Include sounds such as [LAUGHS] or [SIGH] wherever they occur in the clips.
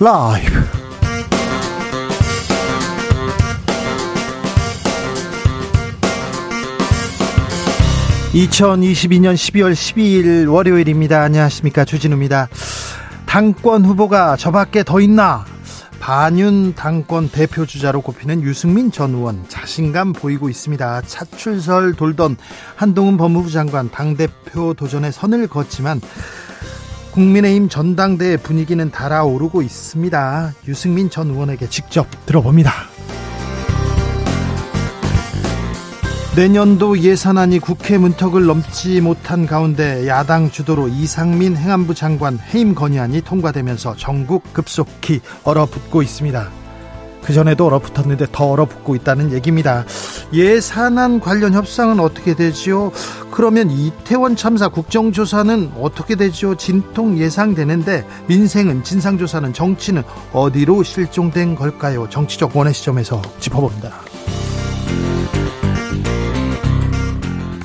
라이브. 2022년 12월 12일 월요일입니다. 안녕하십니까. 주진우입니다. 당권 후보가 저밖에 더 있나? 반윤 당권 대표 주자로 꼽히는 유승민 전 의원 자신감 보이고 있습니다. 차출설 돌던 한동훈 법무부 장관 당 대표 도전에 선을 걷지만 국민의힘 전당대회 분위기는 달아오르고 있습니다. 유승민 전 의원에게 직접 들어봅니다. 내년도 예산안이 국회 문턱을 넘지 못한 가운데 야당 주도로 이상민 행안부 장관 해임 건의안이 통과되면서 전국 급속히 얼어붙고 있습니다. 그 전에도 얼어붙었는데 더 얼어붙고 있다는 얘기입니다. 예산안 관련 협상은 어떻게 되지요? 그러면 이태원 참사 국정조사는 어떻게 되죠? 진통 예상되는데 민생은 진상조사는 정치는 어디로 실종된 걸까요? 정치적 원의 시점에서 짚어봅니다.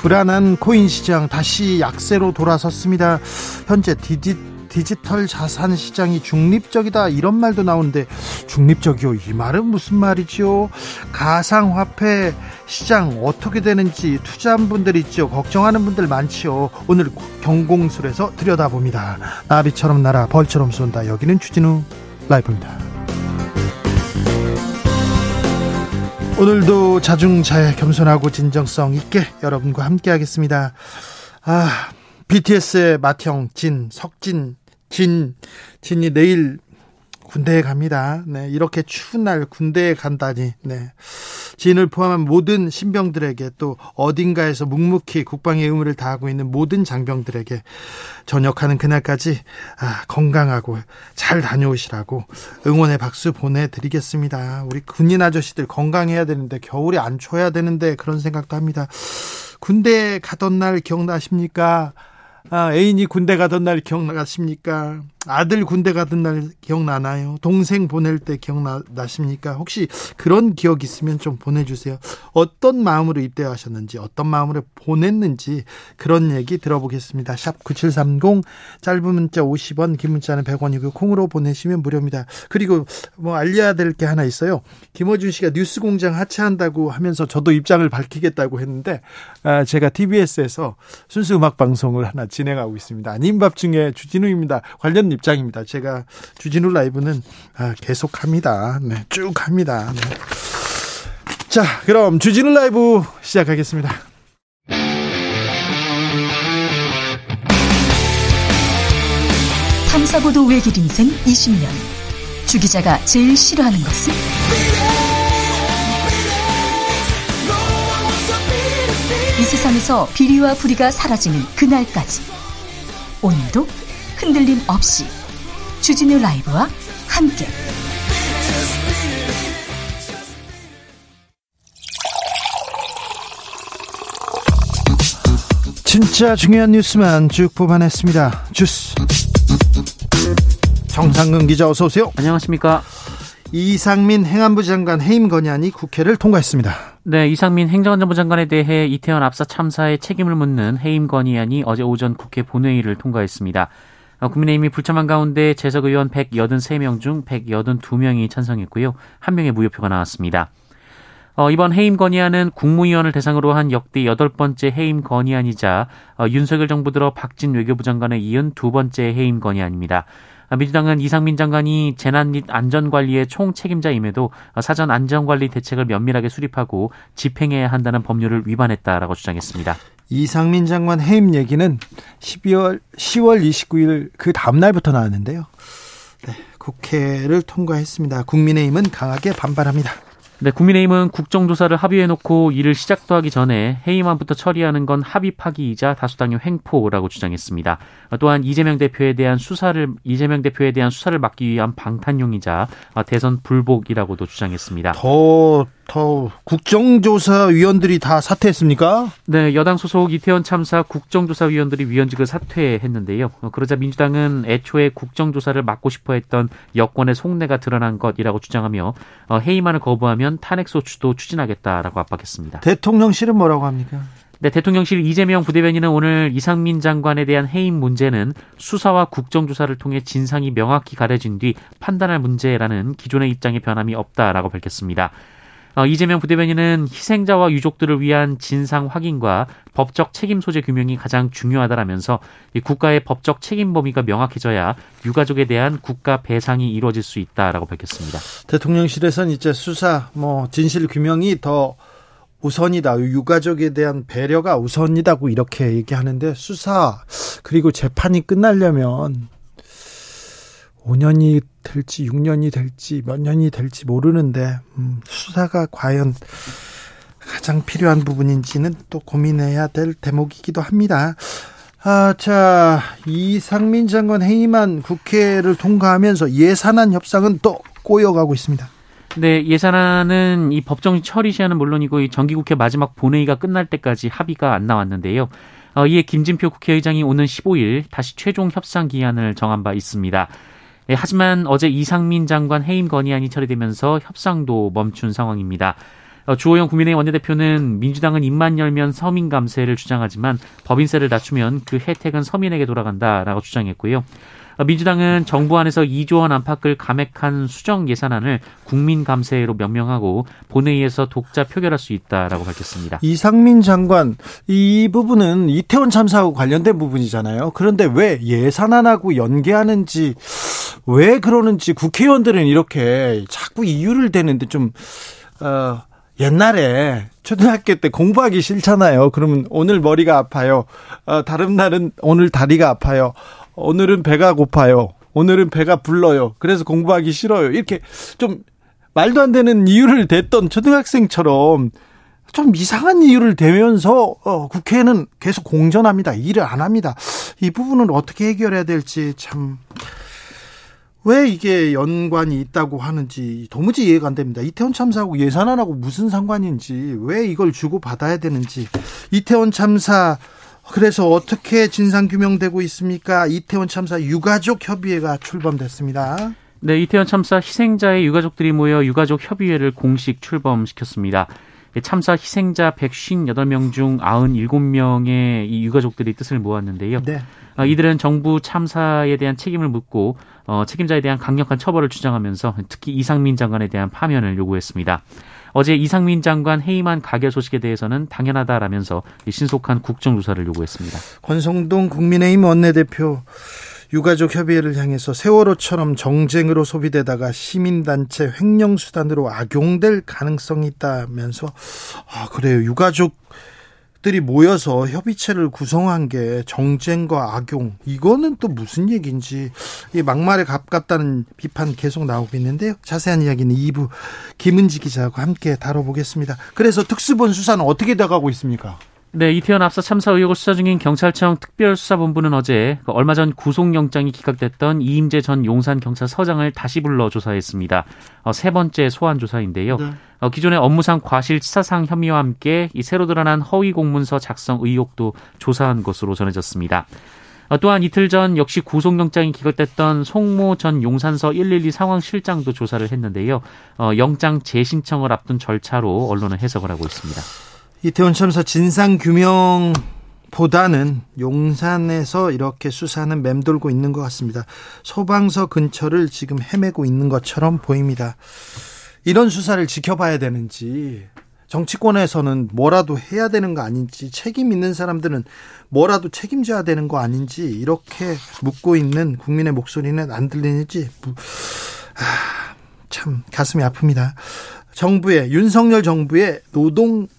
불안한 코인 시장 다시 약세로 돌아섰습니다. 현재 디디, 디지털 자산 시장이 중립적이다 이런 말도 나오는데 중립적이요? 이 말은 무슨 말이죠? 가상화폐 시장 어떻게 되는지 투자한 분들 있죠 걱정하는 분들 많지요? 오늘 경공술에서 들여다봅니다. 나비처럼 날아 벌처럼 쏜다. 여기는 추진우 라이브입니다. 오늘도 자중자애 겸손하고 진정성 있게 여러분과 함께 하겠습니다. 아, BTS의 맏형 진, 석진, 진, 진이 내일 군대에 갑니다. 네, 이렇게 추운 날 군대에 간다니. 네. 진을 포함한 모든 신병들에게 또 어딘가에서 묵묵히 국방의 의무를 다하고 있는 모든 장병들에게 전역하는 그날까지 아, 건강하고 잘 다녀오시라고 응원의 박수 보내드리겠습니다. 우리 군인 아저씨들 건강해야 되는데 겨울에 안 추워야 되는데 그런 생각도 합니다. 군대 가던 날 기억나십니까? 아, 애인이 군대 가던 날 기억나십니까? 아들 군대 가던 날 기억나나요? 동생 보낼 때 기억나십니까? 혹시 그런 기억 있으면 좀 보내주세요. 어떤 마음으로 입대하셨는지, 어떤 마음으로 보냈는지 그런 얘기 들어보겠습니다. 샵 9730 짧은 문자 50원, 긴 문자는 100원이고 콩으로 보내시면 무료입니다. 그리고 뭐 알려야 될 게 하나 있어요. 김어준 씨가 뉴스 공장 하차한다고 하면서 저도 입장을 밝히겠다고 했는데 아, 제가 TBS에서 순수 음악 방송을 하나 진행하고 있습니다. 아님밥 중에 주진우입니다. 관련 입장입니다. 제가 주진우 라이브는 아, 계속합니다. 네, 쭉 합니다. 네. 자, 그럼 주진우 라이브 시작하겠습니다. 탐사보도 외길 인생 20년. 주 기자가 제일 싫어하는 것은? 이 세상에서 비리와 부리가 사라지는 그날까지. 오늘도 흔들림 없이 주진우 라이브와 함께 진짜 중요한 뉴스만 쭉 뽑아냈습니다. 주스 정상근 기자 어서 오세요. 안녕하십니까. 이상민 행안부 장관 해임 건의안이 국회를 통과했습니다. 네, 이상민 행정안전부 장관에 대해 이태원 압사 참사의 책임을 묻는 해임 건의안이 어제 오전 국회 본회의를 통과했습니다. 어, 국민의힘이 불참한 가운데 재석 의원 183명 중 182명이 찬성했고요. 한 명의 무효표가 나왔습니다. 어, 이번 해임 건의안은 국무위원을 대상으로 한 역대 여덟 번째 해임 건의안이자 어, 윤석열 정부 들어 박진 외교부 장관에 이은 두 번째 해임 건의안입니다. 어, 민주당은 이상민 장관이 재난 및 안전관리의 총 책임자임에도 어, 사전 안전관리 대책을 면밀하게 수립하고 집행해야 한다는 법률을 위반했다라고 주장했습니다. 이상민 장관 해임 얘기는 12월 10월 29일 그 다음 날부터 나왔는데요. 네, 국회를 통과했습니다. 국민의힘은 강하게 반발합니다. 네, 국민의힘은 국정조사를 합의해놓고 이를 시작도 하기 전에 해임안부터 처리하는 건 합의 파기이자 다수당의 횡포라고 주장했습니다. 또한 이재명 대표에 대한 수사를 이재명 대표에 대한 수사를 막기 위한 방탄용이자 대선 불복이라고도 주장했습니다. 더 더 국정조사위원들이 다 사퇴했습니까? 네, 여당 소속 이태원 참사 국정조사위원들이 위원직을 사퇴했는데요. 그러자 민주당은 애초에 국정조사를 막고 싶어했던 여권의 속내가 드러난 것이라고 주장하며 해임안을 거부하면 탄핵소추도 추진하겠다라고 압박했습니다. 대통령실은 뭐라고 합니까? 네, 대통령실 이재명 부대변인은 오늘 이상민 장관에 대한 해임 문제는 수사와 국정조사를 통해 진상이 명확히 가려진 뒤 판단할 문제라는 기존의 입장에 변함이 없다라고 밝혔습니다. 어, 이재명 부대변인은 희생자와 유족들을 위한 진상 확인과 법적 책임 소재 규명이 가장 중요하다라면서 국가의 법적 책임 범위가 명확해져야 유가족에 대한 국가 배상이 이루어질 수 있다라고 밝혔습니다. 대통령실에서는 이제 수사, 뭐 진실 규명이 더 우선이다. 유가족에 대한 배려가 우선이다고 이렇게 얘기하는데 수사 그리고 재판이 끝나려면 5년이 될지 6년이 될지 몇 년이 될지 모르는데 음, 수사가 과연 가장 필요한 부분인지는 또 고민해야 될 대목이기도 합니다. 아, 자, 이상민 장관 해임안 국회를 통과하면서 예산안 협상은 또 꼬여가고 있습니다. 네, 예산안은 이 법정 처리 시한은 물론이고 이 정기국회 마지막 본회의가 끝날 때까지 합의가 안 나왔는데요. 어, 이에 김진표 국회의장이 오는 15일 다시 최종 협상 기한을 정한 바 있습니다. 예, 하지만 어제 이상민 장관 해임 건의안이 처리되면서 협상도 멈춘 상황입니다. 어, 주호영 국민의힘 원내대표는 민주당은 입만 열면 서민 감세를 주장하지만 법인세를 낮추면 그 혜택은 서민에게 돌아간다라고 주장했고요. 어, 민주당은 정부 안에서 2조 원 안팎을 감액한 수정 예산안을 국민 감세로 명명하고 본회의에서 독자 표결할 수 있다라고 밝혔습니다. 이상민 장관 이 부분은 이태원 참사하고 관련된 부분이잖아요. 그런데 왜 예산안하고 연계하는지 왜 그러는지 국회의원들은 이렇게 자꾸 이유를 대는데 좀 어, 옛날에 초등학교 때 공부하기 싫잖아요. 그러면 오늘 머리가 아파요. 어, 다른 날은 오늘 다리가 아파요. 오늘은 배가 고파요. 오늘은 배가 불러요. 그래서 공부하기 싫어요. 이렇게 좀 말도 안 되는 이유를 댔던 초등학생처럼 좀 이상한 이유를 대면서 어, 국회는 계속 공전합니다. 일을 안 합니다. 이 부분은 어떻게 해결해야 될지 참. 왜 이게 연관이 있다고 하는지 도무지 이해가 안 됩니다. 이태원 참사하고 예산안하고 무슨 상관인지 왜 이걸 주고 받아야 되는지 이태원 참사 그래서 어떻게 진상 규명되고 있습니까? 이태원 참사 유가족 협의회가 출범됐습니다. 네, 이태원 참사 희생자의 유가족들이 모여 유가족 협의회를 공식 출범시켰습니다. 참사 희생자 158명 중 97명의 이 유가족들이 뜻을 모았는데요. 네. 어, 이들은 정부 참사에 대한 책임을 묻고 어, 책임자에 대한 강력한 처벌을 주장하면서 특히 이상민 장관에 대한 파면을 요구했습니다. 어제 이상민 장관 해임한 가결 소식에 대해서는 당연하다라면서 신속한 국정조사를 요구했습니다. 권성동 국민의힘 원내대표 유가족 협의회를 향해서 세월호처럼 정쟁으로 소비되다가 시민단체 횡령수단으로 악용될 가능성이 있다면서 아 그래요 유가족 들이 모여서 협의체를 구성한 게 정쟁과 악용 이거는 또 무슨 얘기인지 이 막말에 가깝다는 비판 계속 나오고 있는데요. 자세한 이야기는 2부 김은지 기자하고 함께 다뤄보겠습니다. 그래서 특수본 수사는 어떻게 돼가고 있습니까? 네, 이태원 압사 참사 의혹을 수사 중인 경찰청 특별수사본부는 어제 그 얼마 전 구속영장이 기각됐던 이임재 전 용산 경찰서장을 다시 불러 조사했습니다. 어, 세 번째 소환 조사인데요. 네. 어, 기존의 업무상 과실치사상 혐의와 함께 이 새로 드러난 허위 공문서 작성 의혹도 조사한 것으로 전해졌습니다. 어, 또한 이틀 전 역시 구속영장이 기각됐던 송모 전 용산서 112 상황실장도 조사를 했는데요. 어, 영장 재신청을 앞둔 절차로 언론은 해석을 하고 있습니다. 이태원 참사 진상 규명 보다는 용산에서 이렇게 수사는 맴돌고 있는 것 같습니다. 소방서 근처를 지금 헤매고 있는 것처럼 보입니다. 이런 수사를 지켜봐야 되는지, 정치권에서는 뭐라도 해야 되는 거 아닌지, 책임 있는 사람들은 뭐라도 책임져야 되는 거 아닌지, 이렇게 묻고 있는 국민의 목소리는 안 들리는지, 아, 참 가슴이 아픕니다. 정부의, 윤석열 정부의 노동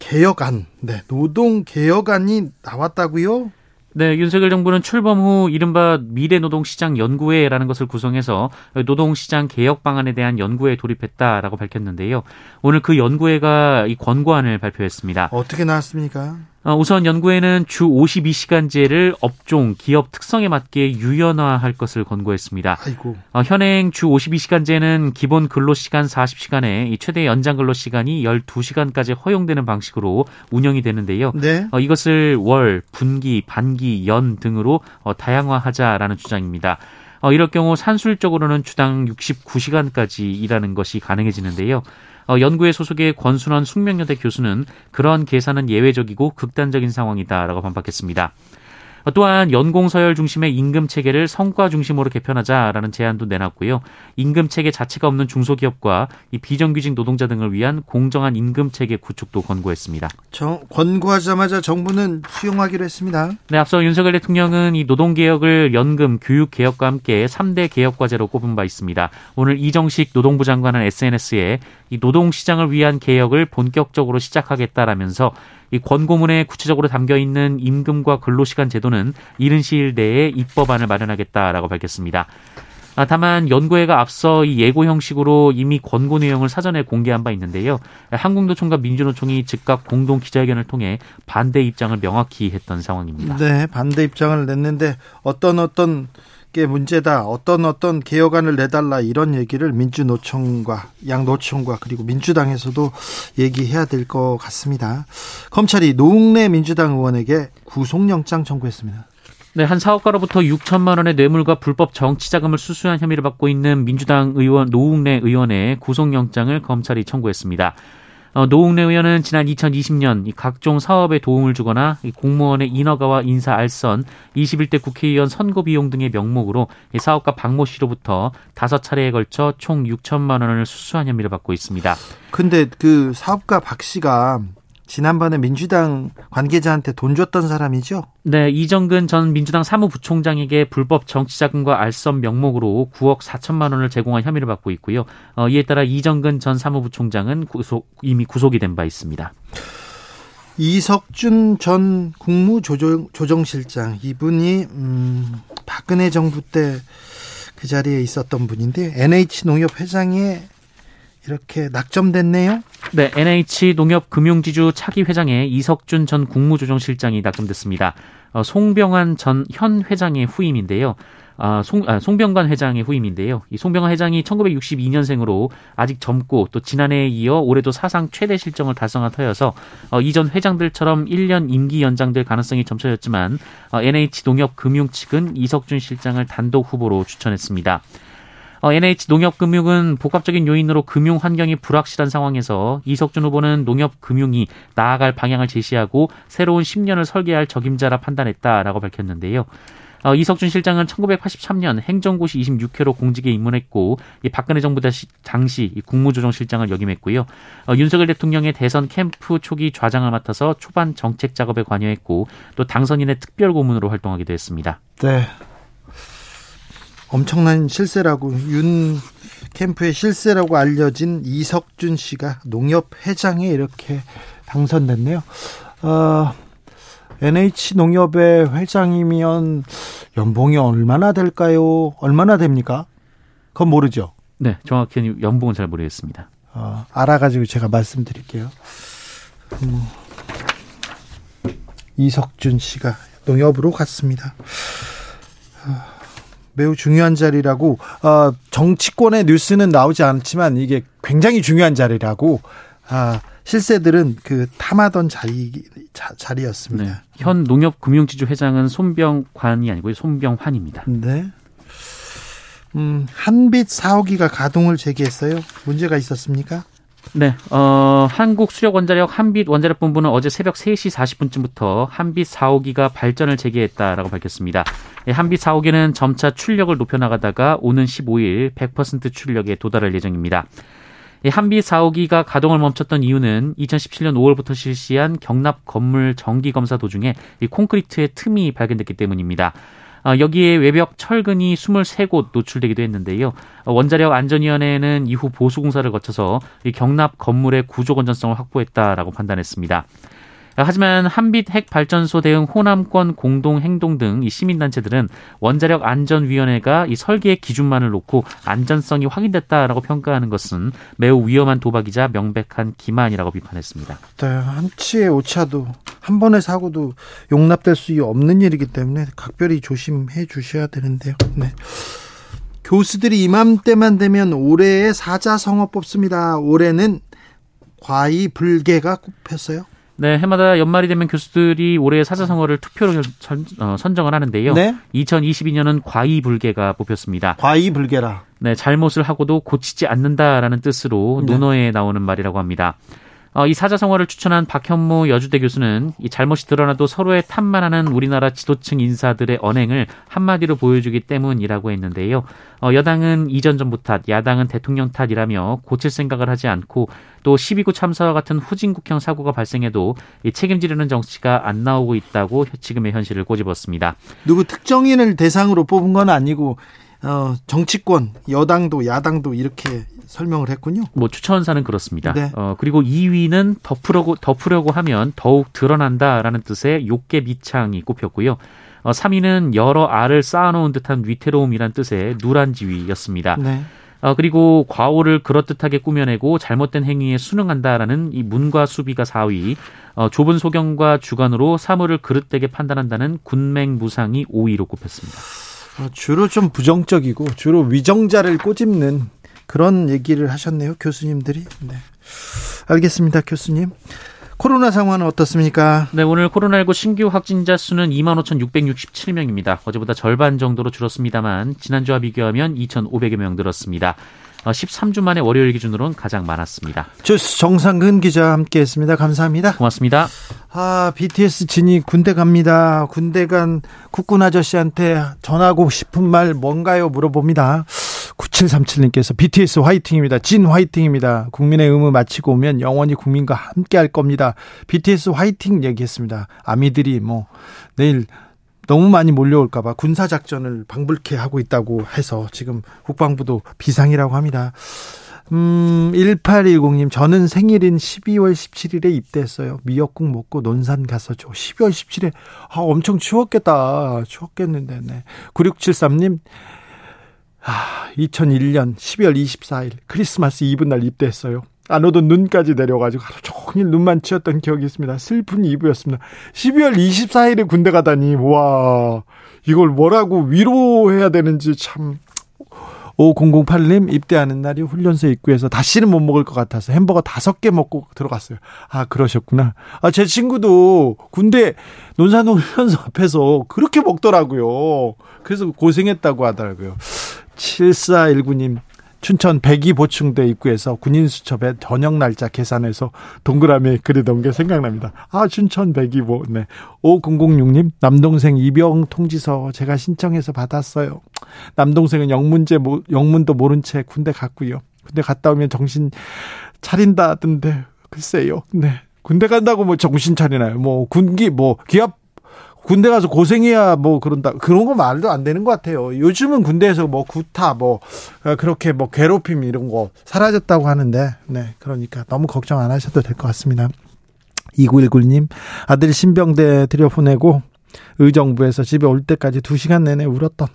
개혁안, 네, 노동 개혁안이 나왔다고요? 네, 윤석열 정부는 출범 후 이른바 미래노동시장 연구회라는 것을 구성해서 노동시장 개혁 방안에 대한 연구에 돌입했다라고 밝혔는데요. 오늘 그 연구회가 이 권고안을 발표했습니다. 어떻게 나왔습니까? 어, 우선 연구에는 주 52시간제를 업종, 기업 특성에 맞게 유연화할 것을 권고했습니다. 아이고. 어, 현행 주 52시간제는 기본 근로시간 40시간에 최대 연장 근로시간이 12시간까지 허용되는 방식으로 운영이 되는데요. 네. 어, 이것을 월, 분기, 반기, 연 등으로 다양화하자라는 주장입니다. 이럴 경우 산술적으로는 주당 69시간까지 일하는 것이 가능해지는데요. 어, 연구회 소속의 권순원 숙명여대 교수는 그런 계산은 예외적이고 극단적인 상황이다라고 반박했습니다. 또한 연공 서열 중심의 임금 체계를 성과 중심으로 개편하자라는 제안도 내놨고요. 임금 체계 자체가 없는 중소기업과 이 비정규직 노동자 등을 위한 공정한 임금 체계 구축도 권고했습니다. 정, 권고하자마자 정부는 수용하기로 했습니다. 네, 앞서 윤석열 대통령은 이 노동 개혁을 연금, 교육 개혁과 함께 3대 개혁 과제로 꼽은 바 있습니다. 오늘 이정식 노동부 장관은 SNS에 이 노동 시장을 위한 개혁을 본격적으로 시작하겠다라면서 이 권고문에 구체적으로 담겨 있는 임금과 근로시간 제도는 이른 시일 내에 입법안을 마련하겠다라고 밝혔습니다. 아, 다만 연구회가 앞서 이 예고 형식으로 이미 권고 내용을 사전에 공개한 바 있는데요. 한국노총과 민주노총이 즉각 공동 기자회견을 통해 반대 입장을 명확히 했던 상황입니다. 네, 반대 입장을 냈는데 어떤 어떤 게 문제다. 어떤 어떤 개혁안을 내달라 이런 얘기를 민주노총과 양노총과 그리고 민주당에서도 얘기해야 될 것 같습니다. 검찰이 노웅래 민주당 의원에게 구속영장 청구했습니다. 네, 한 사업가로부터 6천만 원의 뇌물과 불법 정치 자금을 수수한 혐의를 받고 있는 민주당 의원 노웅래 의원의 구속영장을 검찰이 청구했습니다. 어, 노웅래 의원은 지난 2020년 각종 사업에 도움을 주거나 공무원의 인허가와 인사 알선, 21대 국회의원 선거 비용 등의 명목으로 사업가 박모 씨로부터 다섯 차례에 걸쳐 총 6천만 원을 수수한 혐의를 받고 있습니다. 근데 그 사업가 박 씨가 지난번에 민주당 관계자한테 돈 줬던 사람이죠? 네, 이정근 전 민주당 사무부총장에게 불법 정치자금과 알선 명목으로 9억 4천만 원을 제공한 혐의를 받고 있고요. 어, 이에 따라 이정근 전 사무부총장은 구속, 이미 구속이 된 바 있습니다. 이석준 전 국무조정실장 이분이 음, 박근혜 정부 때 그 자리에 있었던 분인데 NH 농협 회장에 이렇게 낙점됐네요. 네, NH 농협 금융지주 차기 회장에 이석준 전 국무조정실장이 낙점됐습니다. 어, 송병환 전 현 회장의 후임인데요. 아, 송, 아, 송병관 회장의 후임인데요. 이 송병관 회장이 1962년생으로 아직 젊고 또 지난해에 이어 올해도 사상 최대 실정을 달성한 터여서 어, 이전 회장들처럼 1년 임기 연장될 가능성이 점쳐졌지만 어, NH 농협 금융 측은 이석준 실장을 단독 후보로 추천했습니다. 어, NH 농협금융은 복합적인 요인으로 금융 환경이 불확실한 상황에서 이석준 후보는 농협금융이 나아갈 방향을 제시하고 새로운 10년을 설계할 적임자라 판단했다라고 밝혔는데요. 어, 이석준 실장은 1983년 행정고시 26회로 공직에 입문했고 이 박근혜 정부 당시 국무조정실장을 역임했고요. 어, 윤석열 대통령의 대선 캠프 초기 좌장을 맡아서 초반 정책 작업에 관여했고 또 당선인의 특별 고문으로 활동하기도 했습니다. 네. 엄청난 실세라고 윤 캠프의 실세라고 알려진 이석준 씨가 농협 회장에 이렇게 당선됐네요. 어, NH 농협의 회장이면 연봉이 얼마나 될까요? 얼마나 됩니까? 그건 모르죠. 네, 정확히 연봉은 잘 모르겠습니다. 어, 알아가지고 제가 말씀드릴게요. 음, 이석준 씨가 농협으로 갔습니다. 어, 매우 중요한 자리라고 어, 정치권의 뉴스는 나오지 않지만 이게 굉장히 중요한 자리라고 아, 실세들은 그 탐하던 자리 자, 리였습니다 네. 현 농협금융지주 회장은 손병관이 아니고 손병환입니다. 네. 음, 한빛 4호기가 가동을 재개했어요. 문제가 있었습니까? 네, 어, 한국수력원자력 한빛 원자력 본부는 어제 새벽 3시 40분쯤부터 한빛 4호기가 발전을 재개했다라고 밝혔습니다. 예, 한빛 4호기는 점차 출력을 높여나가다가 오는 15일 100% 출력에 도달할 예정입니다. 한빛 4호기가 가동을 멈췄던 이유는 2017년 5월부터 실시한 경납 건물 정기 검사 도중에 콘크리트의 틈이 발견됐기 때문입니다. 어, 여기에 외벽 철근이 23곳 노출되기도 했는데요. 어, 원자력 안전위원회는 이후 보수 공사를 거쳐서 경납 건물의 구조 건전성을 확보했다라고 판단했습니다. 하지만 한빛 핵 발전소 대응 호남권 공동 행동 등 이 시민단체들은 원자력 안전위원회가 이 설계의 기준만을 놓고 안전성이 확인됐다라고 평가하는 것은 매우 위험한 도박이자 명백한 기만이라고 비판했습니다. 네, 한치의 오차도 한 번의 사고도 용납될 수 없는 일이기 때문에 각별히 조심해 주셔야 되는데요. 네. 교수들이 이맘때만 되면 올해의 사자성어 뽑습니다. 올해는 과이 불개가 꼽혔어요. 네, 해마다 연말이 되면 교수들이 올해 사자성어를 투표로 선, 어, 선정을 하는데요. 네? 2022년은 과이불개가 뽑혔습니다. 과이불개라. 네, 잘못을 하고도 고치지 않는다라는 뜻으로 네. 논어에 나오는 말이라고 합니다. 어, 이 사자성어를 추천한 박현무 여주대 교수는 이 잘못이 드러나도 서로의 탓만 하는 우리나라 지도층 인사들의 언행을 한마디로 보여주기 때문이라고 했는데요. 어, 여당은 이전 정부 탓, 야당은 대통령 탓이라며 고칠 생각을 하지 않고 또 12구 참사와 같은 후진국형 사고가 발생해도 이 책임지려는 정치가 안 나오고 있다고 지금의 현실을 꼬집었습니다. 누구 특정인을 대상으로 뽑은 건 아니고 어, 정치권, 여당도 야당도 이렇게 설명을 했군요. 뭐 추천사는 그렇습니다. 네. 어, 그리고 2위는 덮으려고 덮으려고 하면 더욱 드러난다라는 뜻의 욕계 미창이 꼽혔고요. 어, 3위는 여러 알을 쌓아놓은 듯한 위태로움이란 뜻의 누란지위였습니다. 네. 어, 그리고 과오를 그럴듯하게 꾸며내고 잘못된 행위에 순응한다라는 이 문과 수비가 4위, 어, 좁은 소경과 주관으로 사물을 그릇되게 판단한다는 군맹무상이 5위로 꼽혔습니다. 어, 주로 좀 부정적이고 주로 위정자를 꼬집는 그런 얘기를 하셨네요, 교수님들이. 네. 알겠습니다, 교수님. 코로나 상황은 어떻습니까? 네, 오늘 코로나19 신규 확진자 수는 25,667명입니다. 어제보다 절반 정도로 줄었습니다만 지난주와 비교하면 2,500여 명 늘었습니다. 13주 어, 만에 월요일 기준으로는 가장 많았습니다. 주스 정상근 기자 함께했습니다. 감사합니다. 고맙습니다. 아 BTS 진이 군대 갑니다. 군대 간 국군 아저씨한테 전하고 싶은 말 뭔가요? 물어봅니다. 9737님께서 BTS 화이팅입니다. 진 화이팅입니다. 국민의 의무 마치고 오면 영원히 국민과 함께 할 겁니다. BTS 화이팅 얘기했습니다. 아미들이 뭐 내일 너무 많이 몰려올까봐 군사작전을 방불케 하고 있다고 해서 지금 국방부도 비상이라고 합니다. 음, 1810님, 저는 생일인 12월 17일에 입대했어요. 미역국 먹고 논산 갔었죠. 12월 17일에, 아, 엄청 추웠겠다. 추웠겠는데, 네. 9673님, 아, 2001년 12월 24일, 크리스마스 이브 날 입대했어요. 안 오던 눈까지 내려가지고 하루 종일 눈만 치었던 기억이 있습니다. 슬픈 이브였습니다. 12월 24일에 군대 가다니, 와, 이걸 뭐라고 위로해야 되는지 참. 5008님 입대하는 날이 훈련소 입구에서 다시는 못 먹을 것 같아서 햄버거 다섯 개 먹고 들어갔어요. 아, 그러셨구나. 아, 제 친구도 군대 논산동 훈련소 앞에서 그렇게 먹더라고요. 그래서 고생했다고 하더라고요. 7419님, 춘천 백이 보충대 입구에서 군인 수첩에 저녁 날짜 계산해서 동그라미 그리던 게 생각납니다. 아, 춘천 백이보. 네. 5006님, 남동생 입영 통지서 제가 신청해서 받았어요. 남동생은 영문제, 영문도 모른 채 군대 갔고요. 군대 갔다 오면 정신 차린다던데, 글쎄요. 네. 군대 간다고 뭐 정신 차리나요? 뭐 군기, 뭐 기합 군대 가서 고생해야 뭐 그런다 그런 거 말도 안 되는 것 같아요. 요즘은 군대에서 뭐 구타 뭐 어, 그렇게 뭐 괴롭힘 이런 거 사라졌다고 하는데 네 그러니까 너무 걱정 안 하셔도 될 것 같습니다. 2919님 아들 신병대 들여보내고 의정부에서 집에 올 때까지 2시간 내내 울었던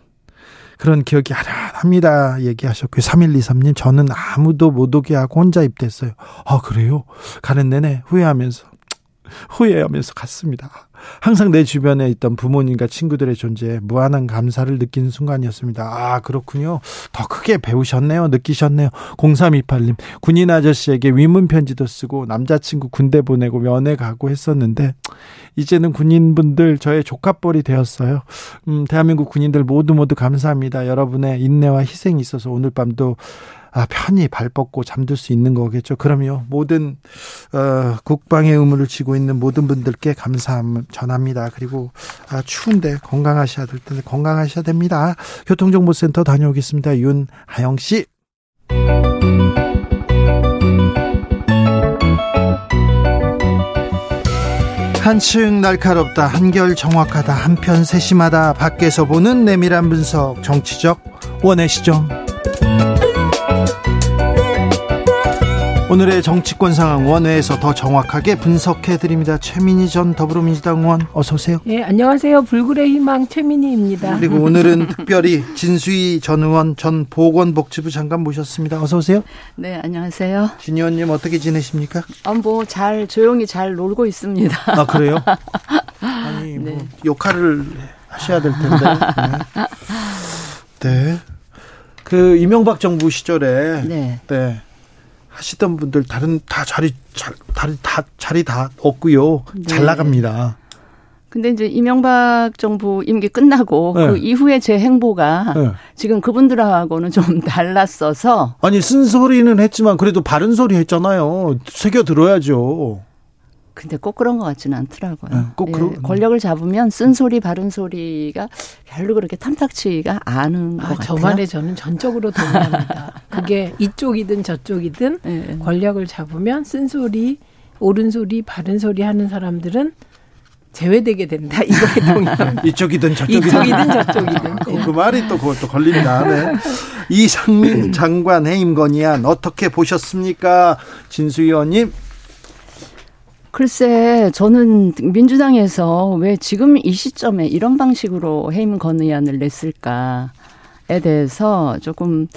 그런 기억이 아련합니다. 얘기하셨고요. 3123님, 저는 아무도 못 오게 하고 혼자 입대했어요. 아, 그래요? 가는 내내 후회하면서, [LAUGHS] 후회하면서 갔습니다. 항상 내 주변에 있던 부모님과 친구들의 존재에 무한한 감사를 느끼는 순간이었습니다. 아, 그렇군요. 더 크게 배우셨네요. 느끼셨네요. 0328님, 군인 아저씨에게 위문 편지도 쓰고 남자친구 군대 보내고 면회 가고 했었는데, 이제는 군인분들 저의 조카뻘이 되었어요. 음, 대한민국 군인들 모두 모두 감사합니다. 여러분의 인내와 희생이 있어서 오늘 밤도 아, 편히 발 뻗고 잠들 수 있는 거겠죠. 그럼요. 모든 어, 국방의 의무를 지고 있는 모든 분들께 감사함 전합니다. 그리고 아, 추운데 건강하셔야 될 텐데 건강하셔야 됩니다. 교통정보센터 다녀오겠습니다. 윤하영 씨. 한층 날카롭다 한결 정확하다 한편 세심하다 밖에서 보는 내밀한 분석 정치적 원의 시점 오늘의 정치권 상황 원회에서 더 정확하게 분석해 드립니다. 최민희 전 더불어민주당 의원 어서 오세요. 네, 안녕하세요. 불굴의 희망 최민희입니다. 그리고 오늘은 특별히 진수희 전 의원 전 보건복지부 장관 모셨습니다. 어서 오세요. 네, 안녕하세요. 진 의원님 어떻게 지내십니까? 아, 뭐 잘 조용히 잘 놀고 있습니다. 아 그래요? [LAUGHS] 아니 뭐 네. 역할을 하셔야 될 텐데. [LAUGHS] 네. 네. 그 이명박 정부 시절에 네. 네. 하시던 분들 다른 다 자리 자, 다리 다 자리 다 없고요. 잘 네. 나갑니다. 근데 이제 이명박 정부 임기 끝나고 네. 그 이후에 제 행보가 네. 지금 그분들하고는 좀 [LAUGHS] 달랐어서 아니 쓴소리는 했지만 그래도 바른 소리 했잖아요. 새겨 들어야죠. 근데 꼭 그런 것 같지는 않더라고요. 네, 꼭 예, 그러- 권력을 잡으면 쓴 소리 바른 소리가 별로 그렇게 탐탁치가 않은 것 아, 저 같아요. 말에 저는 전적으로 동의합니다. [LAUGHS] 그게 이쪽이든 저쪽이든 예. 권력을 잡으면 쓴 소리, 옳은 소리, 바른 소리 하는 사람들은 제외되게 된다. [LAUGHS] 이거에 동의합니다. 이쪽이든 저쪽이든 이쪽이든 [LAUGHS] 저쪽이든. 그, 그 말이 또 그것도 걸립니다. 네. 이상민 장관 해임 건의안 어떻게 보셨습니까? 진수 의원님. 글쎄, 저는 민주당에서 왜 지금 이 시점에 이런 방식으로 해임 건의안을 냈을까에 대해서 조금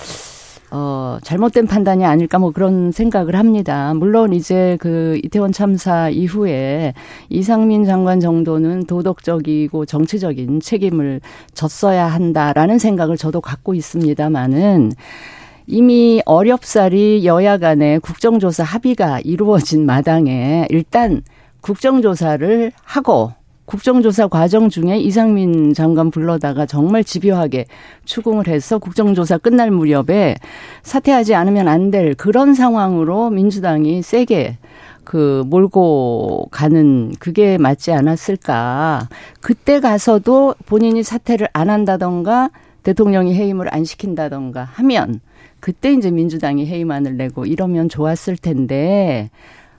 어, 잘못된 판단이 아닐까 뭐 그런 생각을 합니다. 물론 이제 그 이태원 참사 이후에 이상민 장관 정도는 도덕적이고 정치적인 책임을 졌어야 한다라는 생각을 저도 갖고 있습니다만은 이미 어렵사리 여야 간의 국정조사 합의가 이루어진 마당에 일단 국정조사를 하고 국정조사 과정 중에 이상민 장관 불러다가 정말 집요하게 추궁을 해서 국정조사 끝날 무렵에 사퇴하지 않으면 안 될 그런 상황으로 민주당이 세게 그 몰고 가는 그게 맞지 않았을까. 그때 가서도 본인이 사퇴를 안 한다던가 대통령이 해임을 안 시킨다던가 하면 그때 이제 민주당이 해임안을 내고 이러면 좋았을 텐데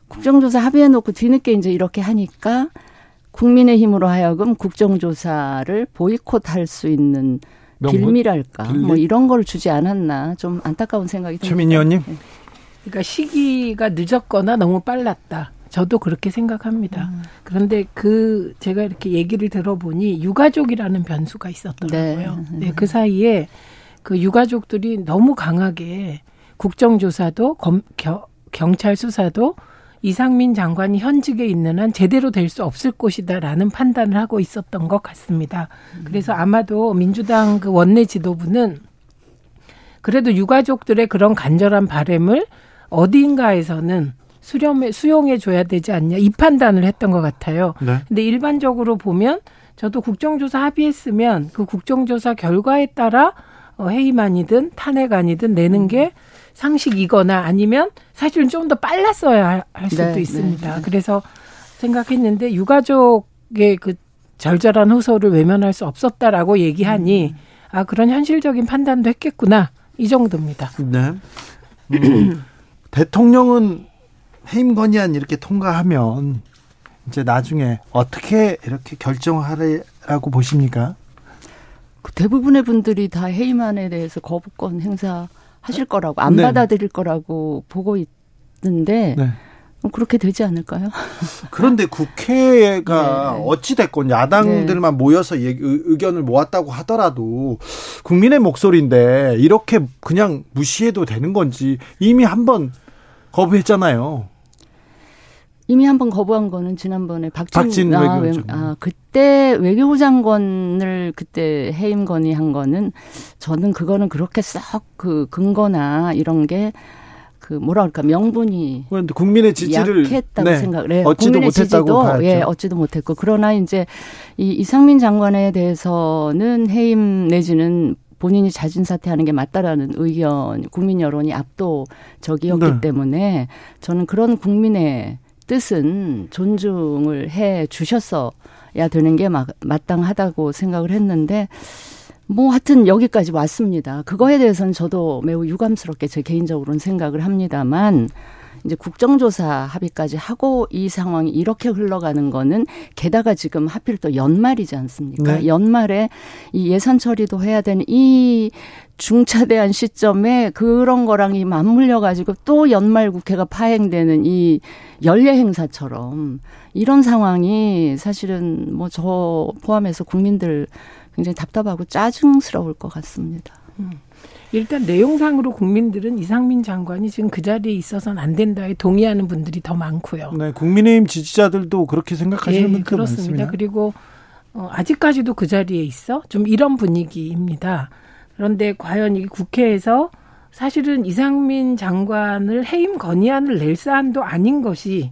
국정조사 합의해 놓고 뒤늦게 이제 이렇게 하니까 국민의힘으로 하여금 국정조사를 보이콧할 수 있는 명분? 빌미랄까 빌미? 뭐 이런 걸 주지 않았나 좀 안타까운 생각이 듭니다. 최민희 의원님. 그러니까 시기가 늦었거나 너무 빨랐다. 저도 그렇게 생각합니다. 그런데 그 제가 이렇게 얘기를 들어보니 유가족이라는 변수가 있었더라고요. 네. 네, 그 사이에 그 유가족들이 너무 강하게 국정조사도 검, 겨, 경찰 수사도 이상민 장관이 현직에 있는 한 제대로 될 수 없을 것이다라는 판단을 하고 있었던 것 같습니다. 그래서 아마도 민주당 그 원내 지도부는 그래도 유가족들의 그런 간절한 바램을 어딘가에서는 수렴해 수용해 줘야 되지 않냐 이 판단을 했던 것 같아요. 네. 근데 일반적으로 보면 저도 국정조사 합의했으면 그 국정조사 결과에 따라 어, 해임안이든 탄핵안이든 내는 게 상식이거나 아니면 사실은 좀 더 빨랐어야 할 수도 네, 있습니다. 그래서 생각했는데 유가족의 그 절절한 호소를 외면할 수 없었다라고 얘기하니 아 그런 현실적인 판단도 했겠구나 이 정도입니다. 네. 음, [CLEARS THROAT] 대통령은 해임 건의안 이렇게 통과하면 이제 나중에 어떻게 이렇게 결정하라고 보십니까? 그 대부분의 분들이 다 해임안에 대해서 거부권 행사하실 거라고 안 네. 받아들일 거라고 보고 있는데 네. 그렇게 되지 않을까요? [LAUGHS] 그런데 국회가 네. 어찌 됐건 야당들만 모여서 얘기- 의- 의견을 모았다고 하더라도 국민의 목소리인데 이렇게 그냥 무시해도 되는 건지 이미 한번 거부했잖아요. 이미 한 번 거부한 거는 지난번에 박진, 박진 아, 외교부 외- 장관. 아, 그때 외교부 장관을 그때 해임 건의한 거는 저는 그거는 그렇게 썩 그 근거나 이런 게 그 뭐라 그럴까 명분이 그런데 국민의 지지를 약했다고 네, 생각을 해요. 국민의 못했다고. 예, 얻지도 못했고 그러나 이제 이 이상민 장관에 대해서는 해임 내지는 본인이 자진 사퇴하는 게 맞다라는 의견, 국민 여론이 압도적이었기 네. 때문에 저는 그런 국민의 뜻은 존중을 해 주셨어야 되는 게 마, 마땅하다고 생각을 했는데 뭐 하여튼 여기까지 왔습니다. 그거에 대해서는 저도 매우 유감스럽게 제 개인적으로는 생각을 합니다만 이제 국정조사 합의까지 하고 이 상황이 이렇게 흘러가는 거는 게다가 지금 하필 또 연말이지 않습니까? 네. 연말에 이 예산 처리도 해야 되는 이 중차대한 시점에 그런 거랑 이 맞물려 가지고 또 연말 국회가 파행되는 이 연례 행사처럼 이런 상황이 사실은 뭐 저 포함해서 국민들 굉장히 답답하고 짜증스러울 것 같습니다. 일단 내용상으로 국민들은 이상민 장관이 지금 그 자리에 있어서는 안 된다에 동의하는 분들이 더 많고요. 네, 국민의힘 지지자들도 그렇게 생각하시는 예, 분들 그렇습니다. 많습니다. 그리고 어, 아직까지도 그 자리에 있어 좀 이런 분위기입니다. 그런데 과연 이 국회에서 사실은 이상민 장관을 해임 건의안을 낼 사안도 아닌 것이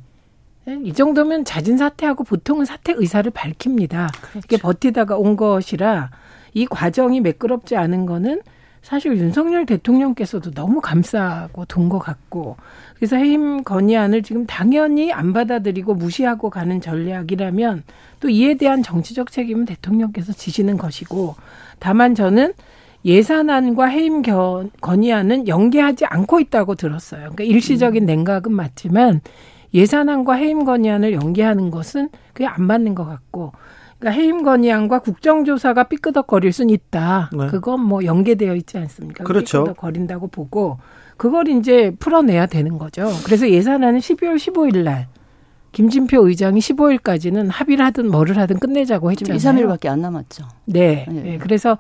이 정도면 자진 사퇴하고 보통은 사퇴 의사를 밝힙니다. 그렇죠. 이게 버티다가 온 것이라 이 과정이 매끄럽지 않은 거는 사실 윤석열 대통령께서도 너무 감싸고 돈 것 같고 그래서 해임 건의안을 지금 당연히 안 받아들이고 무시하고 가는 전략이라면 또 이에 대한 정치적 책임은 대통령께서 지시는 것이고 다만 저는 예산안과 해임 견- 건의안은 연계하지 않고 있다고 들었어요. 그러니까 일시적인 냉각은 맞지만 예산안과 해임 건의안을 연계하는 것은 그게 안 맞는 것 같고 그러니까 해임 건의안과 국정조사가 삐끄덕거릴 수는 있다. 네. 그건 뭐 연계되어 있지 않습니까? 그렇죠. 삐끄덕거린다고 보고 그걸 이제 풀어내야 되는 거죠. 그래서 예산안은 12월 15일 날 김진표 의장이 15일까지는 합의를 하든 뭐를 하든 끝내자고 했잖아요. 2, 3일밖에 안 남았죠. 네. 네. 네. 그래서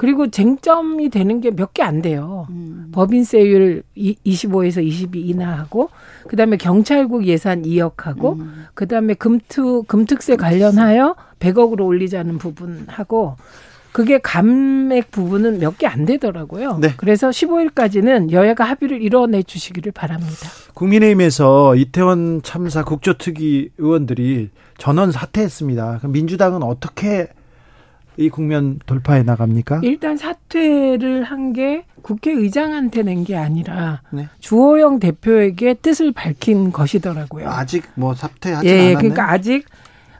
그리고 쟁점이 되는 게 몇 개 안 돼요. 음. 법인세율 25에서 22 인하하고 그다음에 경찰국 예산 2억하고 음. 그다음에 금투 금특세 관련하여 100억으로 올리자는 부분하고 그게 감액 부분은 몇 개 안 되더라고요. 네. 그래서 15일까지는 여야가 합의를 이뤄내 주시기를 바랍니다. 국민의힘에서 이태원 참사 국조특위 의원들이 전원 사퇴했습니다. 그럼 민주당은 어떻게 이 국면 돌파해 나갑니까? 일단 사퇴를 한 게 국회의장한테 낸 게 아니라 네. 주호영 대표에게 뜻을 밝힌 것이더라고요. 아직 뭐 사퇴하지 예, 않았네. 그러니까 아직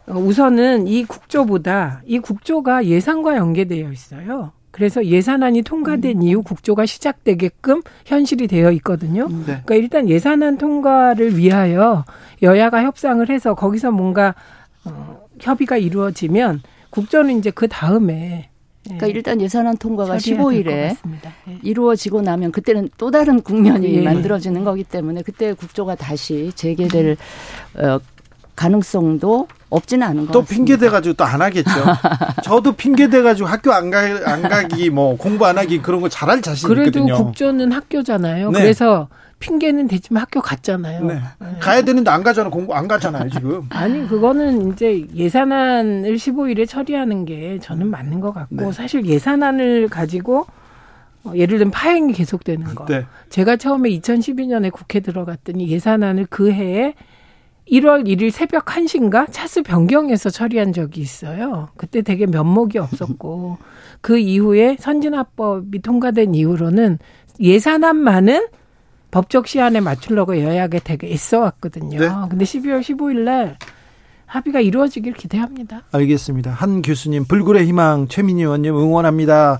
어, 우선은 이 국조보다 이 국조가 예산과 연계되어 있어요. 그래서 예산안이 통과된 이후 국조가 시작되게끔 현실이 되어 있거든요. 네. 그러니까 일단 예산안 통과를 위하여 여야가 협상을 해서 거기서 뭔가 어, 협의가 이루어지면 국조는 이제 그 다음에 그러니까 일단 예산안 통과가 15일에 예. 이루어지고 나면 그때는 또 다른 국면이 예. 만들어지는 거기 때문에 그때 국조가 다시 재개될 어, 가능성도 없지는 않은 것 또. 핑계 대가지고 또 안 하겠죠. [LAUGHS] 저도 핑계 대가지고 학교 안, 가, 안 가기 뭐 공부 안 하기 그런 거 잘할 자신 그래도 있거든요. 국조는 학교잖아요. 네. 그래서 핑계는 대지만 학교 갔잖아요. 네. 가야 되는데 안 가잖아. 공부 안 가잖아요, 지금. [LAUGHS] 아니 그거는 이제 예산안을 15일에 처리하는 게 저는 맞는 것 같고 네. 사실 예산안을 가지고 어, 예를 들면 파행이 계속되는 거. 네. 제가 처음에 2012년에 국회 들어갔더니 예산안을 그 해에 1월 1일 새벽 1시인가 차수 변경해서 처리한 적이 있어요. 그때 되게 면목이 없었고 [LAUGHS] 그 이후에 선진화법이 통과된 이후로는 예산안만은 법적 시한에 맞추려고 여야가 되게 애써왔거든요. 네. 근데 12월 15일 날 합의가 이루어지길 기대합니다. 알겠습니다. 한 교수님, 불굴의 희망, 최민희 의원님 응원합니다.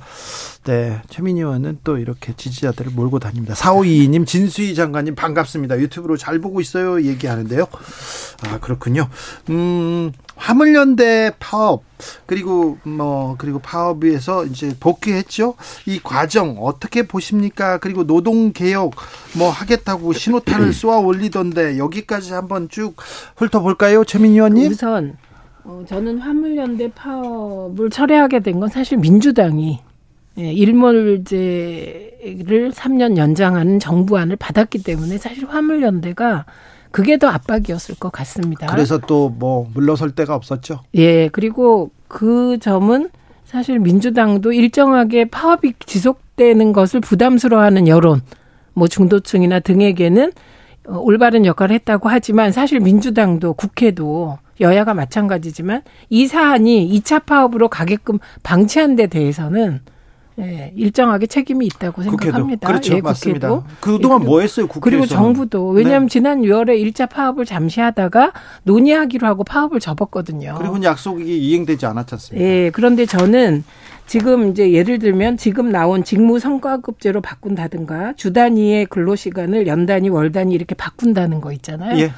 네, 최민희 의원은 또 이렇게 지지자들을 몰고 다닙니다. 4522님, 진수희 장관님 반갑습니다. 유튜브로 잘 보고 있어요. 얘기하는데요. 아, 그렇군요. 음, 화물연대 파업, 그리고 뭐, 그리고 파업에서 이제 복귀했죠. 이 과정 어떻게 보십니까? 그리고 노동개혁 뭐 하겠다고 신호탄을 쏘아 올리던데 여기까지 한번 쭉 훑어볼까요? 최민희 의원님? 우선 어, 저는 화물연대 파업을 철회하게 된 건 사실 민주당이 예, 일몰제를 3년 연장하는 정부안을 받았기 때문에 사실 화물연대가 그게 더 압박이었을 것 같습니다. 그래서 또 뭐 물러설 데가 없었죠. 예, 그리고 그 점은 사실 민주당도 일정하게 파업이 지속되는 것을 부담스러워하는 여론, 뭐 중도층이나 등에게는 어, 올바른 역할을 했다고 하지만 사실 민주당도 국회도 여야가 마찬가지지만 이 사안이 2차 파업으로 가게끔 방치한 데 대해서는 예, 일정하게 책임이 있다고 생각합니다. 그렇죠. 예, 맞습니다. 국회도. 그동안 예, 뭐 했어요, 국회에서? 그리고 정부도 왜냐하면 네. 지난 6월에 1차 파업을 잠시 하다가 논의하기로 하고 파업을 접었거든요. 그리고 약속이 이행되지 않았지 않습니까? 예, 그런데 저는 지금 이제 예를 들면 지금 나온 직무 성과급제로 바꾼다든가 주 단위의 근로 시간을 연 단위, 월 단위 이렇게 바꾼다는 거 있잖아요. 예.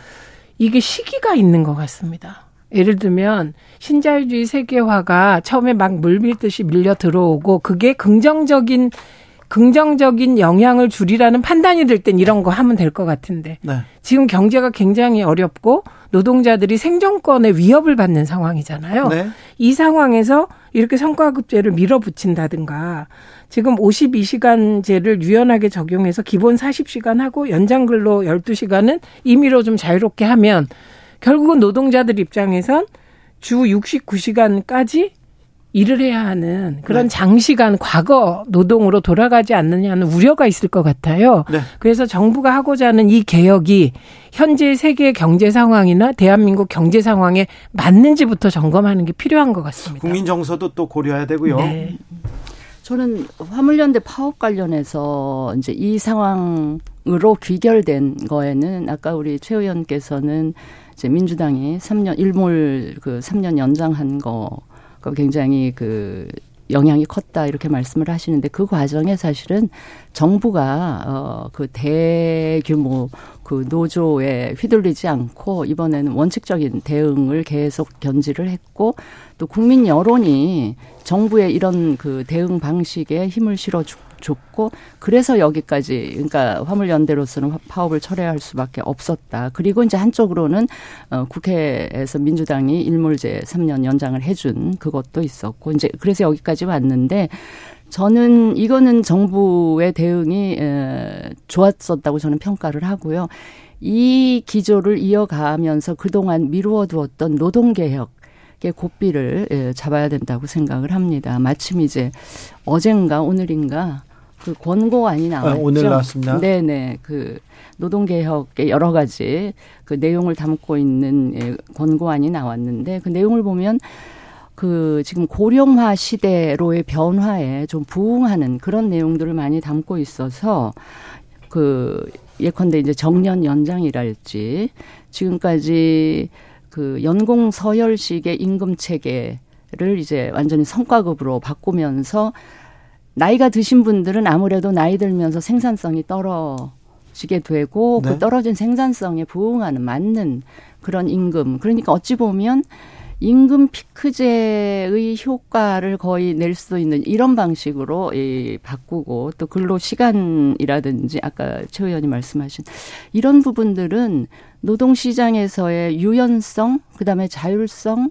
이게 시기가 있는 것 같습니다. 예를 들면 신자유주의 세계화가 처음에 막 물밀듯이 밀려 들어오고 그게 긍정적인 긍정적인 영향을 줄이라는 판단이 들땐 이런 거 하면 될 것 같은데 네. 지금 경제가 굉장히 어렵고 노동자들이 생존권에 위협을 받는 상황이잖아요. 네. 이 상황에서 이렇게 성과급제를 밀어붙인다든가 지금 52시간제를 유연하게 적용해서 기본 40시간 하고 연장 근로 12시간은 임의로 좀 자유롭게 하면 결국은 노동자들 입장에선 주 69시간까지 일을 해야 하는 그런 네. 장시간 과거 노동으로 돌아가지 않느냐는 우려가 있을 것 같아요. 네. 그래서 정부가 하고자 하는 이 개혁이 현재 세계 경제 상황이나 대한민국 경제 상황에 맞는지부터 점검하는 게 필요한 것 같습니다. 국민 정서도 또 고려해야 되고요. 네. 저는 화물연대 파업 관련해서 이제 이 상황으로 귀결된 거에는 아까 우리 최 의원께서는 이제 민주당이 3년 일몰 그 3년 연장한 거가 굉장히 그 영향이 컸다 이렇게 말씀을 하시는데 그 과정에 사실은 정부가 어그 대규모 그 노조에 휘둘리지 않고 이번에는 원칙적인 대응을 계속 견지를 했고 또 국민 여론이 정부의 이런 그 대응 방식에 힘을 실어 줬고 그래서 여기까지 그러니까 화물연대로서는 파업을 철회할 수밖에 없었다. 그리고 이제 한쪽으로는 어 국회에서 민주당이 일몰제 3년 연장을 해준 그것도 있었고 이제 그래서 여기까지 왔는데 저는 이거는 정부의 대응이 좋았었다고 저는 평가를 하고요. 이 기조를 이어가면서 그동안 미루어 두었던 노동개혁 의 고삐를 잡아야 된다고 생각을 합니다. 마침 이제 어젠가 오늘인가 그 권고안이 아, 나왔죠. 아, 오늘 나왔습니다. 네네. 그 노동개혁의 여러 가지 그 내용을 담고 있는 권고안이 나왔는데 그 내용을 보면 그 지금 고령화 시대로의 변화에 좀 부응하는 그런 내용들을 많이 담고 있어서 그 예컨대 이제 정년 연장이랄지 지금까지 그 연공 서열식의 임금 체계를 이제 완전히 성과급으로 바꾸면서 나이가 드신 분들은 아무래도 나이 들면서 생산성이 떨어지게 되고 그 네. 그 떨어진 생산성에 부응하는 맞는 그런 임금 그러니까 어찌 보면 임금 피크제의 효과를 거의 낼 수 있는 이런 방식으로 이 바꾸고 또 근로 시간이라든지 아까 최 의원이 말씀하신 이런 부분들은 노동 시장에서의 유연성, 그다음에 자율성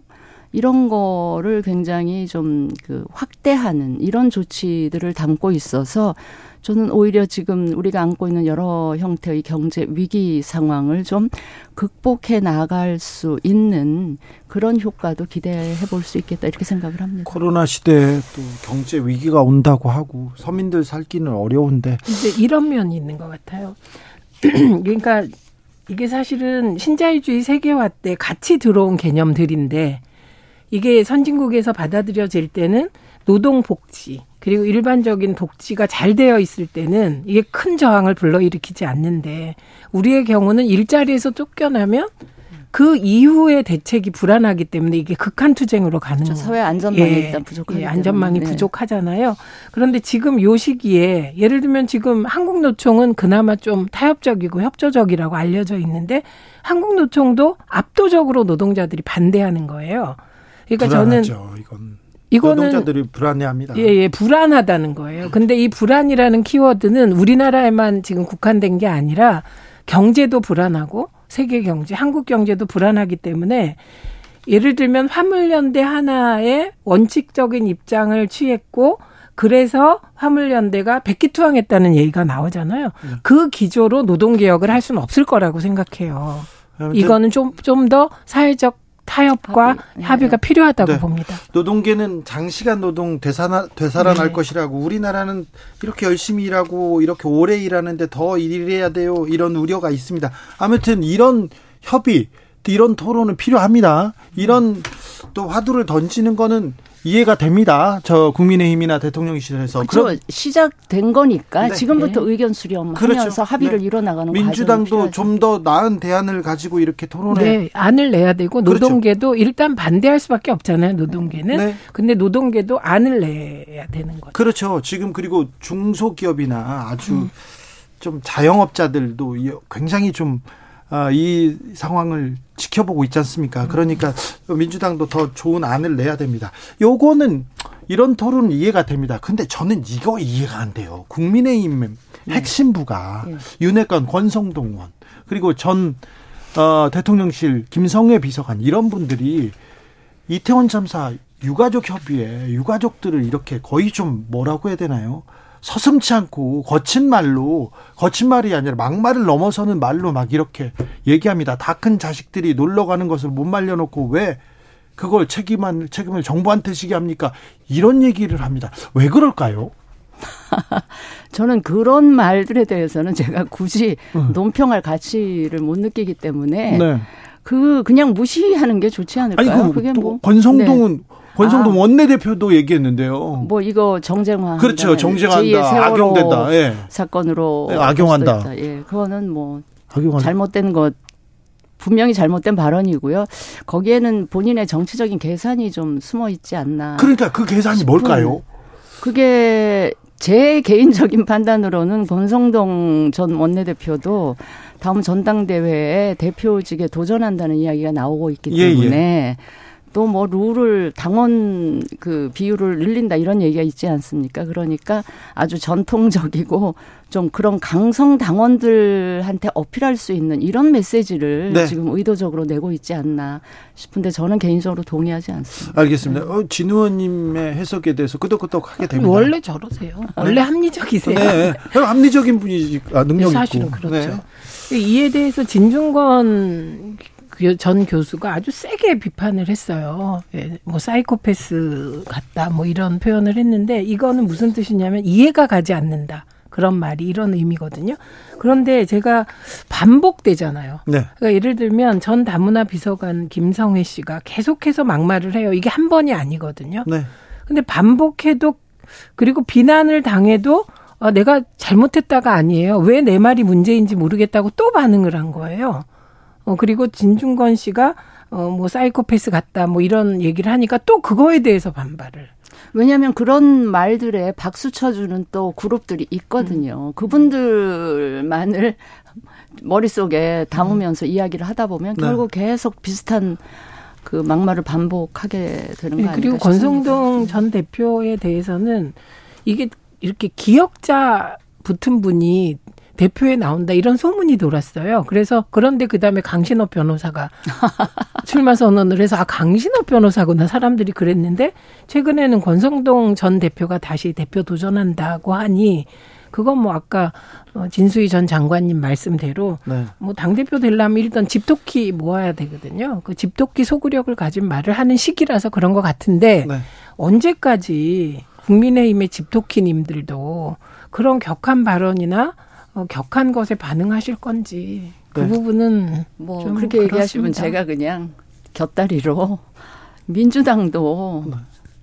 이런 거를 굉장히 좀 그 확대하는 이런 조치들을 담고 있어서 저는 오히려 지금 우리가 안고 있는 여러 형태의 경제 위기 상황을 좀 극복해 나갈 수 있는 그런 효과도 기대해 볼 수 있겠다 이렇게 생각을 합니다. 코로나 시대에 또 경제 위기가 온다고 하고 서민들 살기는 어려운데 이제 이런 면이 있는 것 같아요. [CLEARS THROAT] 그러니까 이게 사실은 신자유주의 세계화 때 같이 들어온 개념들인데 이게 선진국에서 받아들여질 때는 노동 복지 그리고 일반적인 복지가 잘 되어 있을 때는 이게 큰 저항을 불러일으키지 않는데 우리의 경우는 일자리에서 쫓겨나면 그 이후의 대책이 불안하기 때문에 이게 극한 투쟁으로 가는 거죠. 사회 안전망이 예, 일단 부족하기 예, 안전망이 네. 부족하잖아요. 그런데 지금 요 시기에 예를 들면 지금 한국노총은 그나마 좀 타협적이고 협조적이라고 알려져 있는데 한국노총도 압도적으로 노동자들이 반대하는 거예요. 그러니까 불안하죠, 저는 이건. 이거는 노동자들이 불안해합니다. 예, 예, 불안하다는 거예요. 근데 이 불안이라는 키워드는 우리나라에만 지금 국한된 게 아니라 경제도 불안하고 세계 경제, 한국 경제도 불안하기 때문에 예를 들면 화물연대 하나의 원칙적인 입장을 취했고 그래서 화물연대가 백기투항했다는 얘기가 나오잖아요. 네. 그 기조로 노동개혁을 할 수는 없을 거라고 생각해요. 이거는 좀 좀 더 사회적 타협과 합의. 네. 합의가 필요하다고 네. 봅니다. 노동계는 장시간 노동 되살아, 되살아날 네. 것이라고 우리나라는 이렇게 열심히 일하고 이렇게 오래 일하는데 더 일해야 돼요. 이런 우려가 있습니다. 아무튼 이런 협의, 이런 토론은 필요합니다. 이런 또 화두를 던지는 거는 이해가 됩니다. 저 국민의힘이나 대통령실에서. 그렇죠. 시작된 거니까 네. 지금부터 네. 의견 수렴하면서 그렇죠. 합의를 네. 이뤄나가는 민주당도 좀 더 나은 대안을 가지고 이렇게 토론해. 네, 안을 내야 되고 그렇죠. 노동계도 그렇죠. 일단 반대할 수밖에 없잖아요. 노동계는. 네. 근데 노동계도 안을 내야 되는 거죠. 그렇죠. 지금 그리고 중소기업이나 아주 음. 좀 자영업자들도 굉장히 좀 아, 이 상황을 지켜보고 있지 않습니까? 그러니까 민주당도 더 좋은 안을 내야 됩니다. 요거는 이런 토론은 이해가 됩니다. 근데 저는 이거 이해가 안 돼요. 국민의힘 네. 핵심부가 네. 윤핵관 권성동 의원 그리고 전 어, 대통령실 김성애 비서관 이런 분들이 이태원 참사 유가족 협의회 유가족들을 이렇게 거의 좀 뭐라고 해야 되나요? 서슴치 않고 거친 말로 거친 말이 아니라 막말을 넘어서는 말로 막 이렇게 얘기합니다. 다 큰 자식들이 놀러 가는 것을 못 말려놓고 왜 그걸 책임한 책임을 정부한테 지게 합니까? 이런 얘기를 합니다. 왜 그럴까요? [LAUGHS] 저는 그런 말들에 대해서는 제가 굳이 음. 논평할 가치를 못 느끼기 때문에 네. 그 그냥 무시하는 게 좋지 않을까요? 아니, 그, 그게 뭐 권성동은 네. 권성동 아, 원내대표도 얘기했는데요. 뭐 이거 정쟁화 그렇죠. 정쟁한다. 악용된다. 예. 사건으로 네, 악용한다. 예. 그거는 뭐 악용한다. 잘못된 것 분명히 잘못된 발언이고요. 거기에는 본인의 정치적인 계산이 좀 숨어 있지 않나. 그러니까 그 계산이 뭘까요? 그게 제 개인적인 판단으로는 권성동 전 원내대표도 다음 전당대회에 대표직에 도전한다는 이야기가 나오고 있기 때문에 예, 예. 또 뭐 룰을 당원 그 비율을 늘린다 이런 얘기가 있지 않습니까? 그러니까 아주 전통적이고 좀 그런 강성 당원들한테 어필할 수 있는 이런 메시지를 네. 지금 의도적으로 내고 있지 않나 싶은데 저는 개인적으로 동의하지 않습니다. 알겠습니다. 어, 진 의원님의 해석에 대해서 끄덕끄덕하게 됩니다. 원래 저러세요. 원래 네. 합리적이세요. 네. 합리적인 분이 아, 능력 사실은 있고. 그렇죠. 네. 이에 대해서 진중권 그 전 교수가 아주 세게 비판을 했어요. 예, 뭐 사이코패스 같다 뭐 이런 표현을 했는데 이거는 무슨 뜻이냐면 이해가 가지 않는다. 그런 말이 이런 의미거든요. 그런데 제가 반복되잖아요. 네. 그러니까 예를 들면 전 다문화 비서관 김성회 씨가 계속해서 막말을 해요. 이게 한 번이 아니거든요. 네. 근데 반복해도 그리고 비난을 당해도 어, 내가 잘못했다가 아니에요. 왜 내 말이 문제인지 모르겠다고 또 반응을 한 거예요. 어, 그리고 진중권 씨가 어, 뭐 사이코패스 같다 뭐 이런 얘기를 하니까 또 그거에 대해서 반발을. 왜냐하면 그런 말들에 박수 쳐주는 또 그룹들이 있거든요. 음. 그분들만을 머릿속에 담으면서 음. 이야기를 하다 보면 네. 결국 계속 비슷한 그 막말을 반복하게 되는 거 네, 아닐까 그리고 권성동 전 대표에 대해서는 이게 이렇게 기억자 붙은 분이 대표에 나온다 이런 소문이 돌았어요. 그래서 그런데 그 다음에 강신업 변호사가 [LAUGHS] 출마 선언을 해서 아 강신업 변호사구나 사람들이 그랬는데 최근에는 권성동 전 대표가 다시 대표 도전한다고 하니 그건 뭐 아까 어, 진수희 전 장관님 말씀대로 네. 뭐당 대표 되려면 일단 집토끼 모아야 되거든요. 그 집토끼 소구력을 가진 말을 하는 시기라서 그런 것 같은데 네. 언제까지 국민의힘의 집토끼님들도 그런 격한 발언이나 어, 격한 것에 반응하실 건지 그 네. 부분은 뭐 그렇게 그렇습니다. 얘기하시면 제가 그냥 곁다리로 민주당도 네.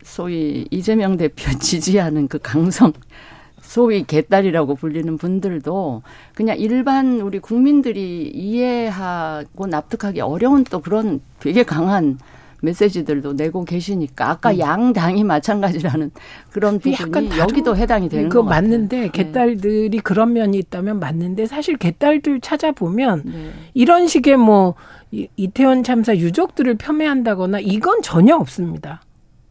소위 이재명 대표 [LAUGHS] 지지하는 그 강성 소위 개딸이라고 불리는 분들도 그냥 일반 우리 국민들이 이해하고 납득하기 어려운 또 그런 되게 강한 메시지들도 내고 계시니까 아까 음. 양 당이 마찬가지라는 그런 부분이 여기도 해당이 되는 거 맞는데 네. 개딸들이 그런 면이 있다면 맞는데 사실 개딸들 찾아보면 네. 이런 식의 뭐 이태원 참사 유족들을 폄훼한다거나 이건 전혀 없습니다.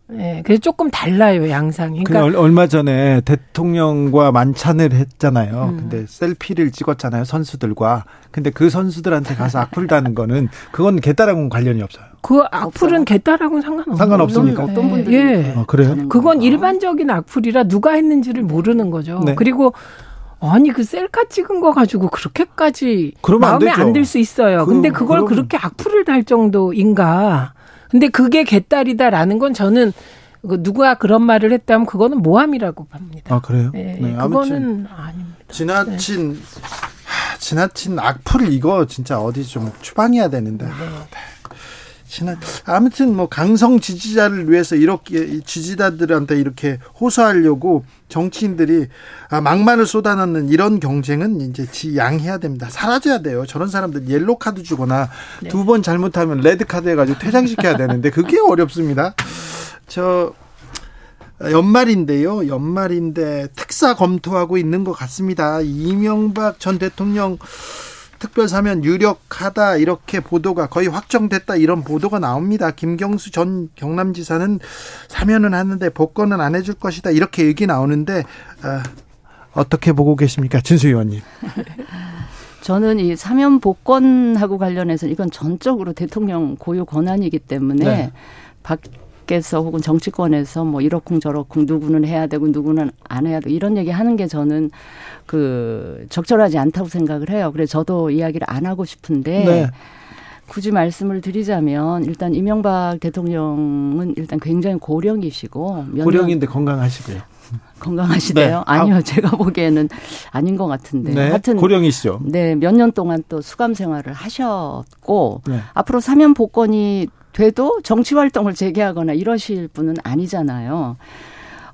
네, 그래서 조금 달라요 양상이. 그러니까 얼마 전에 대통령과 만찬을 했잖아요. 음. 근데 셀피를 찍었잖아요 선수들과. 근데 그 선수들한테 가서 악플 다는 거는 그건 개딸하고는 관련이 없어요. 그 악플은 개딸하고는 상관없어요. 상관없습니까? 네. 어떤 분들이 예. 아, 그래요? 그건 일반적인 악플이라 누가 했는지를 모르는 거죠. 네. 그리고 아니 그 셀카 찍은 거 가지고 그렇게까지 마음에 안 들 수 있어요. 그, 근데 그걸 그러면... 그렇게 악플을 달 정도인가? 근데 그게 개딸이다라는 건 저는 그 누가 그런 말을 했다면 그거는 모함이라고 봅니다. 아 그래요? 네, 네 그거는 아닙니다. 지나친 네. 하, 지나친 악플 이거 진짜 어디 좀 추방해야 되는데. 네. 지나 아무튼 뭐 강성 지지자를 위해서 이렇게 지지자들한테 이렇게 호소하려고 정치인들이 아, 막말을 쏟아넣는 이런 경쟁은 이제 지양해야 됩니다. 사라져야 돼요. 저런 사람들 옐로 카드 주거나 네. 두번 잘못하면 레드 카드 해가지고 퇴장시켜야 되는데 그게 어렵습니다. 저 연말인데요. 연말인데 특사 검토하고 있는 것 같습니다. 이명박 전 대통령 특별 사면 유력하다 이렇게 보도가 거의 확정됐다 이런 보도가 나옵니다. 김경수 전 경남지사는 사면은 하는데 복권은 안 해줄 것이다 이렇게 얘기 나오는데 어, 어떻게 보고 계십니까, 진수 의원님? [LAUGHS] 저는 이 사면 복권하고 관련해서 이건 전적으로 대통령 고유 권한이기 때문에 네. 밖에서 혹은 정치권에서 뭐 이러쿵 저러쿵 누구는 해야 되고 누구는 안 해야 되고 이런 얘기 하는 게 저는 그 적절하지 않다고 생각을 해요. 그래서 저도 이야기를 안 하고 싶은데 네. 굳이 말씀을 드리자면 일단 이명박 대통령은 일단 굉장히 고령이시고 고령인데 건강하시고요. 건강하시대요? 네. 아니요, 아. 제가 보기에는 아닌 것 같은데. 네. 하여튼 고령이시죠. 네, 몇 년 동안 또 수감 생활을 하셨고 네. 앞으로 사면 복권이 돼도 정치 활동을 재개하거나 이러실 분은 아니잖아요.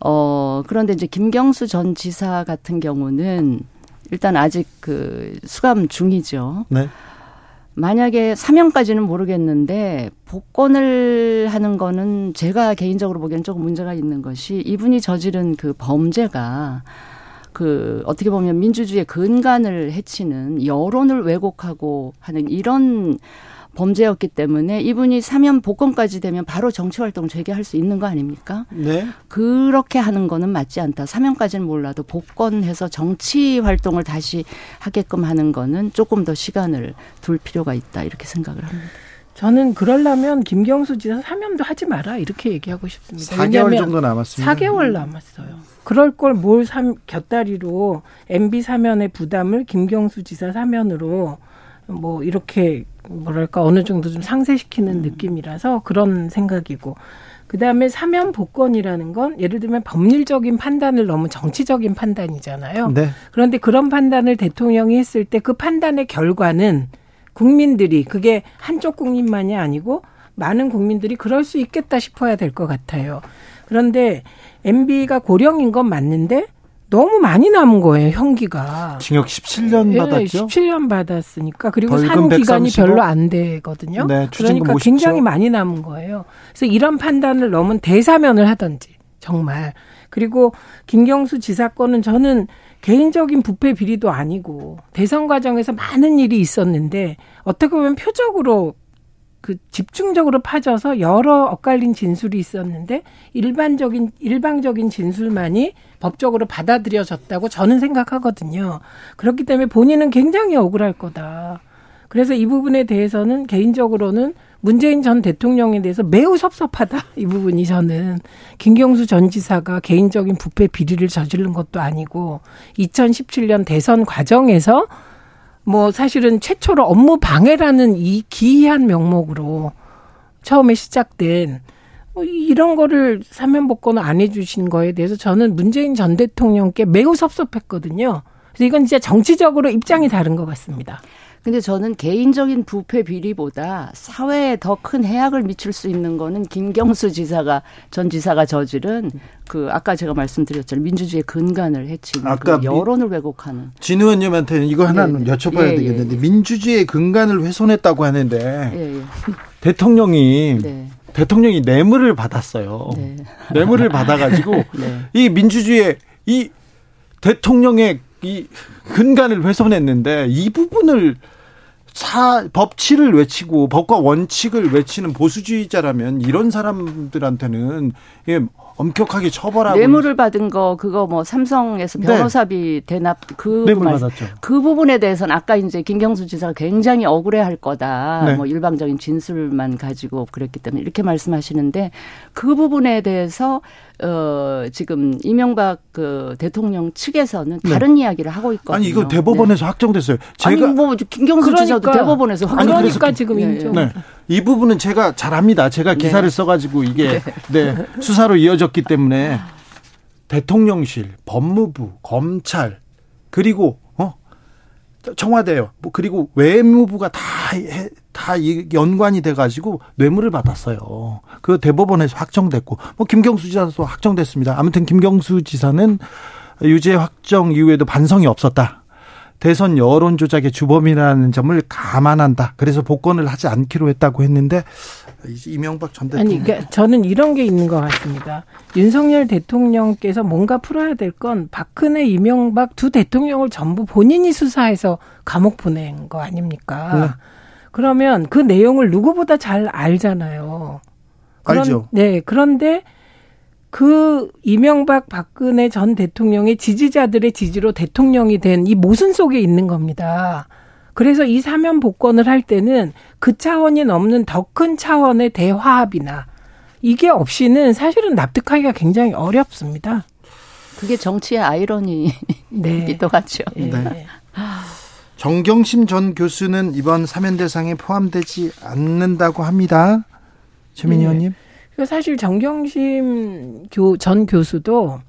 어, 그런데 이제 김경수 전 지사 같은 경우는 일단 아직 그 수감 중이죠. 네. 만약에 사명까지는 모르겠는데 복권을 하는 거는 제가 개인적으로 보기에는 조금 문제가 있는 것이 이분이 저지른 그 범죄가 그 어떻게 보면 민주주의의 근간을 해치는 여론을 왜곡하고 하는 이런 범죄였기 때문에 이분이 사면 복권까지 되면 바로 정치 활동 재개할 수 있는 거 아닙니까? 네. 그렇게 하는 거는 맞지 않다. 사면까지는 몰라도 복권해서 정치 활동을 다시 하게끔 하는 거는 조금 더 시간을 둘 필요가 있다. 이렇게 생각을 합니다. 저는 그러려면 김경수 지사 사면도 하지 마라 이렇게 얘기하고 싶습니다. 4개월 정도 남았습니다. 4개월 남았어요. 그럴 걸 뭘 곁다리로 MB 사면의 부담을 김경수 지사 사면으로 뭐 이렇게 뭐랄까 어느 정도 좀 상쇄시키는 음. 느낌이라서 그런 생각이고 그다음에 사면 복권이라는 건 예를 들면 법률적인 판단을 너무 정치적인 판단이잖아요. 네. 그런데 그런 판단을 대통령이 했을 때 그 판단의 결과는 국민들이 그게 한쪽 국민만이 아니고 많은 국민들이 그럴 수 있겠다 싶어야 될 것 같아요. 그런데 MB가 고령인 건 맞는데 너무 많이 남은 거예요, 형기가. 징역 17년 예, 받았죠? 17년 받았으니까. 그리고 산 기간이 별로 안 되거든요. 네, 그러니까 50조. 굉장히 많이 남은 거예요. 그래서 이런 판단을 넘은 대사면을 하든지, 정말. 그리고 김경수 지사 건은 저는 개인적인 부패 비리도 아니고 대선 과정에서 많은 일이 있었는데 어떻게 보면 표적으로 그 집중적으로 파져서 여러 엇갈린 진술이 있었는데 일반적인 일방적인 진술만이 법적으로 받아들여졌다고 저는 생각하거든요. 그렇기 때문에 본인은 굉장히 억울할 거다. 그래서 이 부분에 대해서는 개인적으로는 문재인 전 대통령에 대해서 매우 섭섭하다. [LAUGHS] 이 부분이 저는 김경수 전 지사가 개인적인 부패 비리를 저지른 것도 아니고 2017년 대선 과정에서 뭐 사실은 최초로 업무 방해라는 이 기이한 명목으로 처음에 시작된 뭐 이런 거를 사면 복권을 안 해주신 거에 대해서 저는 문재인 전 대통령께 매우 섭섭했거든요. 그래서 이건 진짜 정치적으로 입장이 다른 것 같습니다. 근데 저는 개인적인 부패 비리보다 사회에 더 큰 해악을 미칠 수 있는 거는 김경수 지사가 전 지사가 저지른 그 아까 제가 말씀드렸잖아요 민주주의의 근간을 해치는 아까 그 여론을 왜곡하는 진 의원님한테는 이거 하나 는 네. 여쭤봐야 예, 되겠는데 예. 민주주의의 근간을 훼손했다고 하는데 예, 예. [LAUGHS] 대통령이 네. 대통령이 뇌물을 받았어요. 네. 뇌물을 [LAUGHS] 받아가지고 네. 이 민주주의의 이 대통령의 이 근간을 훼손했는데 이 부분을 사 법치를 외치고 법과 원칙을 외치는 보수주의자라면 이런 사람들한테는 예, 엄격하게 처벌하고 뇌물을 받은 거 그거 뭐 삼성에서 네. 변호사비 네. 대납 그 뇌물 받았죠. 그 부분에 대해서는 아까 이제 김경수 지사가 굉장히 억울해할 거다. 네. 뭐 일방적인 진술만 가지고 그랬기 때문에 이렇게 말씀하시는데 그 부분에 대해서 어, 지금 이명박 그 대통령 측에서는 네. 다른 네. 이야기를 하고 있거든요. 아니 이거 대법원에서 네. 확정됐어요. 제가 아니 뭐 김경수 그러니까, 지사도 대법원에서 확정. 그러니까 지금 네. 인정. 네. 이 부분은 제가 잘합니다. 제가 네. 기사를 써가지고 이게 네. 수사로 이어졌기 때문에 대통령실, 법무부, 검찰 그리고 어 청와대요. 뭐 그리고 외무부가 다 다 연관이 돼가지고 뇌물을 받았어요. 그 대법원에서 확정됐고 뭐 김경수 지사도 확정됐습니다. 아무튼 김경수 지사는 유죄 확정 이후에도 반성이 없었다. 대선 여론 조작의 주범이라는 점을 감안한다. 그래서 복권을 하지 않기로 했다고 했는데 이명박 전 대통령 아니 그러니까 저는 이런 게 있는 것 같습니다. 윤석열 대통령께서 뭔가 풀어야 될 건 박근혜, 이명박 두 대통령을 전부 본인이 수사해서 감옥 보낸 거 아닙니까? 네. 그러면 그 내용을 누구보다 잘 알잖아요. 그런, 알죠. 네. 그런데 그 이명박 박근혜 전 대통령의 지지자들의 지지로 대통령이 된 이 모순 속에 있는 겁니다. 그래서 이 사면 복권을 할 때는 그 차원이 넘는 더 큰 차원의 대화합이나 이게 없이는 사실은 납득하기가 굉장히 어렵습니다. 그게 정치의 아이러니이기도 네. [LAUGHS] 하죠. 네. 네. 정경심 전 교수는 이번 사면 대상에 포함되지 않는다고 합니다. 최민희 네. 의원님. 그 사실 정경심 교, 전 교수도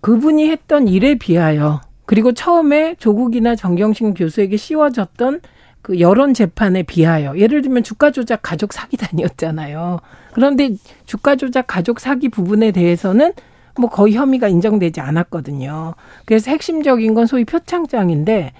그분이 했던 일에 비하여 그리고 처음에 조국이나 정경심 교수에게 씌워졌던 그 여론 재판에 비하여 예를 들면 주가 조작 가족 사기단이었잖아요. 그런데 주가 조작 가족 사기 부분에 대해서는 뭐 거의 혐의가 인정되지 않았거든요. 그래서 핵심적인 건 소위 표창장인데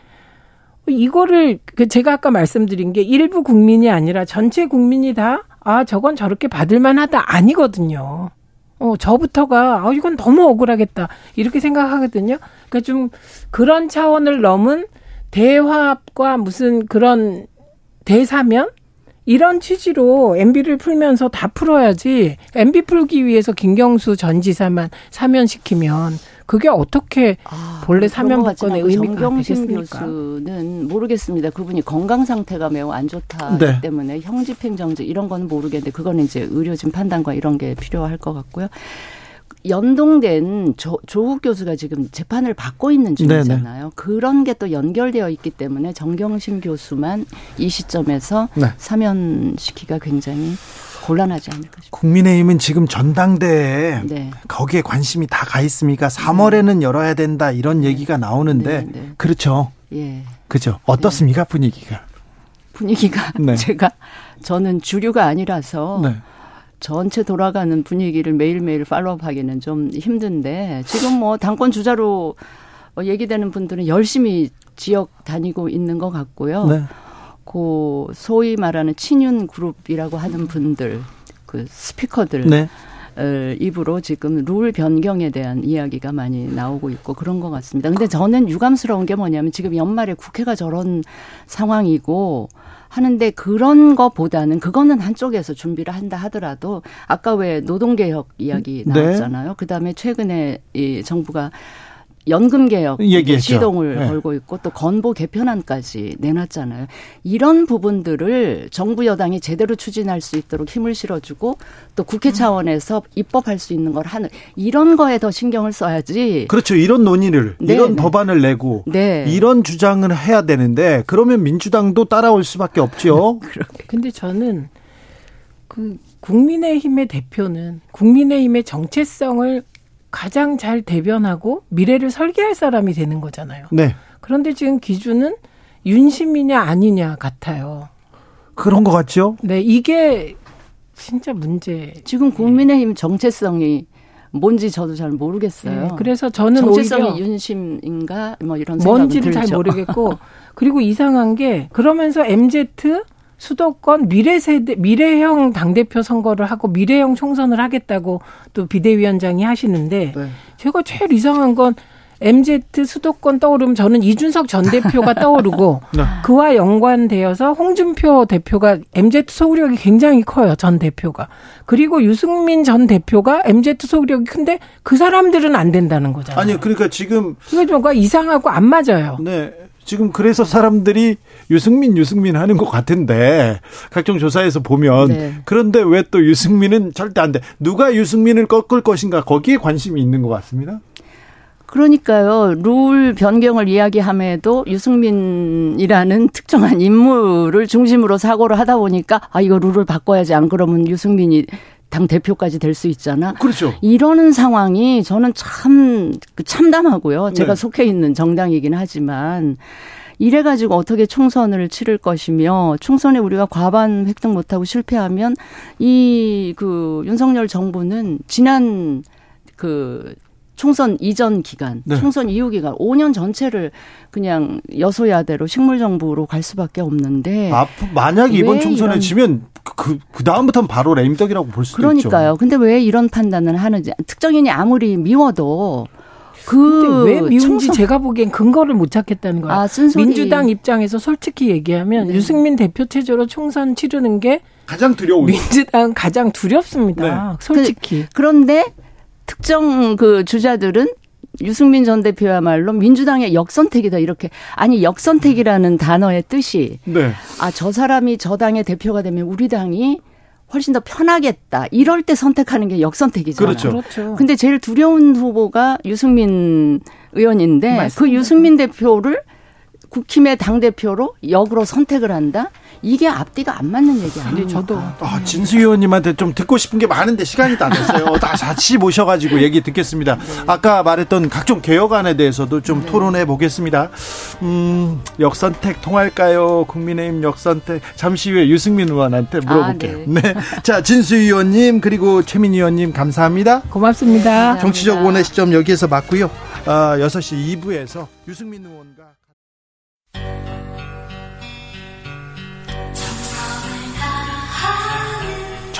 이거를 그 제가 아까 말씀드린 게 일부 국민이 아니라 전체 국민이 다 아, 저건 저렇게 받을 만하다 아니거든요. 어, 저부터가 아, 이건 너무 억울하겠다. 이렇게 생각하거든요. 그러니까 좀 그런 차원을 넘은 대화과 무슨 그런 대사면 이런 취지로 MB를 풀면서 다 풀어야지 MB 풀기 위해서 김경수 전 지사만 사면시키면 그게 어떻게 본래 사면 복권의 의미가 정경심 되겠습니까? 교수는 모르겠습니다. 그분이 건강 상태가 매우 안 좋다 네. 때문에 형집행정지 이런 거는 모르겠는데 그거는 이제 의료진 판단과 이런 게 필요할 것 같고요. 연동된 조, 조국 교수가 지금 재판을 받고 있는 중이잖아요. 그런 게 또 연결되어 있기 때문에 정경심 교수만 이 시점에서 네. 사면시키가 굉장히 곤란하지 않을까 싶습니다. 국민의힘은 지금 전당대에 네. 거기에 관심이 다 가 있습니까? 3월에는 열어야 된다 이런 얘기가 나오는데 네, 네. 그렇죠. 예. 그죠. 어떻습니까 분위기가? 분위기가 네. [LAUGHS] 제가 저는 주류가 아니라서 네. 전체 돌아가는 분위기를 매일매일 팔로우하기는 좀 힘든데 지금 뭐 당권 주자로 어, 얘기되는 분들은 열심히 지역 다니고 있는 것 같고요. 네. 그 소위 말하는 친윤 그룹이라고 하는 분들 그 스피커들 네. 을 입으로 지금 룰 변경에 대한 이야기가 많이 나오고 있고 그런 것 같습니다. 근데 저는 유감스러운 게 뭐냐면 지금 연말에 국회가 저런 상황이고 하는데 그런 거보다는 그거는 한쪽에서 준비를 한다 하더라도 아까 왜 노동개혁 이야기 네. 나왔잖아요. 그다음에 최근에 이 정부가 연금 개혁. 시동을 네. 걸고 있고 또 건보 개편안까지 내놨잖아요. 이런 부분들을 정부 여당이 제대로 추진할 수 있도록 힘을 실어주고 또 국회 음. 차원에서 입법할 수 있는 걸 하는 이런 거에 더 신경을 써야지. 그렇죠. 이런 논의를 네, 이런 네. 법안을 내고 네. 이런 주장을 해야 되는데 그러면 민주당도 따라올 수밖에 없죠. [LAUGHS] 근데 저는 그 국민의힘의 대표는 국민의힘의 정체성을 가장 잘 대변하고 미래를 설계할 사람이 되는 거잖아요. 네. 그런데 지금 기준은 윤심이냐 아니냐 같아요. 그런 것 같죠. 네, 이게 진짜 문제. 지금 국민의힘 정체성이 뭔지 저도 잘 모르겠어요. 네, 그래서 저는 정체성이 오히려 윤심인가 뭐 이런 생각이 뭔지를 잘 들죠. 모르겠고 [LAUGHS] 그리고 이상한 게 그러면서 MZ 수도권 미래 세대 미래형 당 대표 선거를 하고 미래형 총선을 하겠다고 또 비대위원장이 하시는데 네. 제가 제일 이상한 건 MZ 수도권 떠오르면 저는 이준석 전 대표가 떠오르고 [LAUGHS] 네. 그와 연관되어서 홍준표 대표가 MZ 소구력이 굉장히 커요 전 대표가 그리고 유승민 전 대표가 MZ 소구력이 큰데 그 사람들은 안 된다는 거잖아요. 아니 그러니까 지금 이거 뭔가 이상하고 안 맞아요. 네. 지금 그래서 사람들이 유승민 유승민 하는 것 같은데 각종 조사에서 보면 네. 그런데 왜 또 유승민은 절대 안 돼. 누가 유승민을 꺾을 것인가 거기에 관심이 있는 것 같습니다. 그러니까요. 룰 변경을 이야기함에도 유승민이라는 특정한 인물을 중심으로 사고를 하다 보니까 아 이거 룰을 바꿔야지 안 그러면 유승민이 당 대표까지 될 수 있잖아. 그렇죠. 이러는 상황이 저는 참 참담하고요. 제가 네. 속해 있는 정당이긴 하지만 이래 가지고 어떻게 총선을 치를 것이며 총선에 우리가 과반 획득 못하고 실패하면 이 그 윤석열 정부는 지난 그 총선 이전 기간, 네. 총선 이후 기간 5년 전체를 그냥 여소야대로 식물 정부로 갈 수밖에 없는데 아, 만약 이번 왜 총선에 이런- 지면 그, 그 다음부터는 바로 레임덕이라고 볼 수도 그러니까요. 있죠. 근데 왜 이런 판단을 하는지 특정인이 아무리 미워도 그 근데 왜 미운지 총선- 제가 보기엔 근거를 못 찾겠다는 거야. 아, 쓴소리. 민주당 입장에서 솔직히 얘기하면 네. 유승민 대표 체제로 총선 치르는 게 가장 두려운 민주당 가장 두렵습니다. 솔직히. 그런데 특정 그 주자들은 유승민 전 대표야말로 민주당의 역선택이다 이렇게 아니 역선택이라는 단어의 뜻이 네. 아저 사람이 저 당의 대표가 되면 우리 당이 훨씬 더 편하겠다 이럴 때 선택하는 게 역선택이잖아요. 그렇죠. 그렇죠. 근데 제일 두려운 후보가 유승민 의원인데 맞습니다. 그 유승민 대표를 국힘의 당 대표로 역으로 선택을 한다. 이게 앞뒤가 안 맞는 얘기 아니에요. 저도 아, 진수 의원님한테 좀 듣고 싶은 게 많은데 시간이 다 됐어요. 다 같이 모셔가지고 얘기 듣겠습니다. 아까 말했던 각종 개혁안에 대해서도 좀 토론해 보겠습니다. 음, 역선택 통할까요? 국민의힘 역선택. 잠시 후에 유승민 의원한테 물어볼게요. 아, 네. 자, 진수 의원님 그리고 최민희 의원님 감사합니다. 고맙습니다. 정치적 원의 시점 여기에서 맞고요. 아, 6시 2부에서 유승민 의원과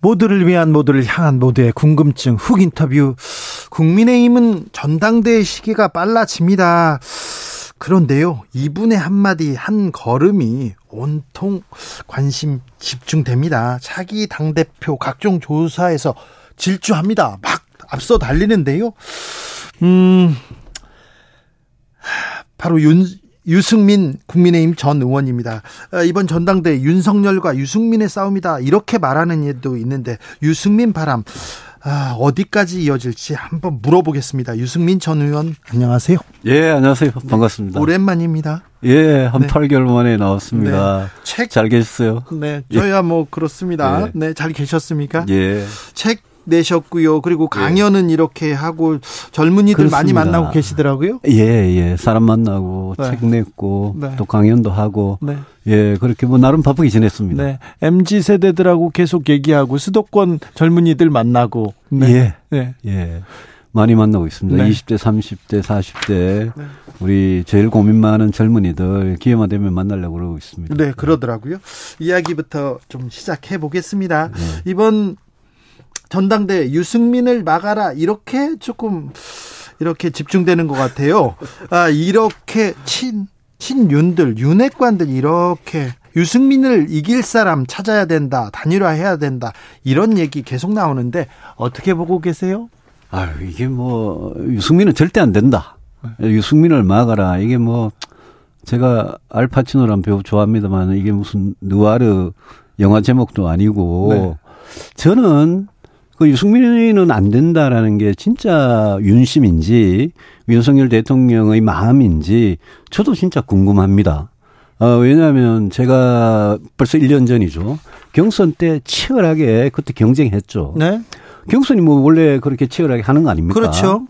모두를 위한 모두를 향한 모두의 궁금증 훅 인터뷰. 국민의힘은 전당대회 시기가 빨라집니다. 그런데요, 이분의 한마디, 한 걸음이 온통 관심 집중됩니다. 차기 당대표 각종 조사에서 질주합니다. 막 앞서 달리는데요. 음, 바로 윤, 유승민 국민의힘 전 의원입니다. 어, 이번 전당대 윤석열과 유승민의 싸움이다. 이렇게 말하는 예도 있는데 유승민 바람 아, 어디까지 이어질지 한번 물어보겠습니다. 유승민 전 의원 안녕하세요. 예, 안녕하세요. 반갑습니다. 오랜만입니다. 예, 한 네. 8개월 만에 나왔습니다. 책잘 계셨어요? 네, 저야 뭐 그렇습니다. 예. 네, 잘 계셨습니까? 예. 책 내셨고요. 그리고 강연은 이렇게 하고 젊은이들 많이 그렇습니다. 만나고 계시더라고요. 예, 예. 사람 만나고 네. 책 냈고 네. 또 강연도 하고 네. 예, 그렇게 뭐 나름 바쁘게 지냈습니다. 네. MZ 세대들하고 계속 얘기하고 수도권 젊은이들 만나고 네. 예. 네. 예. 많이 만나고 있습니다. 네. 20대, 30대, 40대 네. 우리 제일 고민 많은 젊은이들 기회만 되면 만나려고 그러고 있습니다. 네, 그러더라고요. 이야기부터 좀 시작해 보겠습니다. 네. 이번 전당대 유승민을 막아라 이렇게 조금 이렇게 집중되는 것 같아요. 아 이렇게 친 친윤들 윤핵관들 이렇게 유승민을 이길 사람 찾아야 된다 단일화해야 된다 이런 얘기 계속 나오는데 어떻게 보고 계세요? 아유, 이게 뭐, 유승민은 절대 안 된다. 유승민을 막아라. 이게 뭐, 제가 알파치노라는 배우 좋아합니다만, 이게 무슨 느와르 영화 제목도 아니고, 네. 저는 그 유승민은 안 된다라는 게 진짜 윤심인지, 윤석열 대통령의 마음인지, 저도 진짜 궁금합니다. 어, 왜냐하면 제가 벌써 1년 전이죠. 경선 때 치열하게 그때 경쟁했죠. 네, 경선이 뭐 원래 그렇게 치열하게 하는 거 아닙니까? 그렇죠.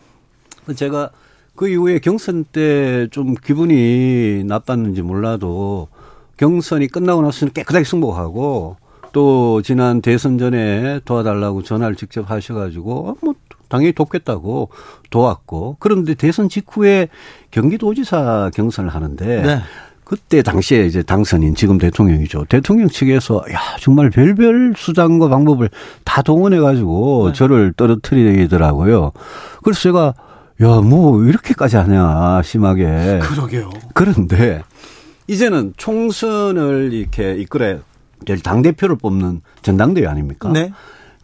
제가 그 이후에 경선 때 좀 기분이 나빴는지 몰라도 경선이 끝나고 나서는 깨끗하게 승복하고 또 지난 대선 전에 도와달라고 전화를 직접 하셔가지고 어, 뭐 당연히 돕겠다고 도왔고 그런데 대선 직후에 경기도지사 경선을 하는데 네. 그때 당시에 이제 당선인 지금 대통령이죠. 대통령 측에서 야 정말 별별 수단과 방법을 다 동원해 가지고 네. 저를 떨어뜨리더라고요. 그래서 제가 야 뭐 이렇게까지 하냐 심하게. 그러게요. 그런데 이제는 총선을 이렇게 이끌어야 될 당 대표를 뽑는 전당대회 아닙니까? 네.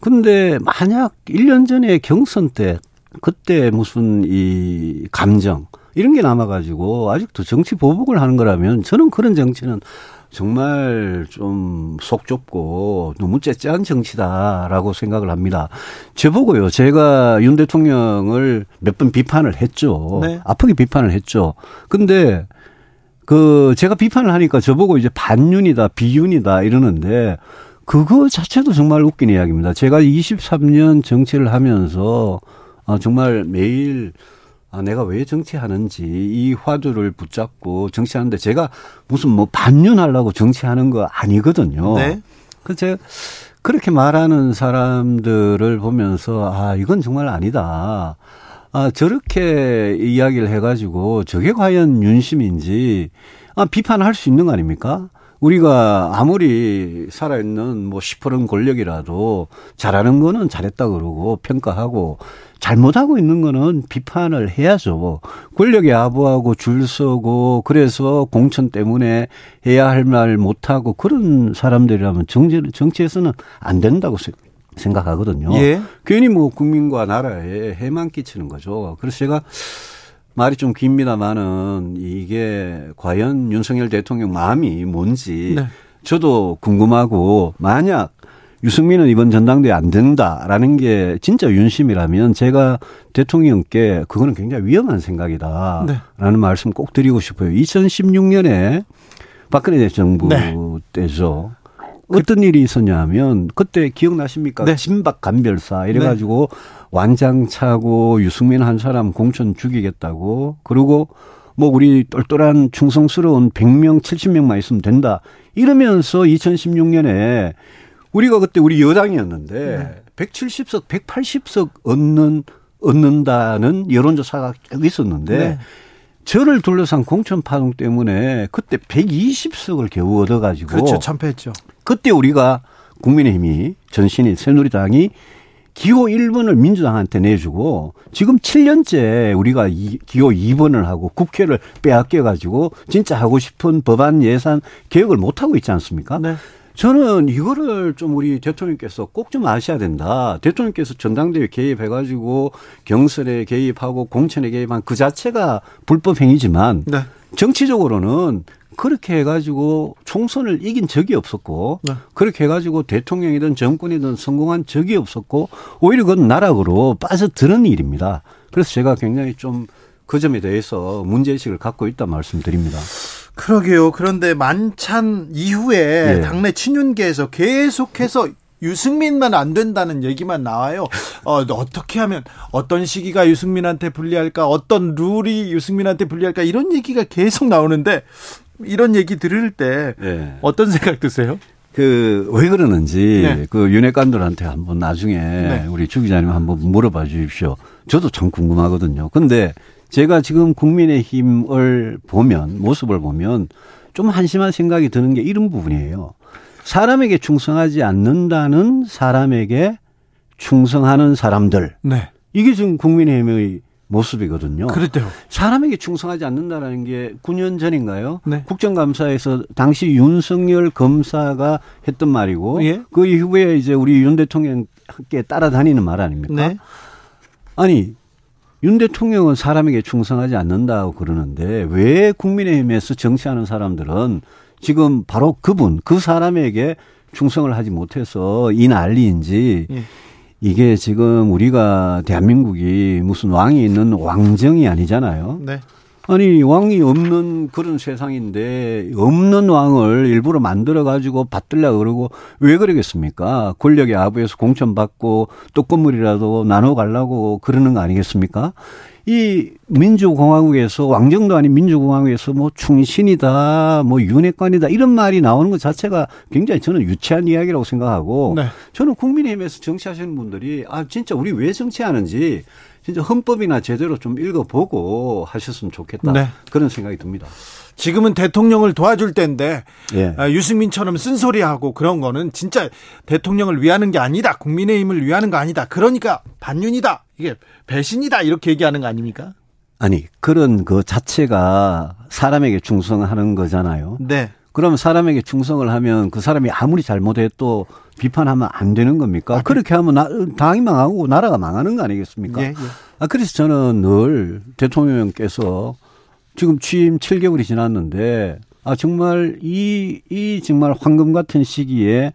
근데 만약 1년 전에 경선 때 그때 무슨 이 감정 이런 게 남아가지고 아직도 정치 보복을 하는 거라면 저는 그런 정치는 정말 좀 속 좁고 너무 째째한 정치다라고 생각을 합니다. 저보고요. 제가 윤 대통령을 몇 번 비판을 했죠. 네. 아프게 비판을 했죠. 근데 그 제가 비판을 하니까 저보고 이제 반윤이다 비윤이다 이러는데 그거 자체도 정말 웃긴 이야기입니다. 제가 23년 정치를 하면서 아 정말 매일 아 내가 왜 정치하는지 이 화두를 붙잡고 정치하는데 제가 무슨 뭐 반윤하려고 정치하는 거 아니거든요. 네. 그 제가 그렇게 말하는 사람들을 보면서 아 이건 정말 아니다. 아 저렇게 이야기를 해가지고 저게 과연 윤심인지 아 비판할 수 있는 거 아닙니까? 우리가 아무리 살아있는 뭐 시퍼런 권력이라도 잘하는 거는 잘했다 그러고 평가하고 잘못하고 있는 거는 비판을 해야죠. 권력에 아부하고 줄 서고 그래서 공천 때문에 해야 할 말 못하고 그런 사람들이라면 정치, 정치에서는 안 된다고 생각 하거든요. 예. 괜히 뭐 국민과 나라에 해만 끼치는 거죠. 그래서 제가 말이 좀 깁니다만은 이게 과연 윤석열 대통령 마음이 뭔지 네. 저도 궁금하고 만약 유승민은 이번 전당대회 안 된다라는 게 진짜 윤심이라면 제가 대통령께 그거는 굉장히 위험한 생각이다라는 네. 말씀 꼭 드리고 싶어요. 2016년에 박근혜 정부 네. 때죠. 어떤 일이 있었냐 하면 그때 기억나십니까? 네. 진박 간별사 이래가지고 네. 완장 차고 유승민 한 사람 공천 죽이겠다고 그리고 뭐 우리 똘똘한 충성스러운 100명 70명만 있으면 된다 이러면서 2016년에 우리가 그때 우리 여당이었는데 네. 170석 180석 얻는 얻는다는 여론조사가 있었는데 네. 저를 둘러싼 공천 파동 때문에 그때 120석을 겨우 얻어가지고 그렇죠 참패했죠. 그때 우리가 국민의힘이 전신인 새누리당이 기호 1번을 민주당한테 내주고 지금 7년째 우리가 이, 기호 2번을 하고 국회를 빼앗겨 가지고 진짜 하고 싶은 법안 예산 개혁을 못 하고 있지 않습니까? 네. 저는 이거를 좀 우리 대통령께서 꼭 좀 아셔야 된다. 대통령께서 전당대회 개입해가지고 경선에 개입하고 공천에 개입한 그 자체가 불법 행위지만 네. 정치적으로는 그렇게 해가지고 총선을 이긴 적이 없었고 네. 그렇게 해가지고 대통령이든 정권이든 성공한 적이 없었고 오히려 그건 나락으로 빠져드는 일입니다. 그래서 제가 굉장히 좀 그 점에 대해서 문제의식을 갖고 있다 말씀드립니다. 그러게요. 그런데 만찬 이후에 네. 당내 친윤계에서 계속해서 유승민만 안 된다는 얘기만 나와요. 어, 어떻게 하면 어떤 시기가 유승민한테 불리할까? 어떤 룰이 유승민한테 불리할까? 이런 얘기가 계속 나오는데 이런 얘기 들을 때 네. 어떤 생각 드세요? 그 왜 그러는지 네. 그 윤핵관들한테 한번 나중에 네. 우리 주 기자님 한번 물어봐 주십시오. 저도 참 궁금하거든요. 근데 제가 지금 국민의힘을 보면 모습을 보면 좀 한심한 생각이 드는 게 이런 부분이에요. 사람에게 충성하지 않는다는 사람에게 충성하는 사람들. 네. 이게 지금 국민의힘의 모습이거든요. 그렇대요. 사람에게 충성하지 않는다라는 게 9년 전인가요? 네. 국정감사에서 당시 윤석열 검사가 했던 말이고 예? 그 이후에 이제 우리 윤 대통령께 따라다니는 말 아닙니까? 네. 아니 윤 대통령은 사람에게 충성하지 않는다고 그러는데 왜 국민의힘에서 정치하는 사람들은 지금 바로 그분 그 사람에게 충성을 하지 못해서 이 난리인지 예. 이게 지금 우리가 대한민국이 무슨 왕이 있는 왕정이 아니잖아요. 네. 아니 왕이 없는 그런 세상인데 없는 왕을 일부러 만들어 가지고 받들려 그러고 왜 그러겠습니까? 권력의 아부에서 공천 받고 또 건물이라도 나눠 가려고 그러는 거 아니겠습니까? 이 민주공화국에서 왕정도 아닌 민주공화국에서 뭐 충신이다, 뭐 윤회관이다 이런 말이 나오는 것 자체가 굉장히 저는 유치한 이야기라고 생각하고 네. 저는 국민의힘에서 정치하시는 분들이 아 진짜 우리 왜 정치하는지 진짜 헌법이나 제대로 좀 읽어보고 하셨으면 좋겠다 네. 그런 생각이 듭니다. 지금은 대통령을 도와줄 때인데 예. 아, 유승민처럼 쓴소리하고 그런 거는 진짜 대통령을 위하는 게 아니다. 국민의힘을 위하는 거 아니다. 그러니까 반윤이다. 이게 배신이다 이렇게 얘기하는 거 아닙니까? 아니 그런 그 자체가 사람에게 충성하는 거잖아요. 네. 그럼 사람에게 충성을 하면 그 사람이 아무리 잘못해도 비판하면 안 되는 겁니까? 아, 그렇게 하면 나, 당이 망하고 나라가 망하는 거 아니겠습니까? 예, 예. 아, 그래서 저는 늘 대통령께서 지금 취임 7개월이 지났는데 아, 정말 이, 이 정말 황금 같은 시기에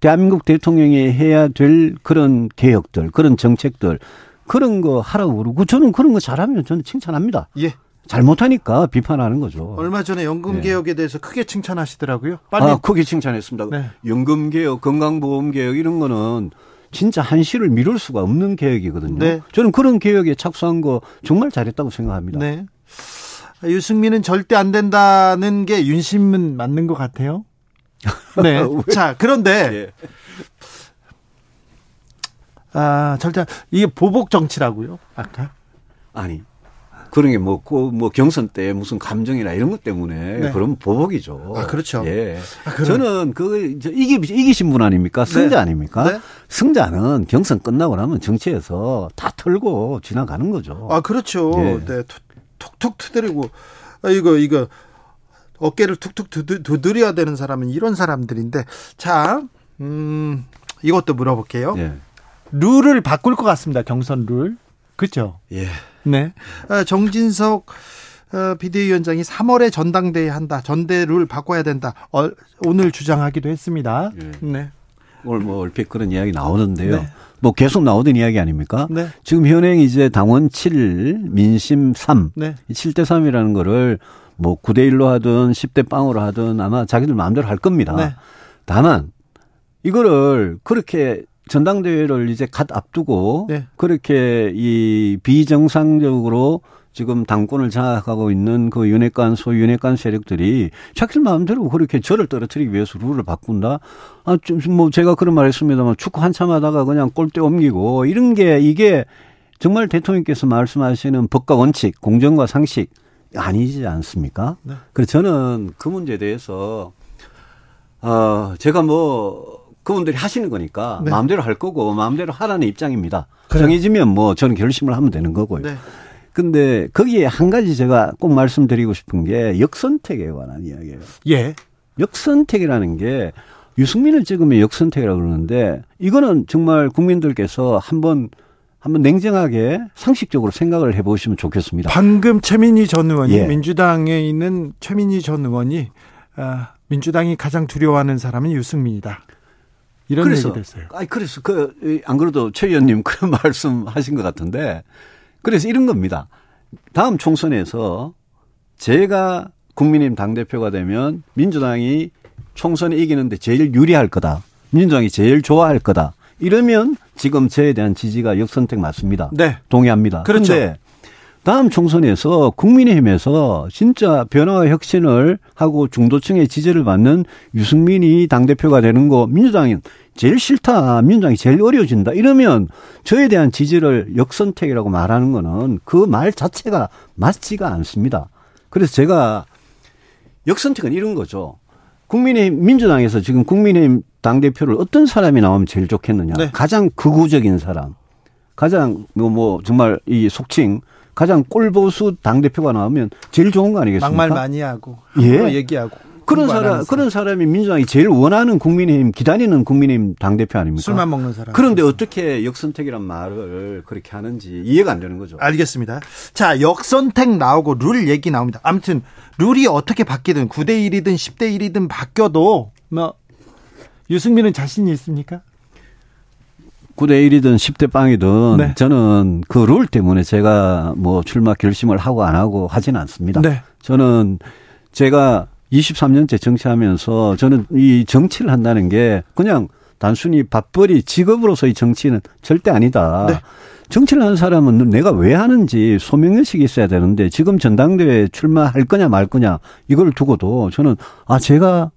대한민국 대통령이 해야 될 그런 개혁들, 그런 정책들, 그런 거 하라고 그러고 저는 그런 거 잘하면 저는 칭찬합니다. 예. 잘못하니까 비판하는 거죠. 얼마 전에 연금 네. 개혁에 대해서 크게 칭찬하시더라고요. 빨리 아, 크게 칭찬했습니다. 네. 연금 개혁, 건강보험 개혁 이런 거는 진짜 한시를 미룰 수가 없는 개혁이거든요. 네. 저는 그런 개혁에 착수한 거 정말 잘했다고 생각합니다. 네. 유승민은 절대 안 된다는 게 윤심은 맞는 것 같아요. [LAUGHS] 네. 자, 그런데 예. 아, 절대 이게 보복 정치라고요? 아까? 아니. 그런 게 뭐, 그뭐 경선 때 무슨 감정이나 이런 것 때문에 네. 그런 보복이죠. 아, 그렇죠. 예. 아, 그럼- 저는 그저 이기 이기신 분 아닙니까? 승자 네. 아닙니까? 네. 승자는 경선 끝나고 나면 정치에서 다 털고 지나가는 거죠. 아, 그렇죠. 예. 네. 툭- 툭툭 트드리고 아, 이거 이거 어깨를 툭툭 두드, 두드려야 되는 사람은 이런 사람들인데 자, 음, 이것도 물어볼게요. 예. 룰을 바꿀 것 같습니다. 경선 룰. 그렇죠? 예. 네. 아, 정진석 어, 비대위원장이 3월에 전당대회 한다. 전대 룰 바꿔야 된다. 어, 오늘 주장하기도 했습니다. 예. 네. 오늘 뭐 얼핏 그런 이야기 나오는데요. 네. 뭐 계속 나오던 이야기 아닙니까? 네. 지금 현행 이제 당원 7, 민심 3, 네. 이 7대 3이라는 거를 뭐 9대 1로 하든 10대 빵으로 하든 아마 자기들 마음대로 할 겁니다. 네. 다만 이거를 그렇게 전당대회를 이제 갓 앞두고 네. 그렇게 이 비정상적으로 지금 당권을 장악하고 있는 그 윤핵관 소위 윤핵관 세력들이 자기들 마음대로 그렇게 저를 떨어뜨리기 위해서 룰을 바꾼다. 아, 좀뭐 제가 그런 말 했습니다만 축구 한참 하다가 그냥 골대 옮기고 이런 게 이게 정말 대통령께서 말씀하시는 법과 원칙, 공정과 상식 아니지 않습니까? 네. 그래서 저는 그 문제에 대해서 어, 제가 뭐 그분들이 하시는 거니까 네. 마음대로 할 거고 마음대로 하라는 입장입니다. 그래요. 정해지면 뭐 저는 결심을 하면 되는 거고요. 네. 근데 거기에 한 가지 제가 꼭 말씀드리고 싶은 게 역선택에 관한 이야기예요. 예. 역선택이라는 게 유승민을 찍으면 역선택이라고 그러는데 이거는 정말 국민들께서 한번 한번 냉정하게 상식적으로 생각을 해보시면 좋겠습니다. 방금 최민희 전 의원이 예. 민주당에 있는 최민희 전 의원이 아, 민주당이 가장 두려워하는 사람은 유승민이다. 이런 그래서 얘기도 했어요. 아니 그래서 그 안 그래도 최 의원님 그런 [LAUGHS] 말씀하신 것 같은데 그래서 이런 겁니다. 다음 총선에서 제가 국민의힘 당 대표가 되면 민주당이 총선에 이기는데 제일 유리할 거다. 민주당이 제일 좋아할 거다. 이러면 지금 저에 대한 지지가 역선택 맞습니다. 네. 동의합니다. 그렇죠. 그런데 다음 총선에서 국민의힘에서 진짜 변화와 혁신을 하고 중도층의 지지를 받는 유승민이 당대표가 되는 거 민주당이 제일 싫다. 민주당이 제일 어려워진다. 이러면 저에 대한 지지를 역선택이라고 말하는 거는 그 말 자체가 맞지가 않습니다. 그래서 제가 역선택은 이런 거죠. 국민의힘 민주당에서 지금 국민의힘 당대표를 어떤 사람이 나오면 제일 좋겠느냐. 네. 가장 극우적인 사람. 가장 뭐, 뭐 정말 이 속칭 가장 꼴보수 당 대표가 나오면 제일 좋은 거 아니겠습니까? 막말 많이 하고 예. 얘기하고 그런 사람, 그런 사람이 민주당이 제일 원하는 국민의힘 기다리는 국민의힘 당 대표 아닙니까? 술만 먹는 사람. 그런데 어떻게 역선택이란 말을 그렇게 하는지 이해가 안 되는 거죠. 알겠습니다. 자, 역선택 나오고 룰 얘기 나옵니다. 아무튼 룰이 어떻게 바뀌든 9대 1이든 10대 1이든 바뀌어도 뭐 유승민은 자신이 있습니까? 9대 1이든 10대 빵이든 네. 저는 그 룰 때문에 제가 뭐 출마 결심을 하고 안 하고 하지는 않습니다. 네. 저는 제가 23년째 정치하면서 저는 이 정치를 한다는 게 그냥 단순히 밥벌이 직업으로서의 정치는 절대 아니다. 네. 정치를 하는 사람은 내가 왜 하는지 소명의식이 있어야 되는데 지금 전당대회에 출마할 거냐 말 거냐 이걸 두고도 저는 아 제가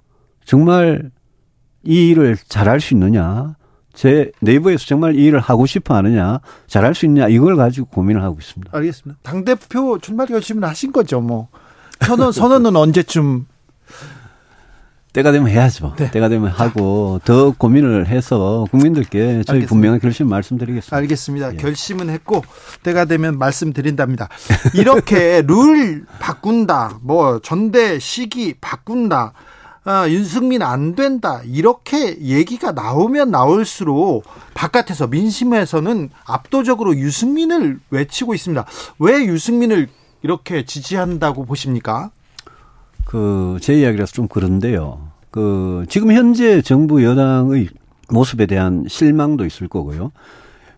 정말 이 일을 잘할 수 있느냐 제 내부에서 정말 이 일을 하고 싶어 하느냐 잘할 수 있느냐 이걸 가지고 고민을 하고 있습니다. 알겠습니다. 당 대표 출마 결심을 하신 거죠, 뭐. 선언 [LAUGHS] 선언은 언제쯤 때가 되면 해야죠. 네. 때가 되면 하고 더 고민을 해서 국민들께 저희 알겠습니다. 분명한 결심 말씀드리겠습니다. 알겠습니다. 예. 결심은 했고 때가 되면 말씀드린답니다. 이렇게 [LAUGHS] 룰 바꾼다, 뭐 전대 시기 바꾼다, 아, 윤승민 안 된다 이렇게 얘기가 나오면 나올수록 바깥에서 민심에서는 압도적으로 유승민을 외치고 있습니다. 왜 유승민을 이렇게 지지한다고 보십니까? 그 제 이야기라서 좀 그런데요. 그 지금 현재 정부 여당의 모습에 대한 실망도 있을 거고요.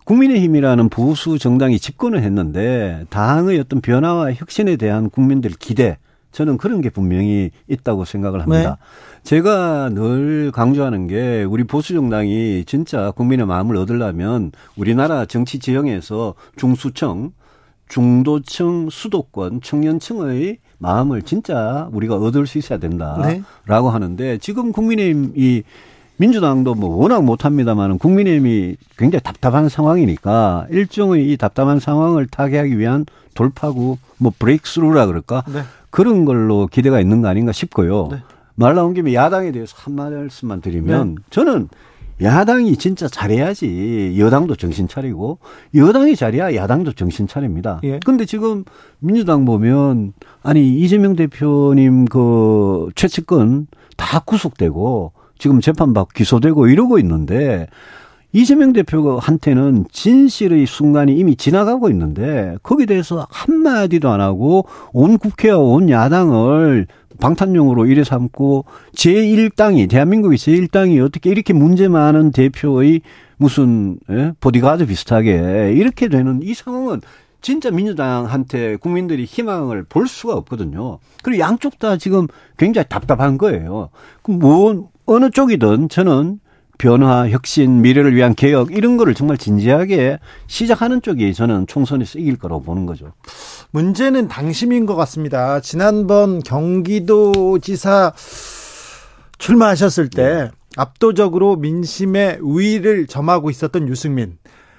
국민의힘이라는 보수 정당이 집권을 했는데 당의 어떤 변화와 혁신에 대한 국민들 기대 저는 그런 게 분명히 있다고 생각을 합니다. 제가 늘 강조하는 게 우리 보수 정당이 진짜 국민의 마음을 얻으려면 우리나라 정치 지형에서 중수층, 중도층, 수도권, 청년층의 마음을 진짜 우리가 얻을 수 있어야 된다라고 네. 하는데 지금 국민의힘 이 민주당도 뭐 워낙 못합니다만 국민의힘이 굉장히 답답한 상황이니까 일종의 이 답답한 상황을 타개하기 위한 돌파구 뭐 브레이크스루라 그럴까 네. 그런 걸로 기대가 있는 거 아닌가 싶고요. 네. 말 나온 김에 야당에 대해서 한 말씀만 드리면 저는 야당이 진짜 잘해야지 여당도 정신 차리고 여당이 잘해야 야당도 정신 차립니다. 예. 근데 지금 민주당 보면 아니 이재명 대표님 그 최측근 다 구속되고 지금 재판받고 기소되고 이러고 있는데 이재명 대표한테는 진실의 순간이 이미 지나가고 있는데 거기에 대해서 한마디도 안 하고 온 국회와 온 야당을 방탄용으로 일에 삼고 제1당이 대한민국의 제1당이 어떻게 이렇게 문제 많은 대표의 무슨 예? 보디가드 비슷하게 이렇게 되는 이 상황은 진짜 민주당한테 국민들이 희망을 볼 수가 없거든요. 그리고 양쪽 다 지금 굉장히 답답한 거예요. 그럼 뭐 어느 쪽이든 저는 변화, 혁신, 미래를 위한 개혁 이런 거를 정말 진지하게 시작하는 쪽이 저는 총선에서 이길 거라고 보는 거죠. 문제는 당심인 것 같습니다. 지난번 경기도지사 출마하셨을 때 압도적으로 민심의 우위를 점하고 있었던 유승민.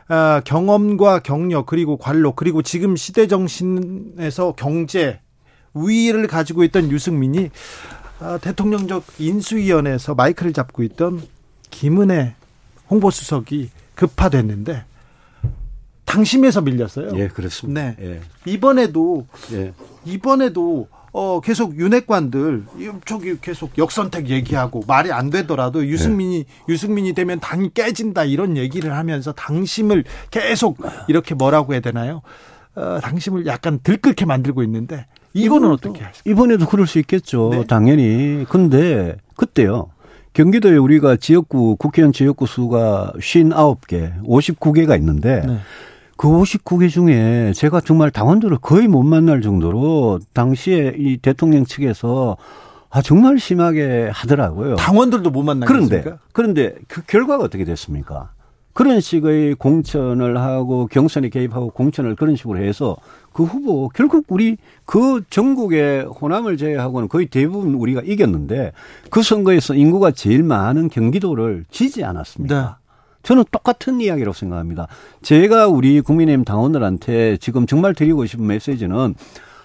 아, 경험과 경력 그리고 관로 그리고 지금 시대 정신에서 경제 우위를 가지고 있던 유승민이 아, 대통령적 인수위원회에서 마이크를 잡고 있던 김은혜 홍보수석이 급파됐는데 당심에서 밀렸어요. 예, 그렇습니다. 네. 예. 이번에도 예. 이번에도 어 계속 윤핵관들 저기 계속 역선택 얘기하고 말이 안 되더라도 유승민이 유승민이 되면 당이 깨진다 이런 얘기를 하면서 당심을 계속 이렇게 뭐라고 해야 되나요? 어, 당심을 약간 들끓게 만들고 있는데 이거는 어떻게 하실까요? 이번에도 그럴 수 있겠죠. 네. 당연히. 근데 그때요. 경기도에 우리가 지역구 국회의원 지역구 수가 59개, 59개가 있는데 네. 그 59개 중에 제가 정말 당원들을 거의 못 만날 정도로 당시에 이 대통령 측에서 아 정말 심하게 하더라고요. 당원들도 못 그런데 만나겠습니까? 그런데 그 결과가 어떻게 됐습니까? 그런 식의 공천을 하고 경선에 개입하고 공천을 그런 식으로 해서 그 후보 결국 우리 그 전국의 호남을 제외하고는 거의 대부분 우리가 이겼는데 그 선거에서 인구가 제일 많은 경기도를 지지 않았습니까? 네. 저는 똑같은 이야기라고 생각합니다. 제가 우리 국민의힘 당원들한테 지금 정말 드리고 싶은 메시지는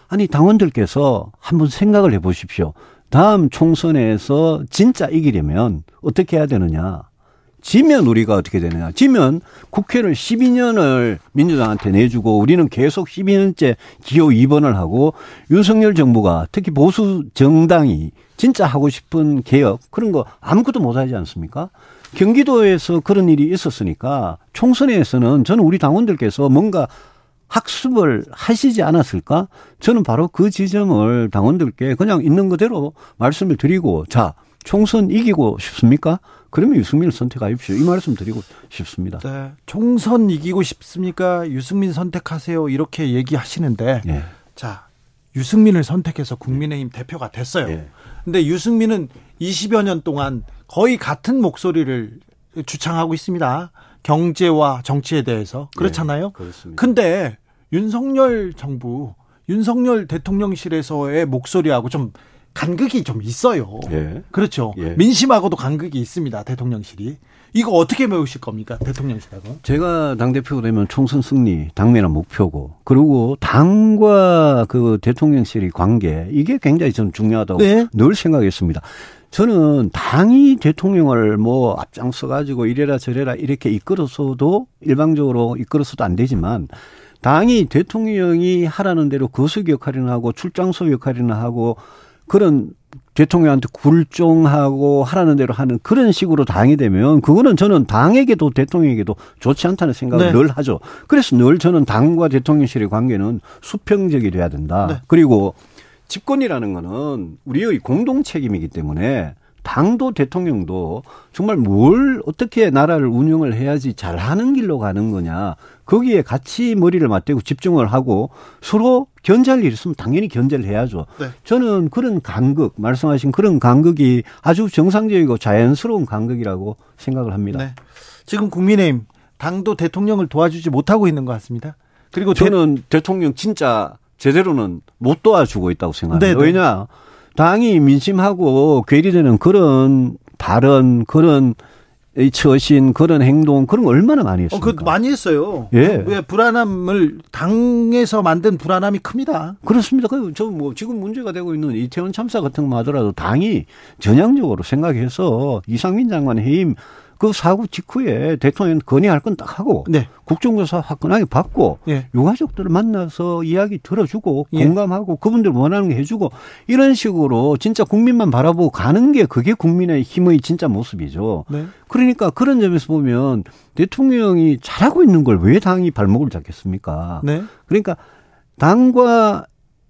아니 당원들께서 한번 생각을 해보십시오. 다음 총선에서 진짜 이기려면 어떻게 해야 되느냐? 지면 우리가 어떻게 되느냐? 지면 국회를 12년을 민주당한테 내주고 우리는 계속 12년째 기호 2번을 하고 윤석열 정부가 특히 보수 정당이 진짜 하고 싶은 개혁 그런 거 아무것도 못 하지 않습니까? 경기도에서 그런 일이 있었으니까 총선에서는 저는 우리 당원들께서 뭔가 학습을 하시지 않았을까? 저는 바로 그 지점을 당원들께 그냥 있는 그대로 말씀을 드리고 자, 총선 이기고 싶습니까? 그러면 유승민을 선택하십시오. 이 말씀 드리고 싶습니다. 네. 총선 이기고 싶습니까? 유승민 선택하세요. 이렇게 얘기하시는데 예. 자 유승민을 선택해서 국민의힘 대표가 됐어요. 예. 근데 유승민은 20여 년 동안 거의 같은 목소리를 주창하고 있습니다. 경제와 정치에 대해서 그렇잖아요. 네, 그렇습니다. 근데 윤석열 정부, 윤석열 대통령실에서의 목소리하고 좀 간극이 좀 있어요. 예. 그렇죠. 예. 민심하고도 간극이 있습니다. 대통령실이. 이거 어떻게 메우실 겁니까? 대통령실하고. 제가 당대표가 되면 총선 승리 당면한 목표고 그리고 당과 그 대통령실의 관계 이게 굉장히 저는 중요하다고 네. 늘 생각했습니다. 저는 당이 대통령을 뭐 앞장서 가지고 이래라 저래라 이렇게 이끌어서도 일방적으로 이끌어서도 안 되지만 당이 대통령이 하라는 대로 거수 역할이나 하고 출장소 역할이나 하고 그런 대통령한테 굴종하고 하라는 대로 하는 그런 식으로 당이 되면 그거는 저는 당에게도 대통령에게도 좋지 않다는 생각을 네. 늘 하죠. 그래서 늘 저는 당과 대통령실의 관계는 수평적이 돼야 된다. 네. 그리고 집권이라는 거는 우리의 공동 책임이기 때문에 당도 대통령도 정말 뭘 어떻게 나라를 운영을 해야지 잘하는 길로 가는 거냐 거기에 같이 머리를 맞대고 집중을 하고 서로 견제할 일 있으면 당연히 견제를 해야죠. 네. 저는 그런 간극 말씀하신 그런 간극이 아주 정상적이고 자연스러운 간극이라고 생각을 합니다. 네. 지금 국민의힘 당도 대통령을 도와주지 못하고 있는 것 같습니다. 그리고 대- 저는 대 통령 진짜 제대로는 못 도와주고 있다고 생각합니다. 네네. 왜냐 당이 민심하고 괴리되는 그런 발언 그런 이 처신 그런 행동 그런 거 얼마나 많이 어, 했습니까? 그 많이 했어요. 예. 왜 불안함을 당에서 만든 불안함이 큽니다. 그렇습니다. 저뭐 지금 문제가 되고 있는 이태원 참사 같은 거 하더라도 당이 전향적으로 생각해서 이상민 장관 해임 그 사고 직후에 대통령 건의할 건 딱 하고 네. 국정조사 화끈하게 받고 예. 유가족들을 만나서 이야기 들어주고 예. 공감하고 그분들 원하는 거 해주고 이런 식으로 진짜 국민만 바라보고 가는 게 그게 국민의 힘의 진짜 모습이죠. 네. 그러니까 그런 점에서 보면 대통령이 잘하고 있는 걸 왜 당이 발목을 잡겠습니까? 네. 그러니까 당과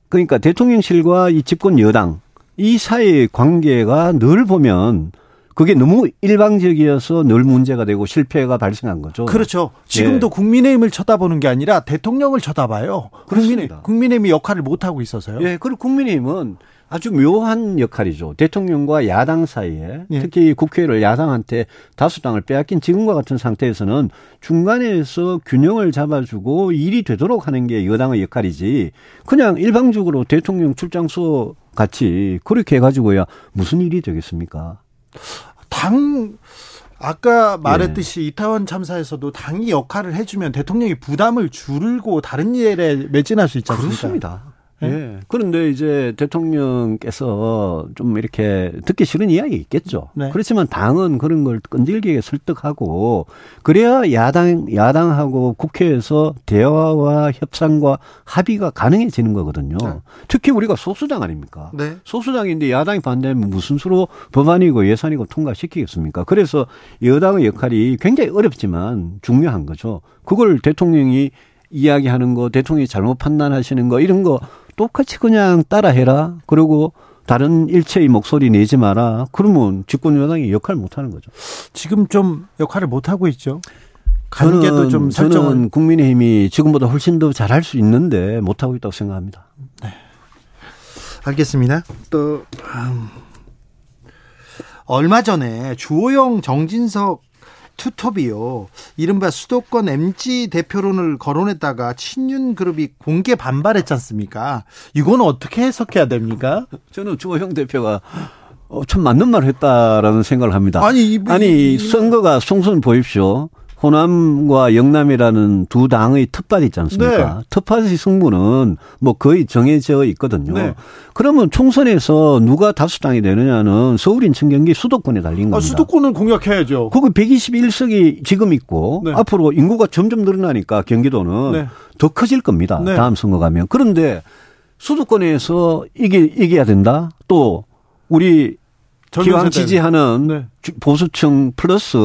그러니까 대통령실과 이 집권 여당 이 사이의 관계가 늘 보면 그게 너무 일방적이어서 늘 문제가 되고 실패가 발생한 거죠. 그렇죠. 지금도 예. 국민의힘을 쳐다보는 게 아니라 대통령을 쳐다봐요. 국민의, 그렇습니다. 국민의힘이 역할을 못 하고 있어서요. 예, 그리고 국민의힘은 아주 묘한 역할이죠. 대통령과 야당 사이에 예. 특히 국회를 야당한테 다수당을 빼앗긴 지금과 같은 상태에서는 중간에서 균형을 잡아주고 일이 되도록 하는 게 여당의 역할이지 그냥 일방적으로 대통령 출장소 같이 그렇게 해가지고야 무슨 일이 되겠습니까? 당 아까 말했듯이 이태원 참사에서도 당이 역할을 해주면 대통령이 부담을 줄고 다른 일에 매진할 수 있지 않습니까? 그렇습니다. 예? 예. 그런데 이제 대통령께서 좀 이렇게 듣기 싫은 이야기 있겠죠. 네. 그렇지만 당은 그런 걸 끈질기게 설득하고 그래야 야당 야당하고 국회에서 대화와 협상과 합의가 가능해지는 거거든요. 네. 특히 우리가 소수당 아닙니까? 네. 소수당인데 야당이 반대하면 무슨 수로 법안이고 예산이고 통과시키겠습니까? 그래서 여당의 역할이 굉장히 어렵지만 중요한 거죠. 그걸 대통령이 이야기하는 거, 대통령이 잘못 판단하시는 거 이런 거 똑같이 그냥 따라해라. 그리고 다른 일체의 목소리 내지 마라. 그러면 집권 여당이 역할 못 하는 거죠. 지금 좀 역할을 못 하고 있죠. 관계도 좀 저는 설정을 국민의힘이 지금보다 훨씬 더 잘할 수 있는데 못 하고 있다고 생각합니다. 알겠습니다. 또 음, 얼마 전에 주호영 정진석 투톱이요. 이른바 수도권 MG 대표론을 거론했다가 친윤 그룹이 공개 반발했지 않습니까? 이건 어떻게 해석해야 됩니까? 저는 주호영 대표가 어, 참 맞는 말을 했다라는 생각을 합니다. 아니, 이- 아니 이- 선거가 송선 보십시오. 호남과 영남이라는 두 당의 텃밭 있지 않습니까? 네. 텃밭의 승부는 뭐 거의 정해져 있거든요. 네. 그러면 총선에서 누가 다수당이 되느냐는 서울 인천 경기 수도권에 달린 겁니다. 아, 수도권은 공약해야죠. 거기 121석이 지금 있고 네. 앞으로 인구가 점점 늘어나니까 경기도는 네. 더 커질 겁니다. 네. 다음 선거 가면. 그런데 수도권에서 이게 이겨야 된다. 또 우리 기왕. 지지하는 네. 주- 보수층 플러스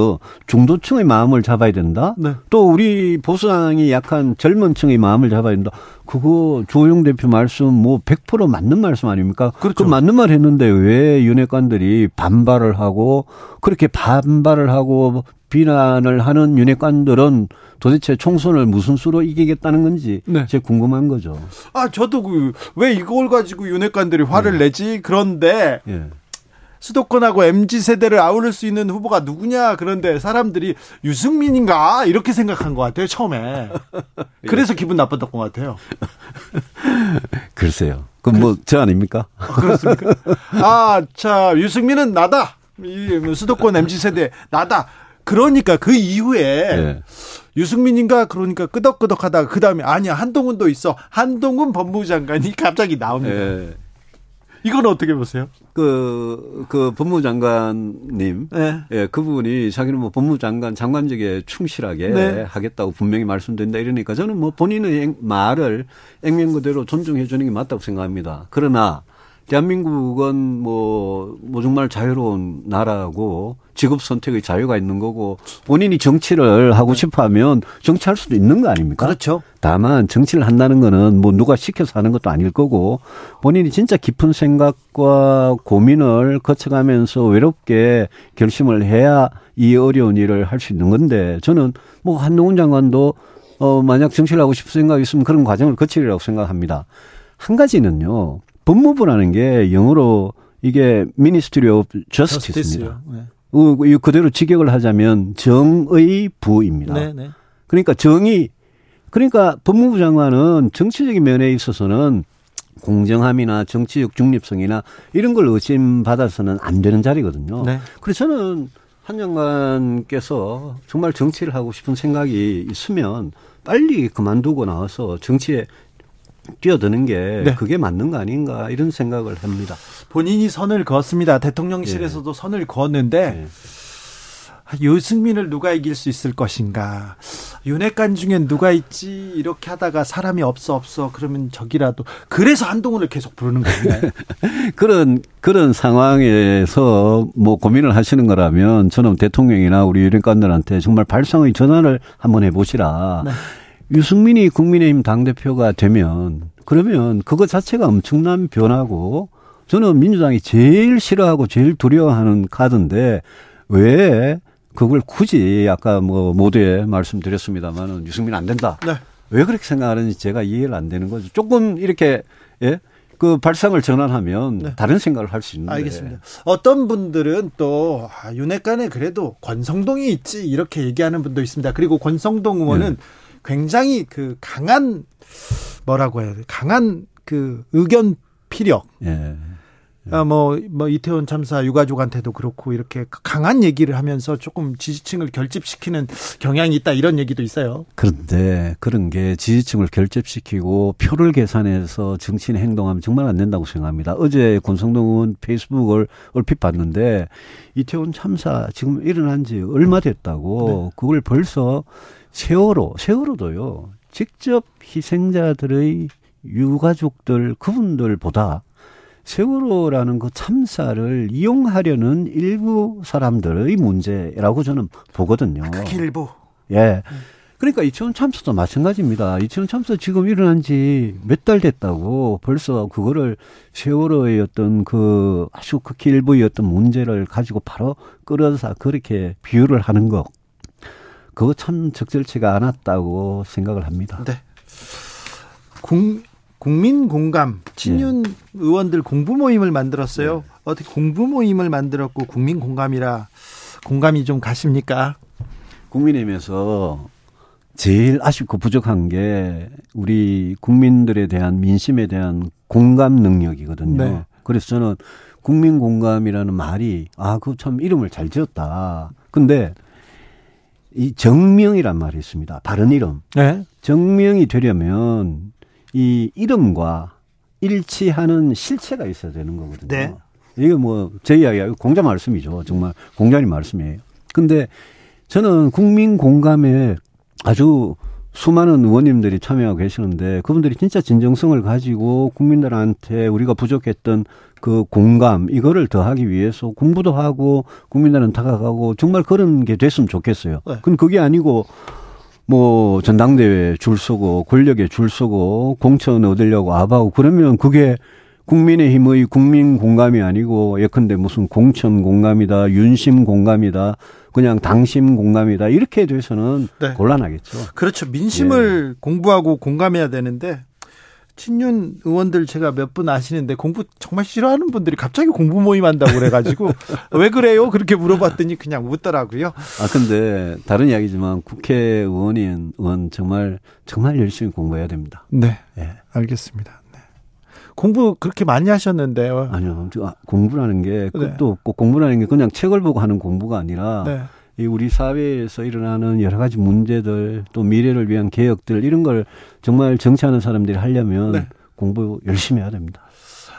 중도층의 마음을 잡아야 된다. 네. 또 우리 보수당이 약한 젊은 층의 마음을 잡아야 된다. 그거 조영 대표 말씀 뭐 100% 맞는 말씀 아닙니까? 그렇죠. 그 맞는 말 했는데 왜 윤핵관들이 반발을 하고 그렇게 반발을 하고 비난을 하는 윤핵관들은 도대체 총선을 무슨 수로 이기겠다는 건지 네. 제 궁금한 거죠. 아, 저도 그, 왜 이걸 가지고 윤핵관들이 화를 네. 내지? 그런데 예. 수도권하고 MZ 세대를 아우를 수 있는 후보가 누구냐? 그런데 사람들이 유승민인가? 이렇게 생각한 것 같아요, 처음에. [LAUGHS] 그래서 기분 나빴던 것 같아요. [LAUGHS] 글쎄요. 그럼 뭐 저 아닙니까? 아, 그렇습니까? 아, 자, 유승민은 나다. 이 수도권 MZ 세대 나다. 그러니까 그 이후에 예. 유승민인가 그러니까 끄덕끄덕하다가 그 다음에 아니야 한동훈도 있어 한동훈 법무부 장관이 갑자기 나옵니다. 예. 이건 어떻게 보세요? 그, 그 법무장관님. 네. 예, 그분이 자기는 뭐 법무장관, 장관직에 충실하게 네. 하겠다고 분명히 말씀드린다 이러니까 저는 뭐 본인의 앵- 말을 액면 그대로 존중해 주는 게 맞다고 생각합니다. 그러나 대한민국은 뭐, 뭐 정말 자유로운 나라고 직업 선택의 자유가 있는 거고 본인이 정치를 하고 싶어 하면 정치할 수도 있는 거 아닙니까? 그렇죠. 다만 정치를 한다는 거는 뭐 누가 시켜서 하는 것도 아닐 거고 본인이 진짜 깊은 생각과 고민을 거쳐가면서 외롭게 결심을 해야 이 어려운 일을 할 수 있는 건데 저는 뭐 한동훈 장관도 어 만약 정치를 하고 싶은 생각이 있으면 그런 과정을 거치리라고 생각합니다. 한 가지는요. 법무부라는 게 영어로 이게 Ministry of Justice입니다. 네. 어, 이 그대로 직역을 하자면 정의 부입니다. 네, 네. 그러니까 정의 그러니까 법무부 장관은 정치적인 면에 있어서는 공정함이나 정치적 중립성이나 이런 걸 의심받아서는 안 되는 자리거든요. 네. 그래서 저는 한 장관께서 정말 정치를 하고 싶은 생각이 있으면 빨리 그만두고 나와서 정치에 뛰어드는 게 네. 그게 맞는 거 아닌가 이런 생각을 합니다. 본인이 선을 그었습니다. 대통령실에서도 선을 그었는데 네. 아, 유승민을 누가 이길 수 있을 것인가? 윤핵관 중엔 누가 있지? 이렇게 하다가 사람이 없어 없어 그러면 저기라도 그래서 한동훈을 계속 부르는 겁니다. [LAUGHS] 그런 그런 상황에서 뭐 고민을 하시는 거라면 저는 대통령이나 우리 유력관들한테 정말 발상의 전환을 한번 해보시라. 네. 유승민이 국민의힘 당 대표가 되면 그러면 그거 자체가 엄청난 변화고 저는 민주당이 제일 싫어하고 제일 두려워하는 카드인데 왜 그걸 굳이 아까 뭐 모두에 말씀드렸습니다만은 유승민 안 된다. 네. 왜 그렇게 생각하는지 제가 이해가 안 되는 거죠. 조금 이렇게 예? 그 발상을 전환하면 네. 다른 생각을 할 수 있는데. 알겠습니다. 어떤 분들은 또 아, 윤핵관에 그래도 권성동이 있지 이렇게 얘기하는 분도 있습니다. 그리고 권성동 의원은 굉장히 그 강한 뭐라고 해야 돼? 강한 그 의견 피력. 예. 아, 뭐, 뭐, 이태원 참사 유가족한테도 그렇고, 이렇게 강한 얘기를 하면서 조금 지지층을 결집시키는 경향이 있다, 이런 얘기도 있어요. 그런데 그런 게 지지층을 결집시키고 표를 계산해서 정치인 행동하면 정말 안 된다고 생각합니다. 어제 권성동 의원 페이스북을 얼핏 봤는데 이태원 참사 지금 일어난 지 얼마 됐다고 그걸 벌써 세월호, 세월호도요. 직접 희생자들의 유가족들 그분들보다 세월호라는 그 참사를 이용하려는 일부 사람들의 문제라고 저는 보거든요. 그게 일부. 예. 그러니까 이태원 참사도 마찬가지입니다. 이태원 참사 지금 일어난 지 몇 달 됐다고 벌써 그거를 세월호의 어떤 그 아주 극히 일부의 어떤 문제를 가지고 바로 끌어서 그렇게 비유를 하는 거. 그거 참 적절치가 않았다고 생각을 합니다. 네. 국, 국민 공감, 친윤 의원들 공부 모임을 만들었어요. 어떻게 공부 모임을 만들었고, 국민 공감이라, 공감이 좀 가십니까? 국민의힘에서 제일 아쉽고 부족한 게 우리 국민들에 대한 민심에 대한 공감 능력이거든요. 네. 그래서 저는 국민 공감이라는 말이 아, 그 참 이름을 잘 지었다. 근데 이 정명이란 말이 있습니다. 바른 이름. 네. 정명이 되려면 이 이름과 일치하는 실체가 있어야 되는 거거든요. 네. 이게 뭐 제 이야기가 공자 말씀이죠. 정말 공자님 말씀이에요. 근데 저는 국민 공감에 아주 수많은 의원님들이 참여하고 계시는데 그분들이 진짜 진정성을 가지고 국민들한테 우리가 부족했던 그 공감 이거를 더하기 위해서 공부도 하고 국민들은 다가가고 정말 그런 게 됐으면 좋겠어요. 네. 근데 그게 아니고 뭐 전당대회 줄 서고 권력에 줄 서고 공천 얻으려고 아바고 그러면 그게 국민의힘의 국민 공감이 아니고 예컨대 무슨 공천 공감이다 윤심 공감이다 그냥 당심 공감이다 이렇게 돼서는 네. 곤란하겠죠. 그렇죠. 민심을 공부하고 공감해야 되는데, 친윤 의원들 제가 몇 분 아시는데 공부 정말 싫어하는 분들이 갑자기 공부 모임 한다고 그래가지고 [LAUGHS] 왜 그래요? 그렇게 물어봤더니 그냥 웃더라고요. 아 근데 다른 이야기지만 국회의원인 의원 정말 정말 열심히 공부해야 됩니다. 네, 예. 알겠습니다. 네. 공부 그렇게 많이 하셨는데요. 아니요, 저, 아, 공부라는 게 네. 그것도 없고 공부라는 게 그냥 책을 보고 하는 공부가 아니라 네. 이 우리 사회에서 일어나는 여러 가지 문제들 또 미래를 위한 개혁들 이런 걸 정말 정치하는 사람들이 하려면 네. 공부 열심히 해야 됩니다.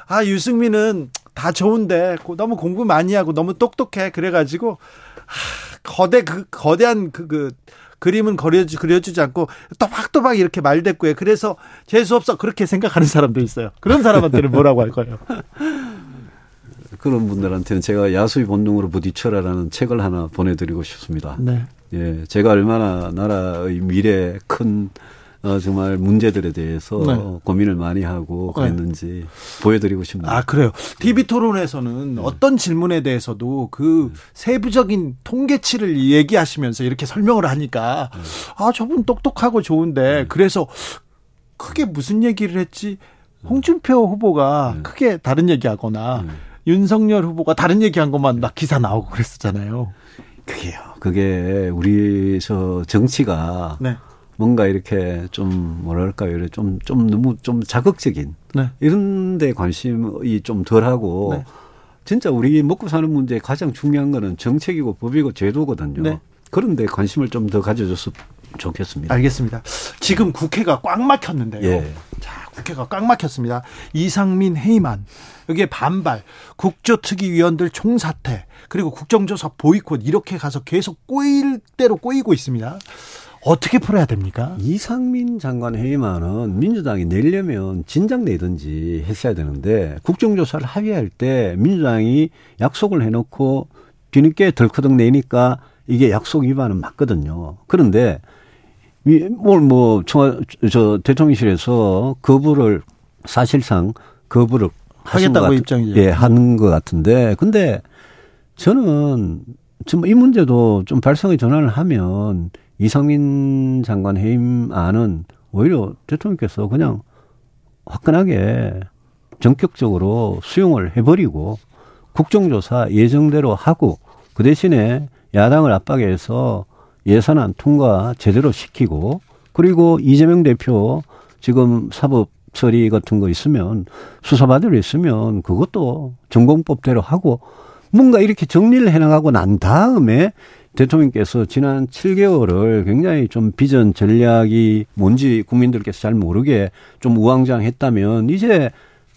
아 유승민은 다 좋은데 고- 너무 공부 많이 하고 너무 똑똑해 그래가지고 하, 거대 그 거대한 그, 그 그림은 그려주, 그려주지 않고 또박또박 이렇게 말대꾸해 그래서 재수 없어 그렇게 생각하는 사람도 있어요. 그런 사람한테는 뭐라고 할 거예요? [LAUGHS] 그런 분들한테는 제가 야수의 본능으로 부딪혀라라는 책을 하나 보내드리고 싶습니다. 네. 예, 제가 얼마나 나라의 미래 큰 어, 정말 문제들에 대해서 네. 고민을 많이 하고 그랬는지 보여드리고 싶네요. 아 그래요. TV 토론에서는 어떤 질문에 대해서도 그 세부적인 통계치를 얘기하시면서 이렇게 설명을 하니까 아 저분 똑똑하고 좋은데 그래서 크게 무슨 얘기를 했지? 홍준표 후보가 크게 다른 얘기하거나 윤석열 후보가 다른 얘기한 것만 막 기사 나오고 그랬었잖아요. 그게요. 그게 우리 저 정치가 네. 뭔가 이렇게 좀 뭐랄까요, 이렇게 좀, 좀 너무 좀 자극적인 네. 이런 데 관심이 좀 덜하고 네. 진짜 우리 먹고 사는 문제에 가장 중요한 거는 정책이고 법이고 제도거든요. 네. 그런데 관심을 좀 더 가져줬으면 좋겠습니다. 알겠습니다. 지금 국회가 꽉 막혔는데요. 예. 자, 국회가 꽉 막혔습니다. 이상민 해임안 여기에 반발, 국조특위위원들 총사퇴, 그리고 국정조사 보이콧 이렇게 가서 계속 꼬일 대로 꼬이고 있습니다. 어떻게 풀어야 됩니까? 이상민 장관 회의만은 민주당이 내려면 진작 내든지 했어야 되는데 국정조사를 합의할 때 민주당이 약속을 해놓고 뒤늦게 덜커덕 내니까 이게 약속 위반은 맞거든요. 그런데 뭘뭐 저 대통령실에서 거부를 사실상 거부를 하겠다고 것 같- 입장이죠. 예, 하는 것 같은데 근데 저는 지금 이 문제도 좀 발상의 전환을 하면 이상민 장관 해임안은 오히려 대통령께서 그냥 화끈하게 전격적으로 수용을 해버리고 국정조사 예정대로 하고 그 대신에 야당을 압박해서 예산안 통과 제대로 시키고 그리고 이재명 대표 지금 사법 처리 같은 거 있으면 수사받을 일 있으면 그것도 전공법대로 하고 뭔가 이렇게 정리를 해나가고 난 다음에 대통령께서 지난 7개월을 굉장히 좀 비전 전략이 뭔지 국민들께서 잘 모르게 좀 우왕좌왕했다면 이제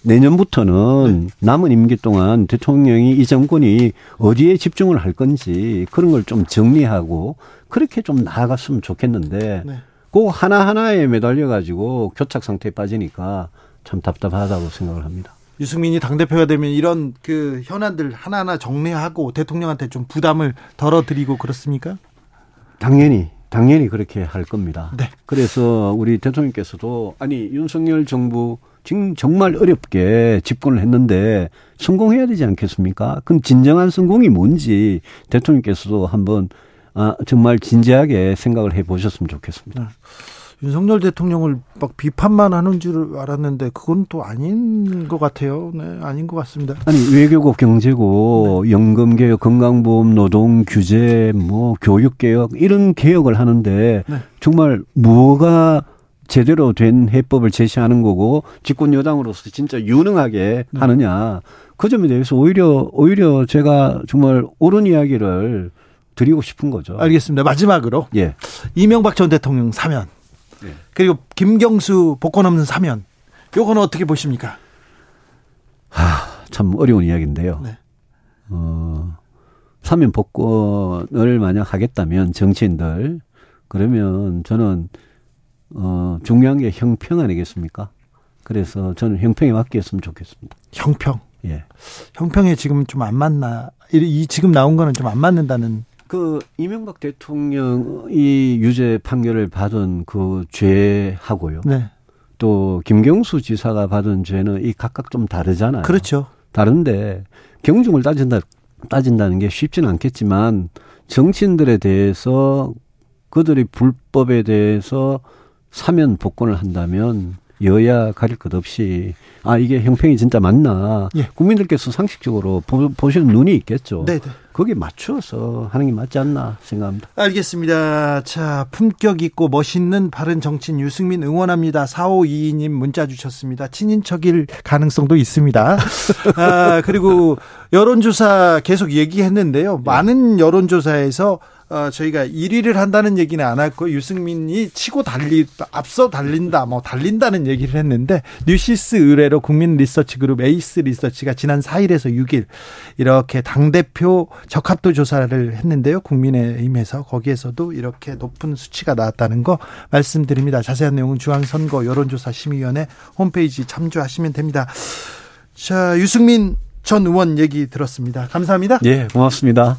내년부터는 남은 임기 동안 대통령이 이 정권이 어디에 집중을 할 건지 그런 걸 좀 정리하고 그렇게 좀 나아갔으면 좋겠는데 네. 그 하나하나에 매달려 가지고 교착 상태에 빠지니까 참 답답하다고 생각을 합니다. 유승민이 당대표가 되면 이런 그 현안들 하나하나 정리하고 대통령한테 좀 부담을 덜어드리고 그렇습니까? 당연히 당연히 그렇게 할 겁니다. 네. 그래서 우리 대통령께서도 아니 윤석열 정부 지금 정말 어렵게 집권을 했는데 성공해야 되지 않겠습니까? 그럼 진정한 성공이 뭔지 대통령께서도 한번 아, 정말 진지하게 생각을 해 보셨으면 좋겠습니다. 윤석열 대통령을 막 비판만 하는 줄 알았는데 그건 또 아닌 것 같아요. 네, 아닌 것 같습니다. 아니 외교고 경제고 연금 개혁, 건강보험, 노동 규제, 뭐 교육 개혁 이런 개혁을 하는데 네. 정말 뭐가 제대로 된 해법을 제시하는 거고 집권 여당으로서 진짜 유능하게 네. 하느냐 그 점에 대해서 오히려 오히려 제가 정말 옳은 이야기를 드리고 싶은 거죠. 알겠습니다. 마지막으로 예. 이명박 전 대통령 사면 네. 그리고 김경수 복권 없는 사면 요거는 어떻게 보십니까? 참 어려운 이야기인데요. 네. 어, 사면 복권을 만약 하겠다면 정치인들 그러면 저는 어, 중요한 게 형평 아니겠습니까? 그래서 저는 형평에 맡겼으면 좋겠습니다. 형평. 예. 형평에 지금 좀 안 맞나? 이, 이 지금 나온 거는 좀 안 맞는다는. 그 이명박 대통령이 유죄 판결을 받은 그 죄하고요. 네. 또 김경수 지사가 받은 죄는 이 각각 좀 다르잖아요. 그렇죠. 다른데 경중을 따진다 따진다는 게 쉽지는 않겠지만 정치인들에 대해서 그들이 불법에 대해서 사면 복권을 한다면 여야 가릴 것 없이 아 이게 형평이 진짜 맞나 예. 국민들께서 상식적으로 보, 보시는 눈이 있겠죠. 네, 네. 거기에 맞추어서 하는 게 맞지 않나 생각합니다. 알겠습니다. 자, 품격 있고 멋있는 바른 정치인 유승민 응원합니다. 4522님 문자 주셨습니다. 친인척일 가능성도 있습니다. [LAUGHS] 아, 그리고 여론조사 계속 얘기했는데요. 많은 여론조사에서 어, 저희가 1위를 한다는 얘기는 안 했고 유승민이 치고 달리 앞서 달린다 뭐 달린다는 얘기를 했는데 뉴시스 의뢰로 국민 리서치 그룹 에이스 리서치가 지난 4일에서 6일 이렇게 당 대표 적합도 조사를 했는데요. 국민의힘에서 거기에서도 이렇게 높은 수치가 나왔다는 거 말씀드립니다. 자세한 내용은 중앙선거 여론조사 심의위원회 홈페이지 참조하시면 됩니다. 자, 유승민 전 의원 얘기 들었습니다. 감사합니다. 예, 고맙습니다.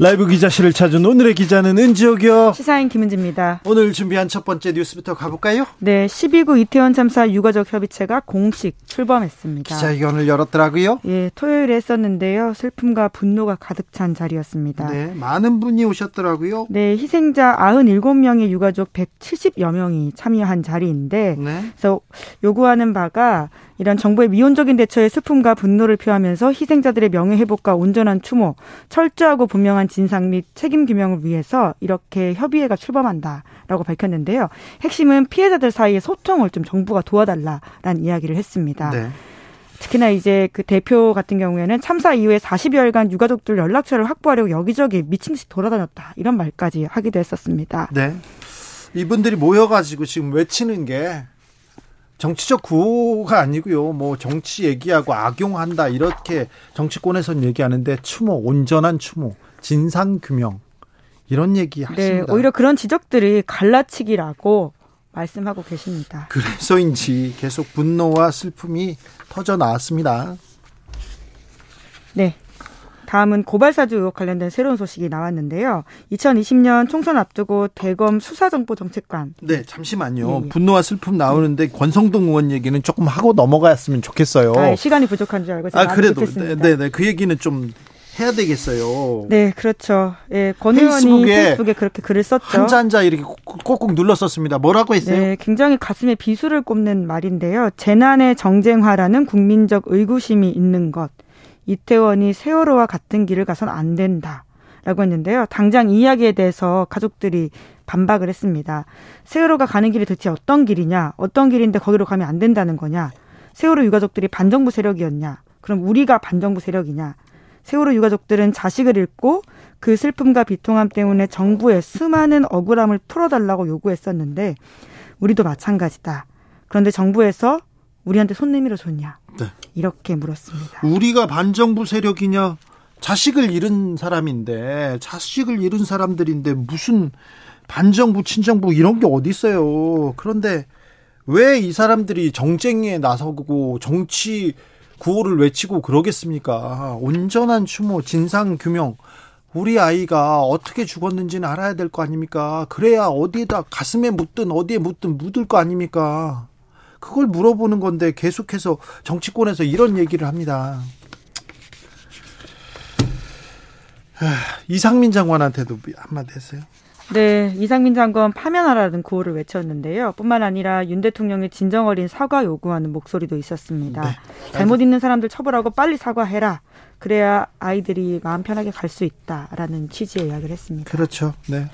라이브 기자실을 찾은 오늘의 기자는 은지옥이요. 시사인 김은지입니다. 오늘 준비한 첫 번째 뉴스부터 가볼까요? 네, 12구 이태원 참사 유가족 협의체가 공식 출범했습니다. 기자회견을 열었더라고요. 예, 토요일에 했었는데요. 슬픔과 분노가 가득 찬 자리였습니다. 네, 많은 분이 오셨더라고요. 네, 희생자 97명의 유가족 170여 명이 참여한 자리인데 네. 그래서 요구하는 바가 이런 정부의 미온적인 대처에 슬픔과 분노를 표하면서 희생자들의 명예 회복과 온전한 추모, 철저하고 분명한 진상 및 책임 규명을 위해서 이렇게 협의회가 출범한다라고 밝혔는데요. 핵심은 피해자들 사이의 소통을 좀 정부가 도와달라라는 이야기를 했습니다. 네. 특히나 이제 그 대표 같은 경우에는 참사 이후에 40여일간 유가족들 연락처를 확보하려고 여기저기 미친 듯이 돌아다녔다 이런 말까지 하기도 했었습니다. 네. 이분들이 모여가지고 지금 외치는 게 정치적 구호가 아니고요. 뭐 정치 얘기하고 악용한다 이렇게 정치권에선 얘기하는데 추모, 온전한 추모, 진상 규명 이런 얘기 네, 하십니다. 오히려 그런 지적들이 갈라치기라고 말씀하고 계십니다. 그래서인지 계속 분노와 슬픔이 터져 나왔습니다. 네. 다음은 고발사주 의혹 관련된 새로운 소식이 나왔는데요. 2020년 총선 앞두고 대검 수사정보정책관 네, 잠시만요. 예, 예. 분노와 슬픔 나오는데 권성동 의원 얘기는 조금 하고 넘어갔으면 좋겠어요. 아, 시간이 부족한 줄 알고 제가 아, 그래도 못했습니다. 네, 네, 그 얘기는 좀 해야 되겠어요. 네, 그렇죠. 예, 권 의원이 페이스북에 페이스북에 그렇게 글을 썼죠. 한자 한자 이렇게 꼭꼭 눌렀었습니다. 뭐라고 했어요? 네, 굉장히 가슴에 비수를 꼽는 말인데요. 재난의 정쟁화라는 국민적 의구심이 있는 것. 이태원이 세월호와 같은 길을 가선 안 된다. 라고 했는데요. 당장 이 이야기에 대해서 가족들이 반박을 했습니다. 세월호가 가는 길이 대체 어떤 길이냐? 어떤 길인데 거기로 가면 안 된다는 거냐? 세월호 유가족들이 반정부 세력이었냐? 그럼 우리가 반정부 세력이냐? 세월호 유가족들은 자식을 잃고 그 슬픔과 비통함 때문에 정부에 수많은 억울함을 풀어달라고 요구했었는데 우리도 마찬가지다. 그런데 정부에서 우리한테 손 내밀어 줬냐? 네. 이렇게 물었습니다. 우리가 반정부 세력이냐? 자식을 잃은 사람인데 자식을 잃은 사람들인데 무슨 반정부 친정부 이런 게 어디 있어요. 그런데 왜 이 사람들이 정쟁에 나서고 정치 구호를 외치고 그러겠습니까? 온전한 추모, 진상 규명. 우리 아이가 어떻게 죽었는지는 알아야 될 거 아닙니까? 그래야 어디에다 가슴에 묻든 어디에 묻든 묻을 거 아닙니까? 그걸 물어보는 건데 계속해서 정치권에서 이런 얘기를 합니다. 하, 이상민 장관한테도 한마디 했어요. 네, 이상민 장관 파면하라는 구호를 외쳤는데요. 뿐만 아니라 윤 대통령의 진정 어린 사과 요구하는 목소리도 있었습니다. 네. 잘못 있는 사람들 처벌하고 빨리 사과해라. 그래야 아이들이 마음 편하게 갈 수 있다라는 취지의 이야기를 했습니다. 그렇죠. 네.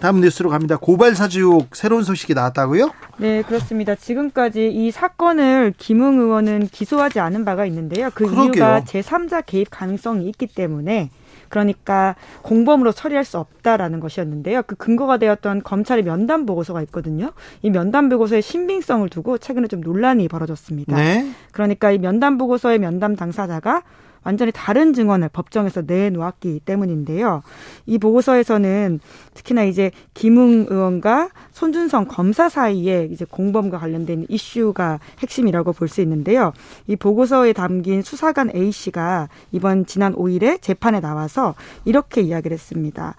다음 뉴스로 갑니다. 고발 사주 의혹 새로운 소식이 나왔다고요? 네, 그렇습니다. 지금까지 이 사건을 김웅 의원은 기소하지 않은 바가 있는데요. 그 그러게요. 이유가 제3자 개입 가능성이 있기 때문에 그러니까 공범으로 처리할 수 없다라는 것이었는데요. 그 근거가 되었던 검찰의 면담 보고서가 있거든요. 이 면담 보고서의 신빙성을 두고 최근에 좀 논란이 벌어졌습니다. 네. 그러니까 이 면담 보고서의 면담 당사자가 완전히 다른 증언을 법정에서 내놓았기 때문인데요. 이 보고서에서는 특히나 이제 김웅 의원과 손준성 검사 사이에 이제 공범과 관련된 이슈가 핵심이라고 볼 수 있는데요. 이 보고서에 담긴 수사관 A 씨가 이번 지난 5일에 재판에 나와서 이렇게 이야기를 했습니다.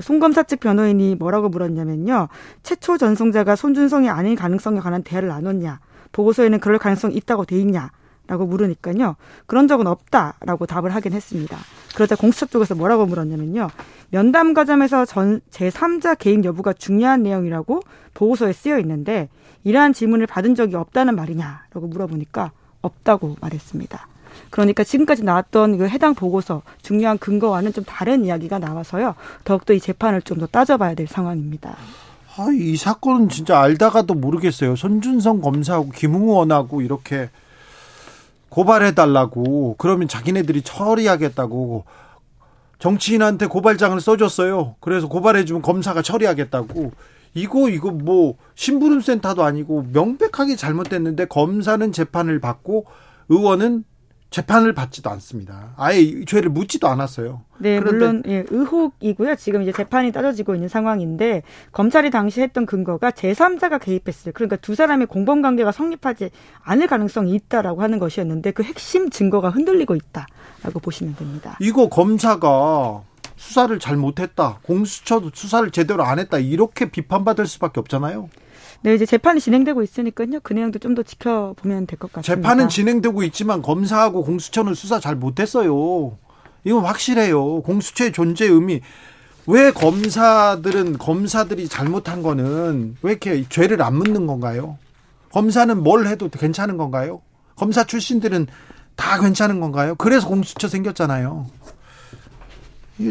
송 검사 측 변호인이 뭐라고 물었냐면요. 최초 전송자가 손준성이 아닌 가능성에 관한 대화를 나눴냐. 보고서에는 그럴 가능성이 있다고 돼 있냐. 라고 물으니까요. 그런 적은 없다라고 답을 하긴 했습니다. 그러자 공수처 쪽에서 뭐라고 물었냐면요. 면담 과정에서 전 제3자 개입 여부가 중요한 내용이라고 보고서에 쓰여 있는데 이러한 질문을 받은 적이 없다는 말이냐라고 물어보니까 없다고 말했습니다. 그러니까 지금까지 나왔던 그 해당 보고서 중요한 근거와는 좀 다른 이야기가 나와서요. 더욱더 이 재판을 좀 더 따져봐야 될 상황입니다. 아, 이 사건은 진짜 알다가도 모르겠어요. 손준성 검사하고 김웅 의원하고 이렇게 고발해달라고 그러면 자기네들이 처리하겠다고 정치인한테 고발장을 써줬어요. 그래서 고발해주면 검사가 처리하겠다고. 이거 이거 뭐 심부름센터도 아니고 명백하게 잘못됐는데 검사는 재판을 받고 의원은 재판을 받지도 않습니다. 아예 이 죄를 묻지도 않았어요. 네, 물론 예, 의혹이고요. 지금 이제 재판이 따져지고 있는 상황인데 검찰이 당시 했던 근거가 제3자가 개입했을 그러니까 두 사람의 공범 관계가 성립하지 않을 가능성이 있다라고 하는 것이었는데 그 핵심 증거가 흔들리고 있다라고 보시면 됩니다. 이거 검사가 수사를 잘 못했다. 공수처도 수사를 제대로 안 했다. 이렇게 비판받을 수밖에 없잖아요. 네, 이제 재판이 진행되고 있으니까요. 그 내용도 좀 더 지켜보면 될 것 같습니다. 재판은 진행되고 있지만 검사하고 공수처는 수사 잘 못했어요. 이건 확실해요. 공수처의 존재 의미. 왜 검사들은 검사들이 잘못한 거는 왜 이렇게 죄를 안 묻는 건가요? 검사는 뭘 해도 괜찮은 건가요? 검사 출신들은 다 괜찮은 건가요? 그래서 공수처 생겼잖아요.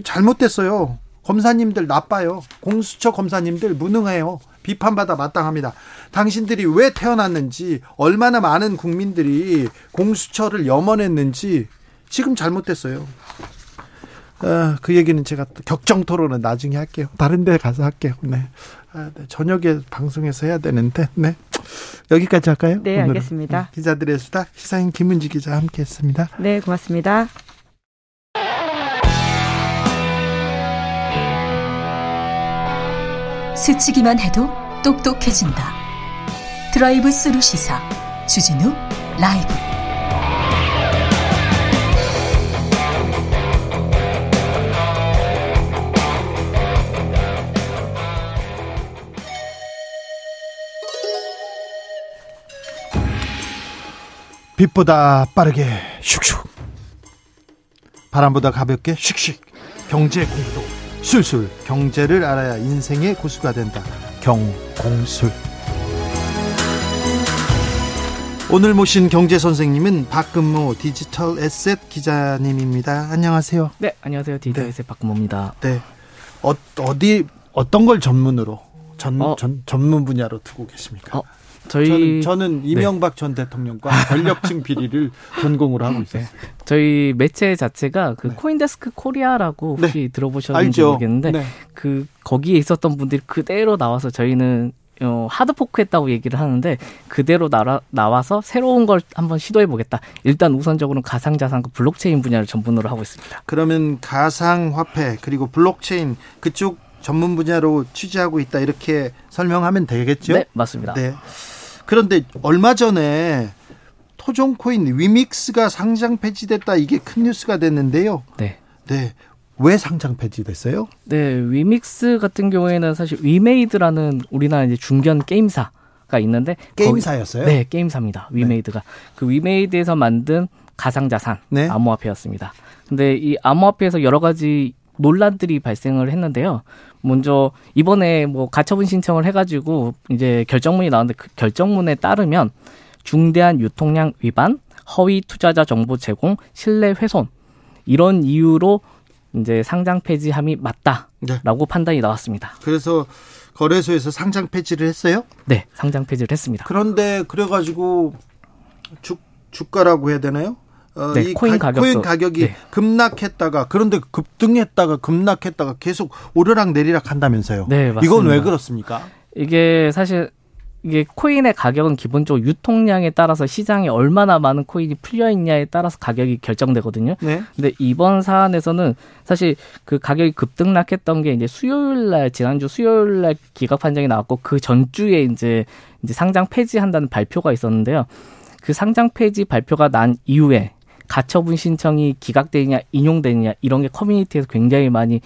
잘못됐어요. 검사님들 나빠요. 공수처 검사님들 무능해요. 비판받아 마땅합니다. 당신들이 왜 태어났는지, 얼마나 많은 국민들이 공수처를 염원했는지 지금 잘못됐어요. 아, 그 얘기는 제가 또 격정 토론은 나중에 할게요. 다른 데 가서 할게요. 네. 아, 네. 저녁에 방송에서 해야 되는데, 네. 여기까지 할까요? 네, 오늘은. 알겠습니다. 네, 기자들의 수다, 시사인 김은지 기자 함께 했습니다. 네, 고맙습니다. 스치기만 해도 똑똑해진다. 드라이브 스루 시사 주진우 라이브. 빛보다 빠르게 슉슉 바람보다 가볍게 슉슉 경제 공부 술술 경제를 알아야 인생의 고수가 된다 경공술 오늘 모신 경제 선생님은 박근모 디지털 에셋 기자님입니다. 안녕하세요. 네, 안녕하세요. 디지털에셋 박근모입니다. 네. 어, 어디 어떤 걸 전문으로 전, 어. 전 전문 분야로 두고 계십니까? 어, 저희 저는, 저는 이명박 전 대통령과 권력층 비리를 [LAUGHS] 전공으로 하고 있어요. 저희 매체 자체가 그 네. 코인데스크 코리아라고 혹시 들어보셨는지 알죠? 모르겠는데 네. 그 거기에 있었던 분들이 그대로 나와서 저희는 어, hard fork 했다고 얘기를 하는데 그대로 나라, 나와서 새로운 걸 한번 시도해 보겠다. 일단 우선적으로는 가상자산과 블록체인 분야를 전문으로 하고 있습니다. 그러면 가상화폐 그리고 블록체인 그쪽 전문 분야로 취재하고 있다 이렇게 설명하면 되겠죠? 네, 맞습니다. 네. 그런데 얼마 전에 토종 코인 위믹스가 상장 폐지됐다 이게 큰 뉴스가 됐는데요. 네. 네. 왜 상장 폐지됐어요? 네, 위믹스 같은 경우에는 사실 위메이드라는 우리나라 이제 중견 게임사 가 있는데 게임사였어요? 거기- 네, 게임사입니다. 위메이드가 그 위메이드에서 만든 가상자산 네. 암호화폐였습니다. 근데 이 암호화폐에서 여러 가지 논란들이 발생을 했는데요. 먼저 이번에 뭐 가처분 신청을 해가지고 이제 결정문이 나왔는데 그 결정문에 따르면 중대한 유통량 위반, 허위 투자자 정보 제공, 신뢰 훼손 이런 이유로 이제 상장 폐지함이 맞다라고 네. 판단이 나왔습니다. 그래서 거래소에서 상장 폐지를 했어요? 네, 상장 폐지를 했습니다. 그런데 그래가지고 주, 주가라고 해야 되나요? 어, 네, 이 코인 가, 가격도- 코인 가격이 네. 급락했다가 그런데 급등했다가 급락했다가 계속 오르락 내리락 한다면서요? 네, 이건 맞습니다. 왜 그렇습니까? 이게 사실 이게 코인의 가격은 기본적으로 유통량에 따라서 시장에 얼마나 많은 코인이 풀려 있냐에 따라서 가격이 결정되거든요. 네. 근데 이번 사안에서는 사실 그 가격이 급등락했던 게 이제 수요일 날 지난주 수요일 날 기각 판정이 나왔고 그 전주에 이제 이제 상장 폐지한다는 발표가 있었는데요. 그 상장 폐지 발표가 난 이후에 가처분 신청이 기각되느냐 인용되느냐 이런 게 커뮤니티에서 굉장히 많이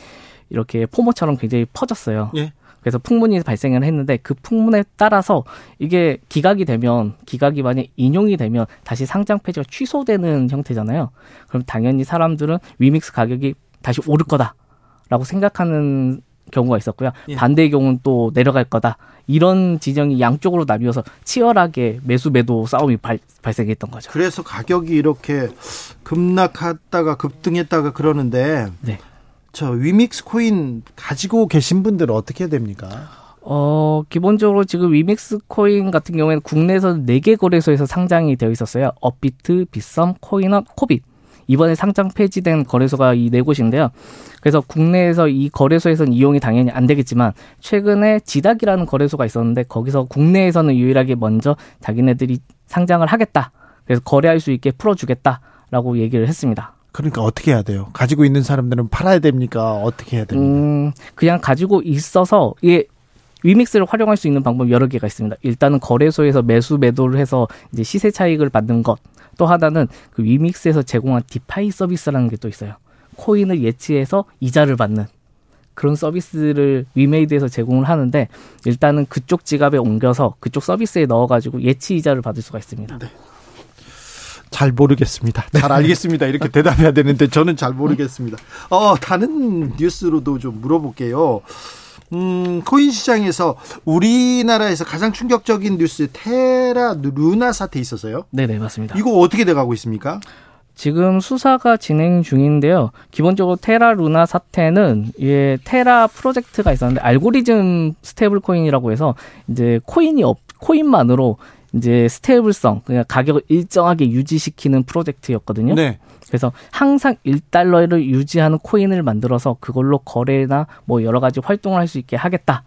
이렇게 포모처럼 굉장히 퍼졌어요. 예. 그래서 풍문이 발생을 했는데 그 풍문에 따라서 이게 기각이 되면 기각이 만약 인용이 되면 다시 상장 폐지가 취소되는 형태잖아요. 그럼 당연히 사람들은 위믹스 가격이 다시 오를 거다라고 생각하는 경우가 있었고요. 예. 반대의 경우는 또 내려갈 거다. 이런 진영이 양쪽으로 나뉘어서 치열하게 매수 매도 싸움이 발, 발생했던 거죠. 그래서 가격이 이렇게 급락했다가 급등했다가 그러는데 네. 저 위믹스 코인 가지고 계신 분들은 어떻게 됩니까? 어, 기본적으로 지금 위믹스 코인 같은 경우에는 국내에서 4개 거래소에서 상장이 되어 있었어요. 업비트, 빗썸, 코인원, 코빗. 이번에 상장 폐지된 거래소가 이 네 곳인데요. 그래서 국내에서 이 거래소에서는 이용이 당연히 안 되겠지만 최근에 지닥이라는 거래소가 있었는데 거기서 국내에서는 유일하게 먼저 자기네들이 상장을 하겠다. 그래서 거래할 수 있게 풀어주겠다라고 얘기를 했습니다. 그러니까 어떻게 해야 돼요? 가지고 있는 사람들은 팔아야 됩니까? 어떻게 해야 됩니까? 음, 그냥 가지고 있어서 이게 위믹스를 활용할 수 있는 방법 여러 개가 있습니다. 일단은 거래소에서 매수 매도를 해서 이제 시세 차익을 받는 것. 또 하나는 그 위믹스에서 제공한 디파이 서비스라는 게 또 있어요. 코인을 예치해서 이자를 받는 그런 서비스를 위메이드에서 제공을 하는데 일단은 그쪽 지갑에 옮겨서 그쪽 서비스에 넣어가지고 예치 이자를 받을 수가 있습니다. 네. 잘 모르겠습니다. 잘 알겠습니다. 이렇게 대답해야 되는데 저는 잘 모르겠습니다. 어, 다른 뉴스로도 좀 물어볼게요. 음, 코인 시장에서 우리나라에서 가장 충격적인 뉴스 테라 루나 사태 있었어요? 네네 맞습니다. 이거 어떻게 돼가고 있습니까? 지금 수사가 진행 중인데요. 기본적으로 테라 루나 사태는 예 테라 프로젝트가 있었는데 알고리즘 stable 코인이라고 해서 이제 코인이 없 코인만으로 이제 stable성 그냥 가격을 일정하게 유지시키는 프로젝트였거든요. 네. 그래서 항상 1달러를 유지하는 코인을 만들어서 그걸로 거래나 뭐 여러 가지 활동을 할 수 있게 하겠다.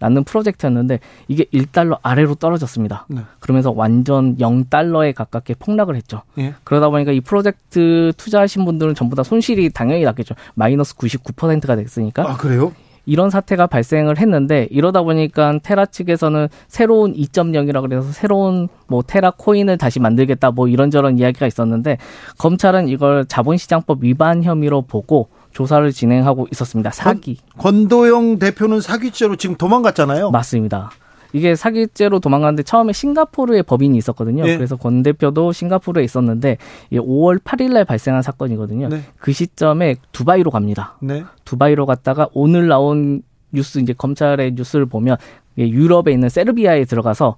라는 프로젝트였는데 이게 1달러 아래로 떨어졌습니다. 네. 그러면서 완전 0달러에 가깝게 폭락을 했죠. 예. 그러다 보니까 이 프로젝트 투자하신 분들은 전부 다 손실이 당연히 났겠죠. 마이너스 99%가 됐으니까. 아, 그래요? 이런 사태가 발생을 했는데 이러다 보니까 테라 측에서는 새로운 2.0이라 그래서 새로운 뭐 테라 코인을 다시 만들겠다 뭐 이런저런 이야기가 있었는데 검찰은 이걸 자본시장법 위반 혐의로 보고 조사를 진행하고 있었습니다. 사기. 권도영 대표는 사기죄로 지금 도망갔잖아요. 맞습니다. 이게 사기죄로 도망갔는데 처음에 싱가포르에 법인이 있었거든요. 예. 그래서 권 대표도 싱가포르에 있었는데 이게 5월 8일 날 발생한 사건이거든요. 네. 그 시점에 두바이로 갑니다. 네. 두바이로 갔다가 오늘 나온 뉴스 이제 검찰의 뉴스를 보면 유럽에 있는 세르비아에 들어가서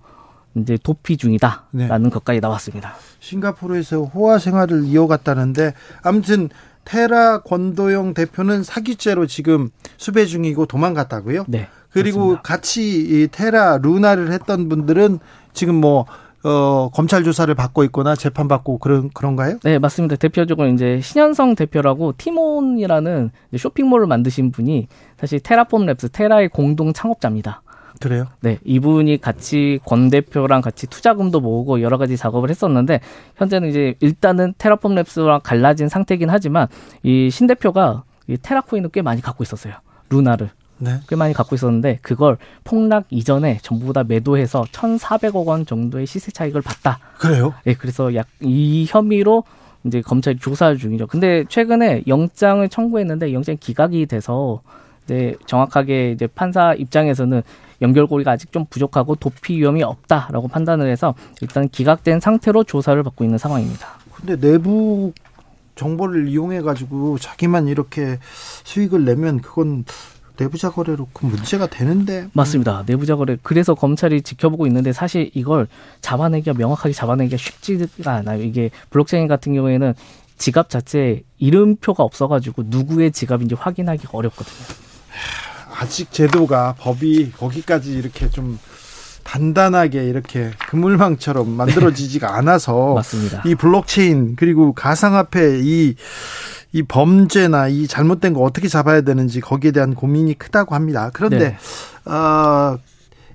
이제 도피 중이다라는 네. 것까지 나왔습니다. 싱가포르에서 호화 생활을 이어갔다는데 아무튼 테라 권도영 대표는 사기죄로 지금 수배 중이고 도망갔다고요? 네. 그리고 그렇습니다. 같이 이 테라 루나를 했던 분들은 지금 뭐 어, 검찰 조사를 받고 있거나 재판 받고 그런 그런가요? 네, 맞습니다. 대표적으로 이제 신현성 대표라고 티몬이라는 쇼핑몰을 만드신 분이 사실 테라폼 랩스 테라의 공동 창업자입니다. 그래요? 네, 이분이 같이 권 대표랑 같이 투자금도 모으고 여러 가지 작업을 했었는데 현재는 이제 일단은 테라폼 랩스랑 갈라진 상태긴 하지만 이 신 대표가 이 테라코인을 꽤 많이 갖고 있었어요. 루나를. 네. 꽤 많이 갖고 있었는데 그걸 폭락 이전에 전부 다 매도해서 1,400억 원 정도의 시세 차익을 봤다. 그래요? 예, 그래서 약 이 혐의로 이제 검찰이 조사 중이죠. 근데 최근에 영장을 청구했는데 영장이 기각이 돼서 이제 정확하게 이제 판사 입장에서는 연결고리가 아직 좀 부족하고 도피 위험이 없다라고 판단을 해서 일단 기각된 상태로 조사를 받고 있는 상황입니다. 근데 내부 정보를 이용해 가지고 자기만 이렇게 수익을 내면 그건 내부자 거래로 그 문제가 되는데 맞습니다. 내부자 거래. 그래서 검찰이 지켜보고 있는데 사실 이걸 잡아내기가 명확하게 잡아내기가 쉽지가 않아요. 이게 블록체인 같은 경우에는 지갑 자체에 이름표가 없어가지고 누구의 지갑인지 확인하기가 어렵거든요. 아직 제도가 법이 거기까지 이렇게 좀 단단하게 이렇게 그물망처럼 만들어지지가 않아서 맞습니다. 이 블록체인 그리고 가상화폐 이, 이 범죄나 이 잘못된 거 어떻게 잡아야 되는지 거기에 대한 고민이 크다고 합니다. 그런데 네. 어,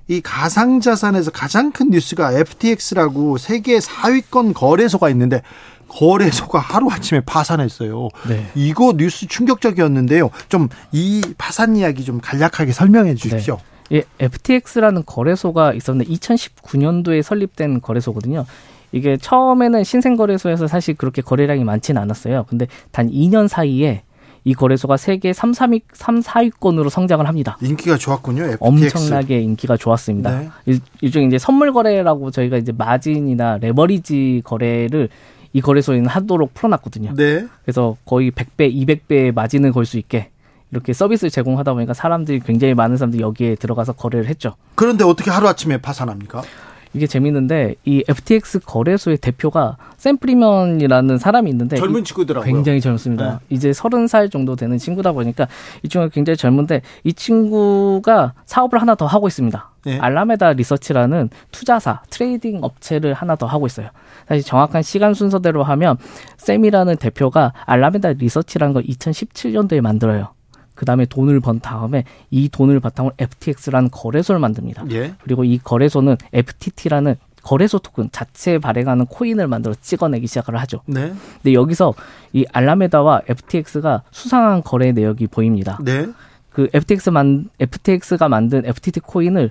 이 가상 자산에서 가장 큰 뉴스가 FTX라고 세계 4위권 거래소가 있는데 거래소가 하루아침에 파산했어요. 네. 이거 뉴스 충격적이었는데요. 좀 이 파산 이야기 좀 간략하게 설명해 주십시오. 예, FTX라는 거래소가 있었는데 2019년도에 설립된 거래소거든요. 이게 처음에는 신생 거래소에서 사실 그렇게 거래량이 많지는 않았어요. 근데 단 2년 사이에 이 거래소가 세계 3, 3위, 3, 4위권으로 성장을 합니다. 인기가 좋았군요. FTX. 엄청나게 인기가 좋았습니다. 네. 일, 일종의 이제 선물 거래라고 저희가 이제 마진이나 레버리지 거래를 이 거래소에는 하도록 풀어놨거든요. 네. 그래서 거의 100배, 200배의 마진을 걸 수 있게 이렇게 서비스를 제공하다 보니까 사람들이 굉장히 많은 사람들이 여기에 들어가서 거래를 했죠. 그런데 어떻게 하루아침에 파산합니까? 이게 재밌는데 이 FTX 거래소의 대표가 샘 프리먼이라는 사람이 있는데 젊은 이- 친구더라고요. 굉장히 젊습니다. 네. 이제 서른 살 정도 되는 친구다 보니까 이 친구가 굉장히 젊은데 이 친구가 사업을 하나 더 하고 있습니다. 네. 알라메다 리서치라는 투자사 trading 업체를 하나 더 하고 있어요. 사실 정확한 시간 순서대로 하면 샘이라는 대표가 알라메다 리서치라는 걸 2017년도에 만들어요. 그 다음에 돈을 번 다음에 이 돈을 바탕으로 FTX라는 거래소를 만듭니다. 예. 그리고 이 거래소는 FTT라는 거래소 토큰 자체 발행하는 코인을 만들어 찍어내기 시작을 하죠. 네. 근데 여기서 이 알라메다와 FTX가 수상한 거래 내역이 보입니다. 네. 그 FTX 만 FTX가 만든 FTT 코인을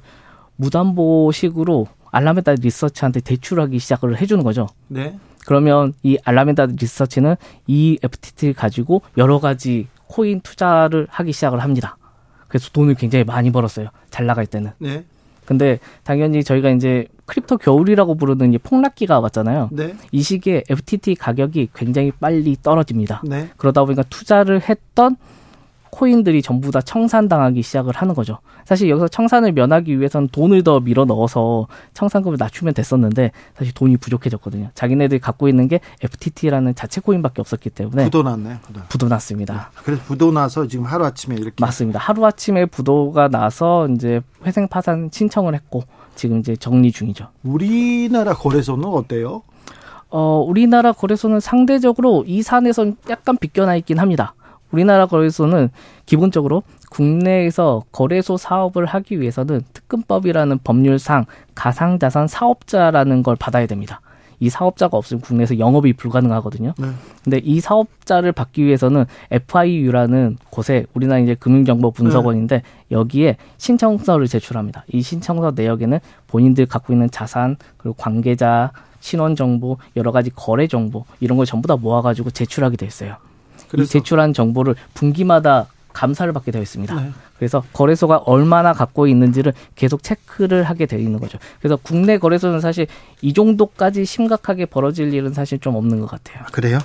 무담보식으로 알라메다 리서치한테 대출하기 시작을 해주는 거죠. 네. 그러면 이 알라메다 리서치는 이 FTT를 가지고 여러 가지 코인 투자를 하기 시작을 합니다. 그래서 돈을 굉장히 많이 벌었어요. 잘 나갈 때는. 네. 근데 당연히 저희가 이제 crypto 겨울이라고 부르는 이 폭락기가 왔잖아요. 네. 이 시기에 FTT 가격이 굉장히 빨리 떨어집니다. 네. 그러다 보니까 투자를 했던 코인들이 전부 다 청산당하기 시작을 하는 거죠. 사실 여기서 청산을 면하기 위해서는 돈을 더 밀어 넣어서 청산금을 낮추면 됐었는데 사실 돈이 부족해졌거든요. 자기네들이 갖고 있는 게 FTT라는 자체 코인밖에 없었기 때문에 부도 났네. 부도. 부도 났습니다. 그래서 부도 나서 지금 하루 아침에 이렇게 맞습니다. 하루 아침에 부도가 나서 이제 회생 파산 신청을 했고 지금 이제 정리 중이죠. 우리나라 거래소는 어때요? 어, 우리나라 거래소는 상대적으로 이 산에선 약간 비껴나 있긴 합니다. 우리나라 거래소는 기본적으로 국내에서 거래소 사업을 하기 위해서는 특근법이라는 법률상 가상자산 사업자라는 걸 받아야 됩니다. 이 사업자가 없으면 국내에서 영업이 불가능하거든요. 네. 근데 이 사업자를 받기 위해서는 FIU라는 곳에 우리나라 이제 금융정보분석원인데 여기에 신청서를 제출합니다. 이 신청서 내역에는 본인들 갖고 있는 자산 그리고 관계자 신원 정보 여러 가지 거래 정보 이런 걸 전부 다 모아가지고 제출하게 돼 있어요. 이 그래서 제출한 정보를 분기마다 감사를 받게 되어 있습니다. 네. 그래서 거래소가 얼마나 갖고 있는지를 계속 체크를 하게 되어 있는 거죠. 그래서 국내 거래소는 사실 이 정도까지 심각하게 벌어질 일은 사실 좀 없는 것 같아요. 아, 그래요?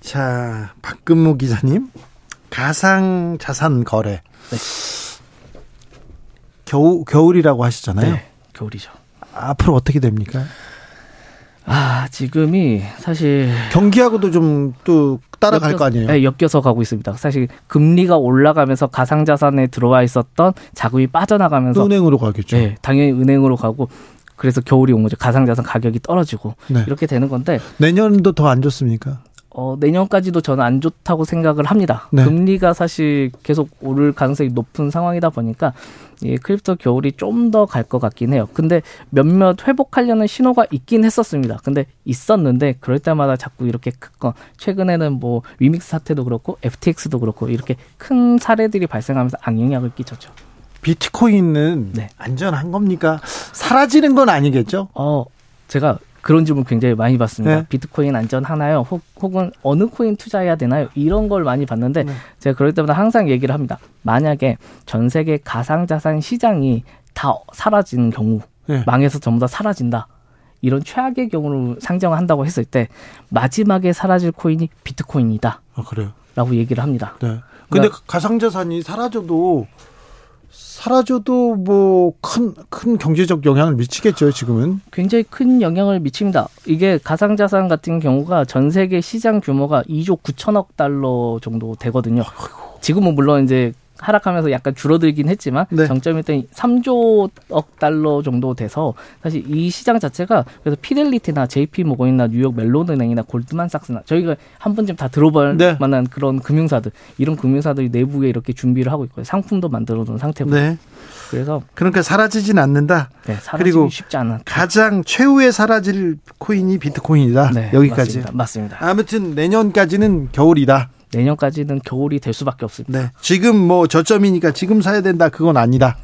자, 박근무 기자님. 가상 자산 거래. 겨우 겨울이라고 하시잖아요. 네, 겨울이죠. 앞으로 어떻게 됩니까? 아, 지금이 사실 경기하고도 좀 또 따라갈 거 아니에요? 네, 엮여서 가고 있습니다. 사실 금리가 올라가면서 가상자산에 들어와 있었던 자금이 빠져나가면서 또 은행으로 가겠죠. 네, 당연히 은행으로 가고 그래서 겨울이 온 거죠. 가상자산 가격이 떨어지고 네. 이렇게 되는 건데 내년도 더 안 좋습니까? 어, 내년까지도 저는 안 좋다고 생각을 합니다. 네. 금리가 사실 계속 오를 가능성이 높은 상황이다 보니까 이 crypto 겨울이 좀 더 갈 것 같긴 해요. 근데 몇몇 회복하려는 신호가 있긴 했었습니다. 근데 있었는데 그럴 때마다 자꾸 이렇게 큰건 최근에는 뭐 위믹스 사태도 그렇고 FTX도 그렇고 이렇게 큰 사례들이 발생하면서 악영향을 끼쳤죠. 비트코인은 네. 안전한 겁니까? 사라지는 건 아니겠죠? 어, 제가 그런 질문 굉장히 많이 받습니다. 네. 비트코인 안전하나요? 혹, 혹은 어느 코인 투자해야 되나요? 이런 걸 많이 받는데 네. 제가 그럴 때마다 항상 얘기를 합니다. 만약에 전 세계 가상자산 시장이 다 사라지는 경우, 네. 망해서 전부 다 사라진다. 이런 최악의 경우를 상정한다고 했을 때 마지막에 사라질 코인이 비트코인이다. 아, 그래요. 라고 얘기를 합니다. 네. 근데 가상자산이 사라져도 사라져도 뭐 큰 큰 경제적 영향을 미치겠죠, 지금은. 굉장히 큰 영향을 미칩니다. 이게 가상자산 같은 경우가 전 세계 시장 규모가 2조 9천억 달러 정도 되거든요. 지금은 물론 이제 하락하면서 약간 줄어들긴 했지만 네. 정점일 때 3조억 달러 정도 돼서 사실 이 시장 자체가 그래서 피델리티나 JP 모건이나 뉴욕 멜론은행이나 골드만삭스나 저희가 한 번쯤 다 들어볼 네. 만한 그런 금융사들 이런 금융사들이 내부에 이렇게 준비를 하고 있고요. 상품도 만들어 놓은 상태고 네. 그래서 그러니까 사라지진 않는다. 네, 사라지기 그리고 쉽지 않은 가장 최후에 사라질 코인이 비트코인이다. 네, 여기까지. 맞습니다. 맞습니다. 아무튼 내년까지는 겨울이다. 내년까지는 겨울이 될 수밖에 없습니다. 네. 지금 뭐 저점이니까 지금 사야 된다. 그건 아니다.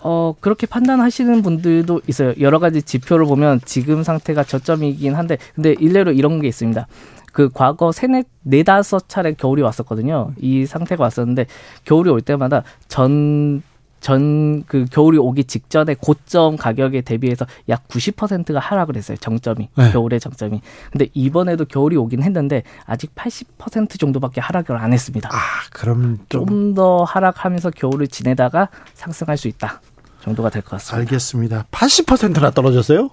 어, 그렇게 판단하시는 분들도 있어요. 여러 가지 지표를 보면 지금 상태가 저점이긴 한데, 근데 일례로 이런 게 있습니다. 그 과거 세네, 네다섯 차례 겨울이 왔었거든요. 이 상태가 왔었는데, 겨울이 올 때마다 전, 전 그 겨울이 오기 직전에 고점 가격에 대비해서 약 90%가 하락을 했어요. 정점이. 네. 겨울의 정점이. 근데 이번에도 겨울이 오긴 했는데, 아직 80% 정도밖에 하락을 안 했습니다. 아, 그럼 좀좀더 하락하면서 겨울을 지내다가 상승할 수 있다 정도가 될 것 같습니다. 알겠습니다. 80%나 떨어졌어요?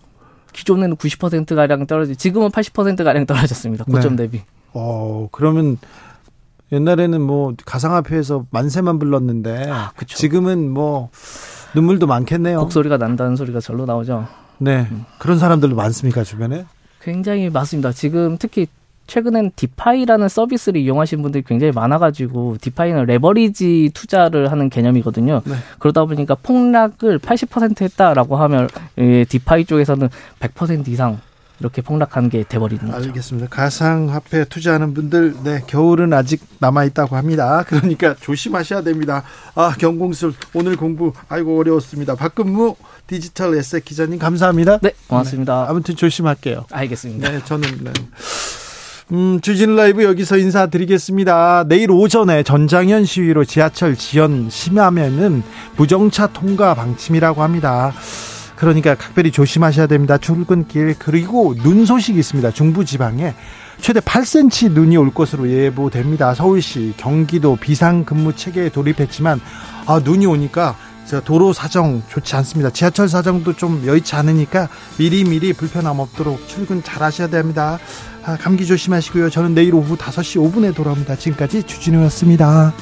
기존에는 90% 가량 떨어지, 지금은 80% 가량 떨어졌습니다. 고점 네. 대비. 어, 그러면 옛날에는 뭐 가상화폐에서 만세만 불렀는데 아. 지금은 뭐 눈물도 많겠네요. 곡소리가 난다는 소리가 절로 나오죠. 네. 그런 사람들도 많습니까, 주변에? 굉장히 많습니다. 지금 특히 최근엔 DeFi라는 서비스를 이용하신 분들이 굉장히 많아가지고 DeFi는 레버리지 투자를 하는 개념이거든요. 네. 그러다 보니까 폭락을 80% 했다라고 하면 예, DeFi 쪽에서는 100% 이상 이렇게 폭락한 게 돼버리는 거죠. 알겠습니다. 가상화폐 투자하는 분들, 네, 겨울은 아직 남아있다고 합니다. [LAUGHS] 그러니까 조심하셔야 됩니다. 아, 경공술, 오늘 공부, 아이고, 어려웠습니다. 박근무 디지털 에셋 기자님, 감사합니다. 네, 고맙습니다. 아무튼 조심할게요. 알겠습니다. 네, 저는, 네. 음, 주진 라이브 여기서 인사드리겠습니다. 내일 오전에 전장현 시위로 지하철 지연 심하면은 무정차 통과 방침이라고 합니다. 그러니까 각별히 조심하셔야 됩니다. 출근길 그리고 눈 소식이 있습니다. 중부 지방에 최대 8cm 눈이 올 것으로 예보됩니다. 서울시, 경기도 비상근무 체계에 돌입했지만 아 눈이 오니까 저 도로 사정 좋지 않습니다. 지하철 사정도 좀 여의치 않으니까 미리미리 불편함 없도록 출근 잘 하셔야 됩니다. 아, 감기 조심하시고요. 저는 내일 오후 5시 5분에 돌아옵니다. 지금까지 주진우였습니다.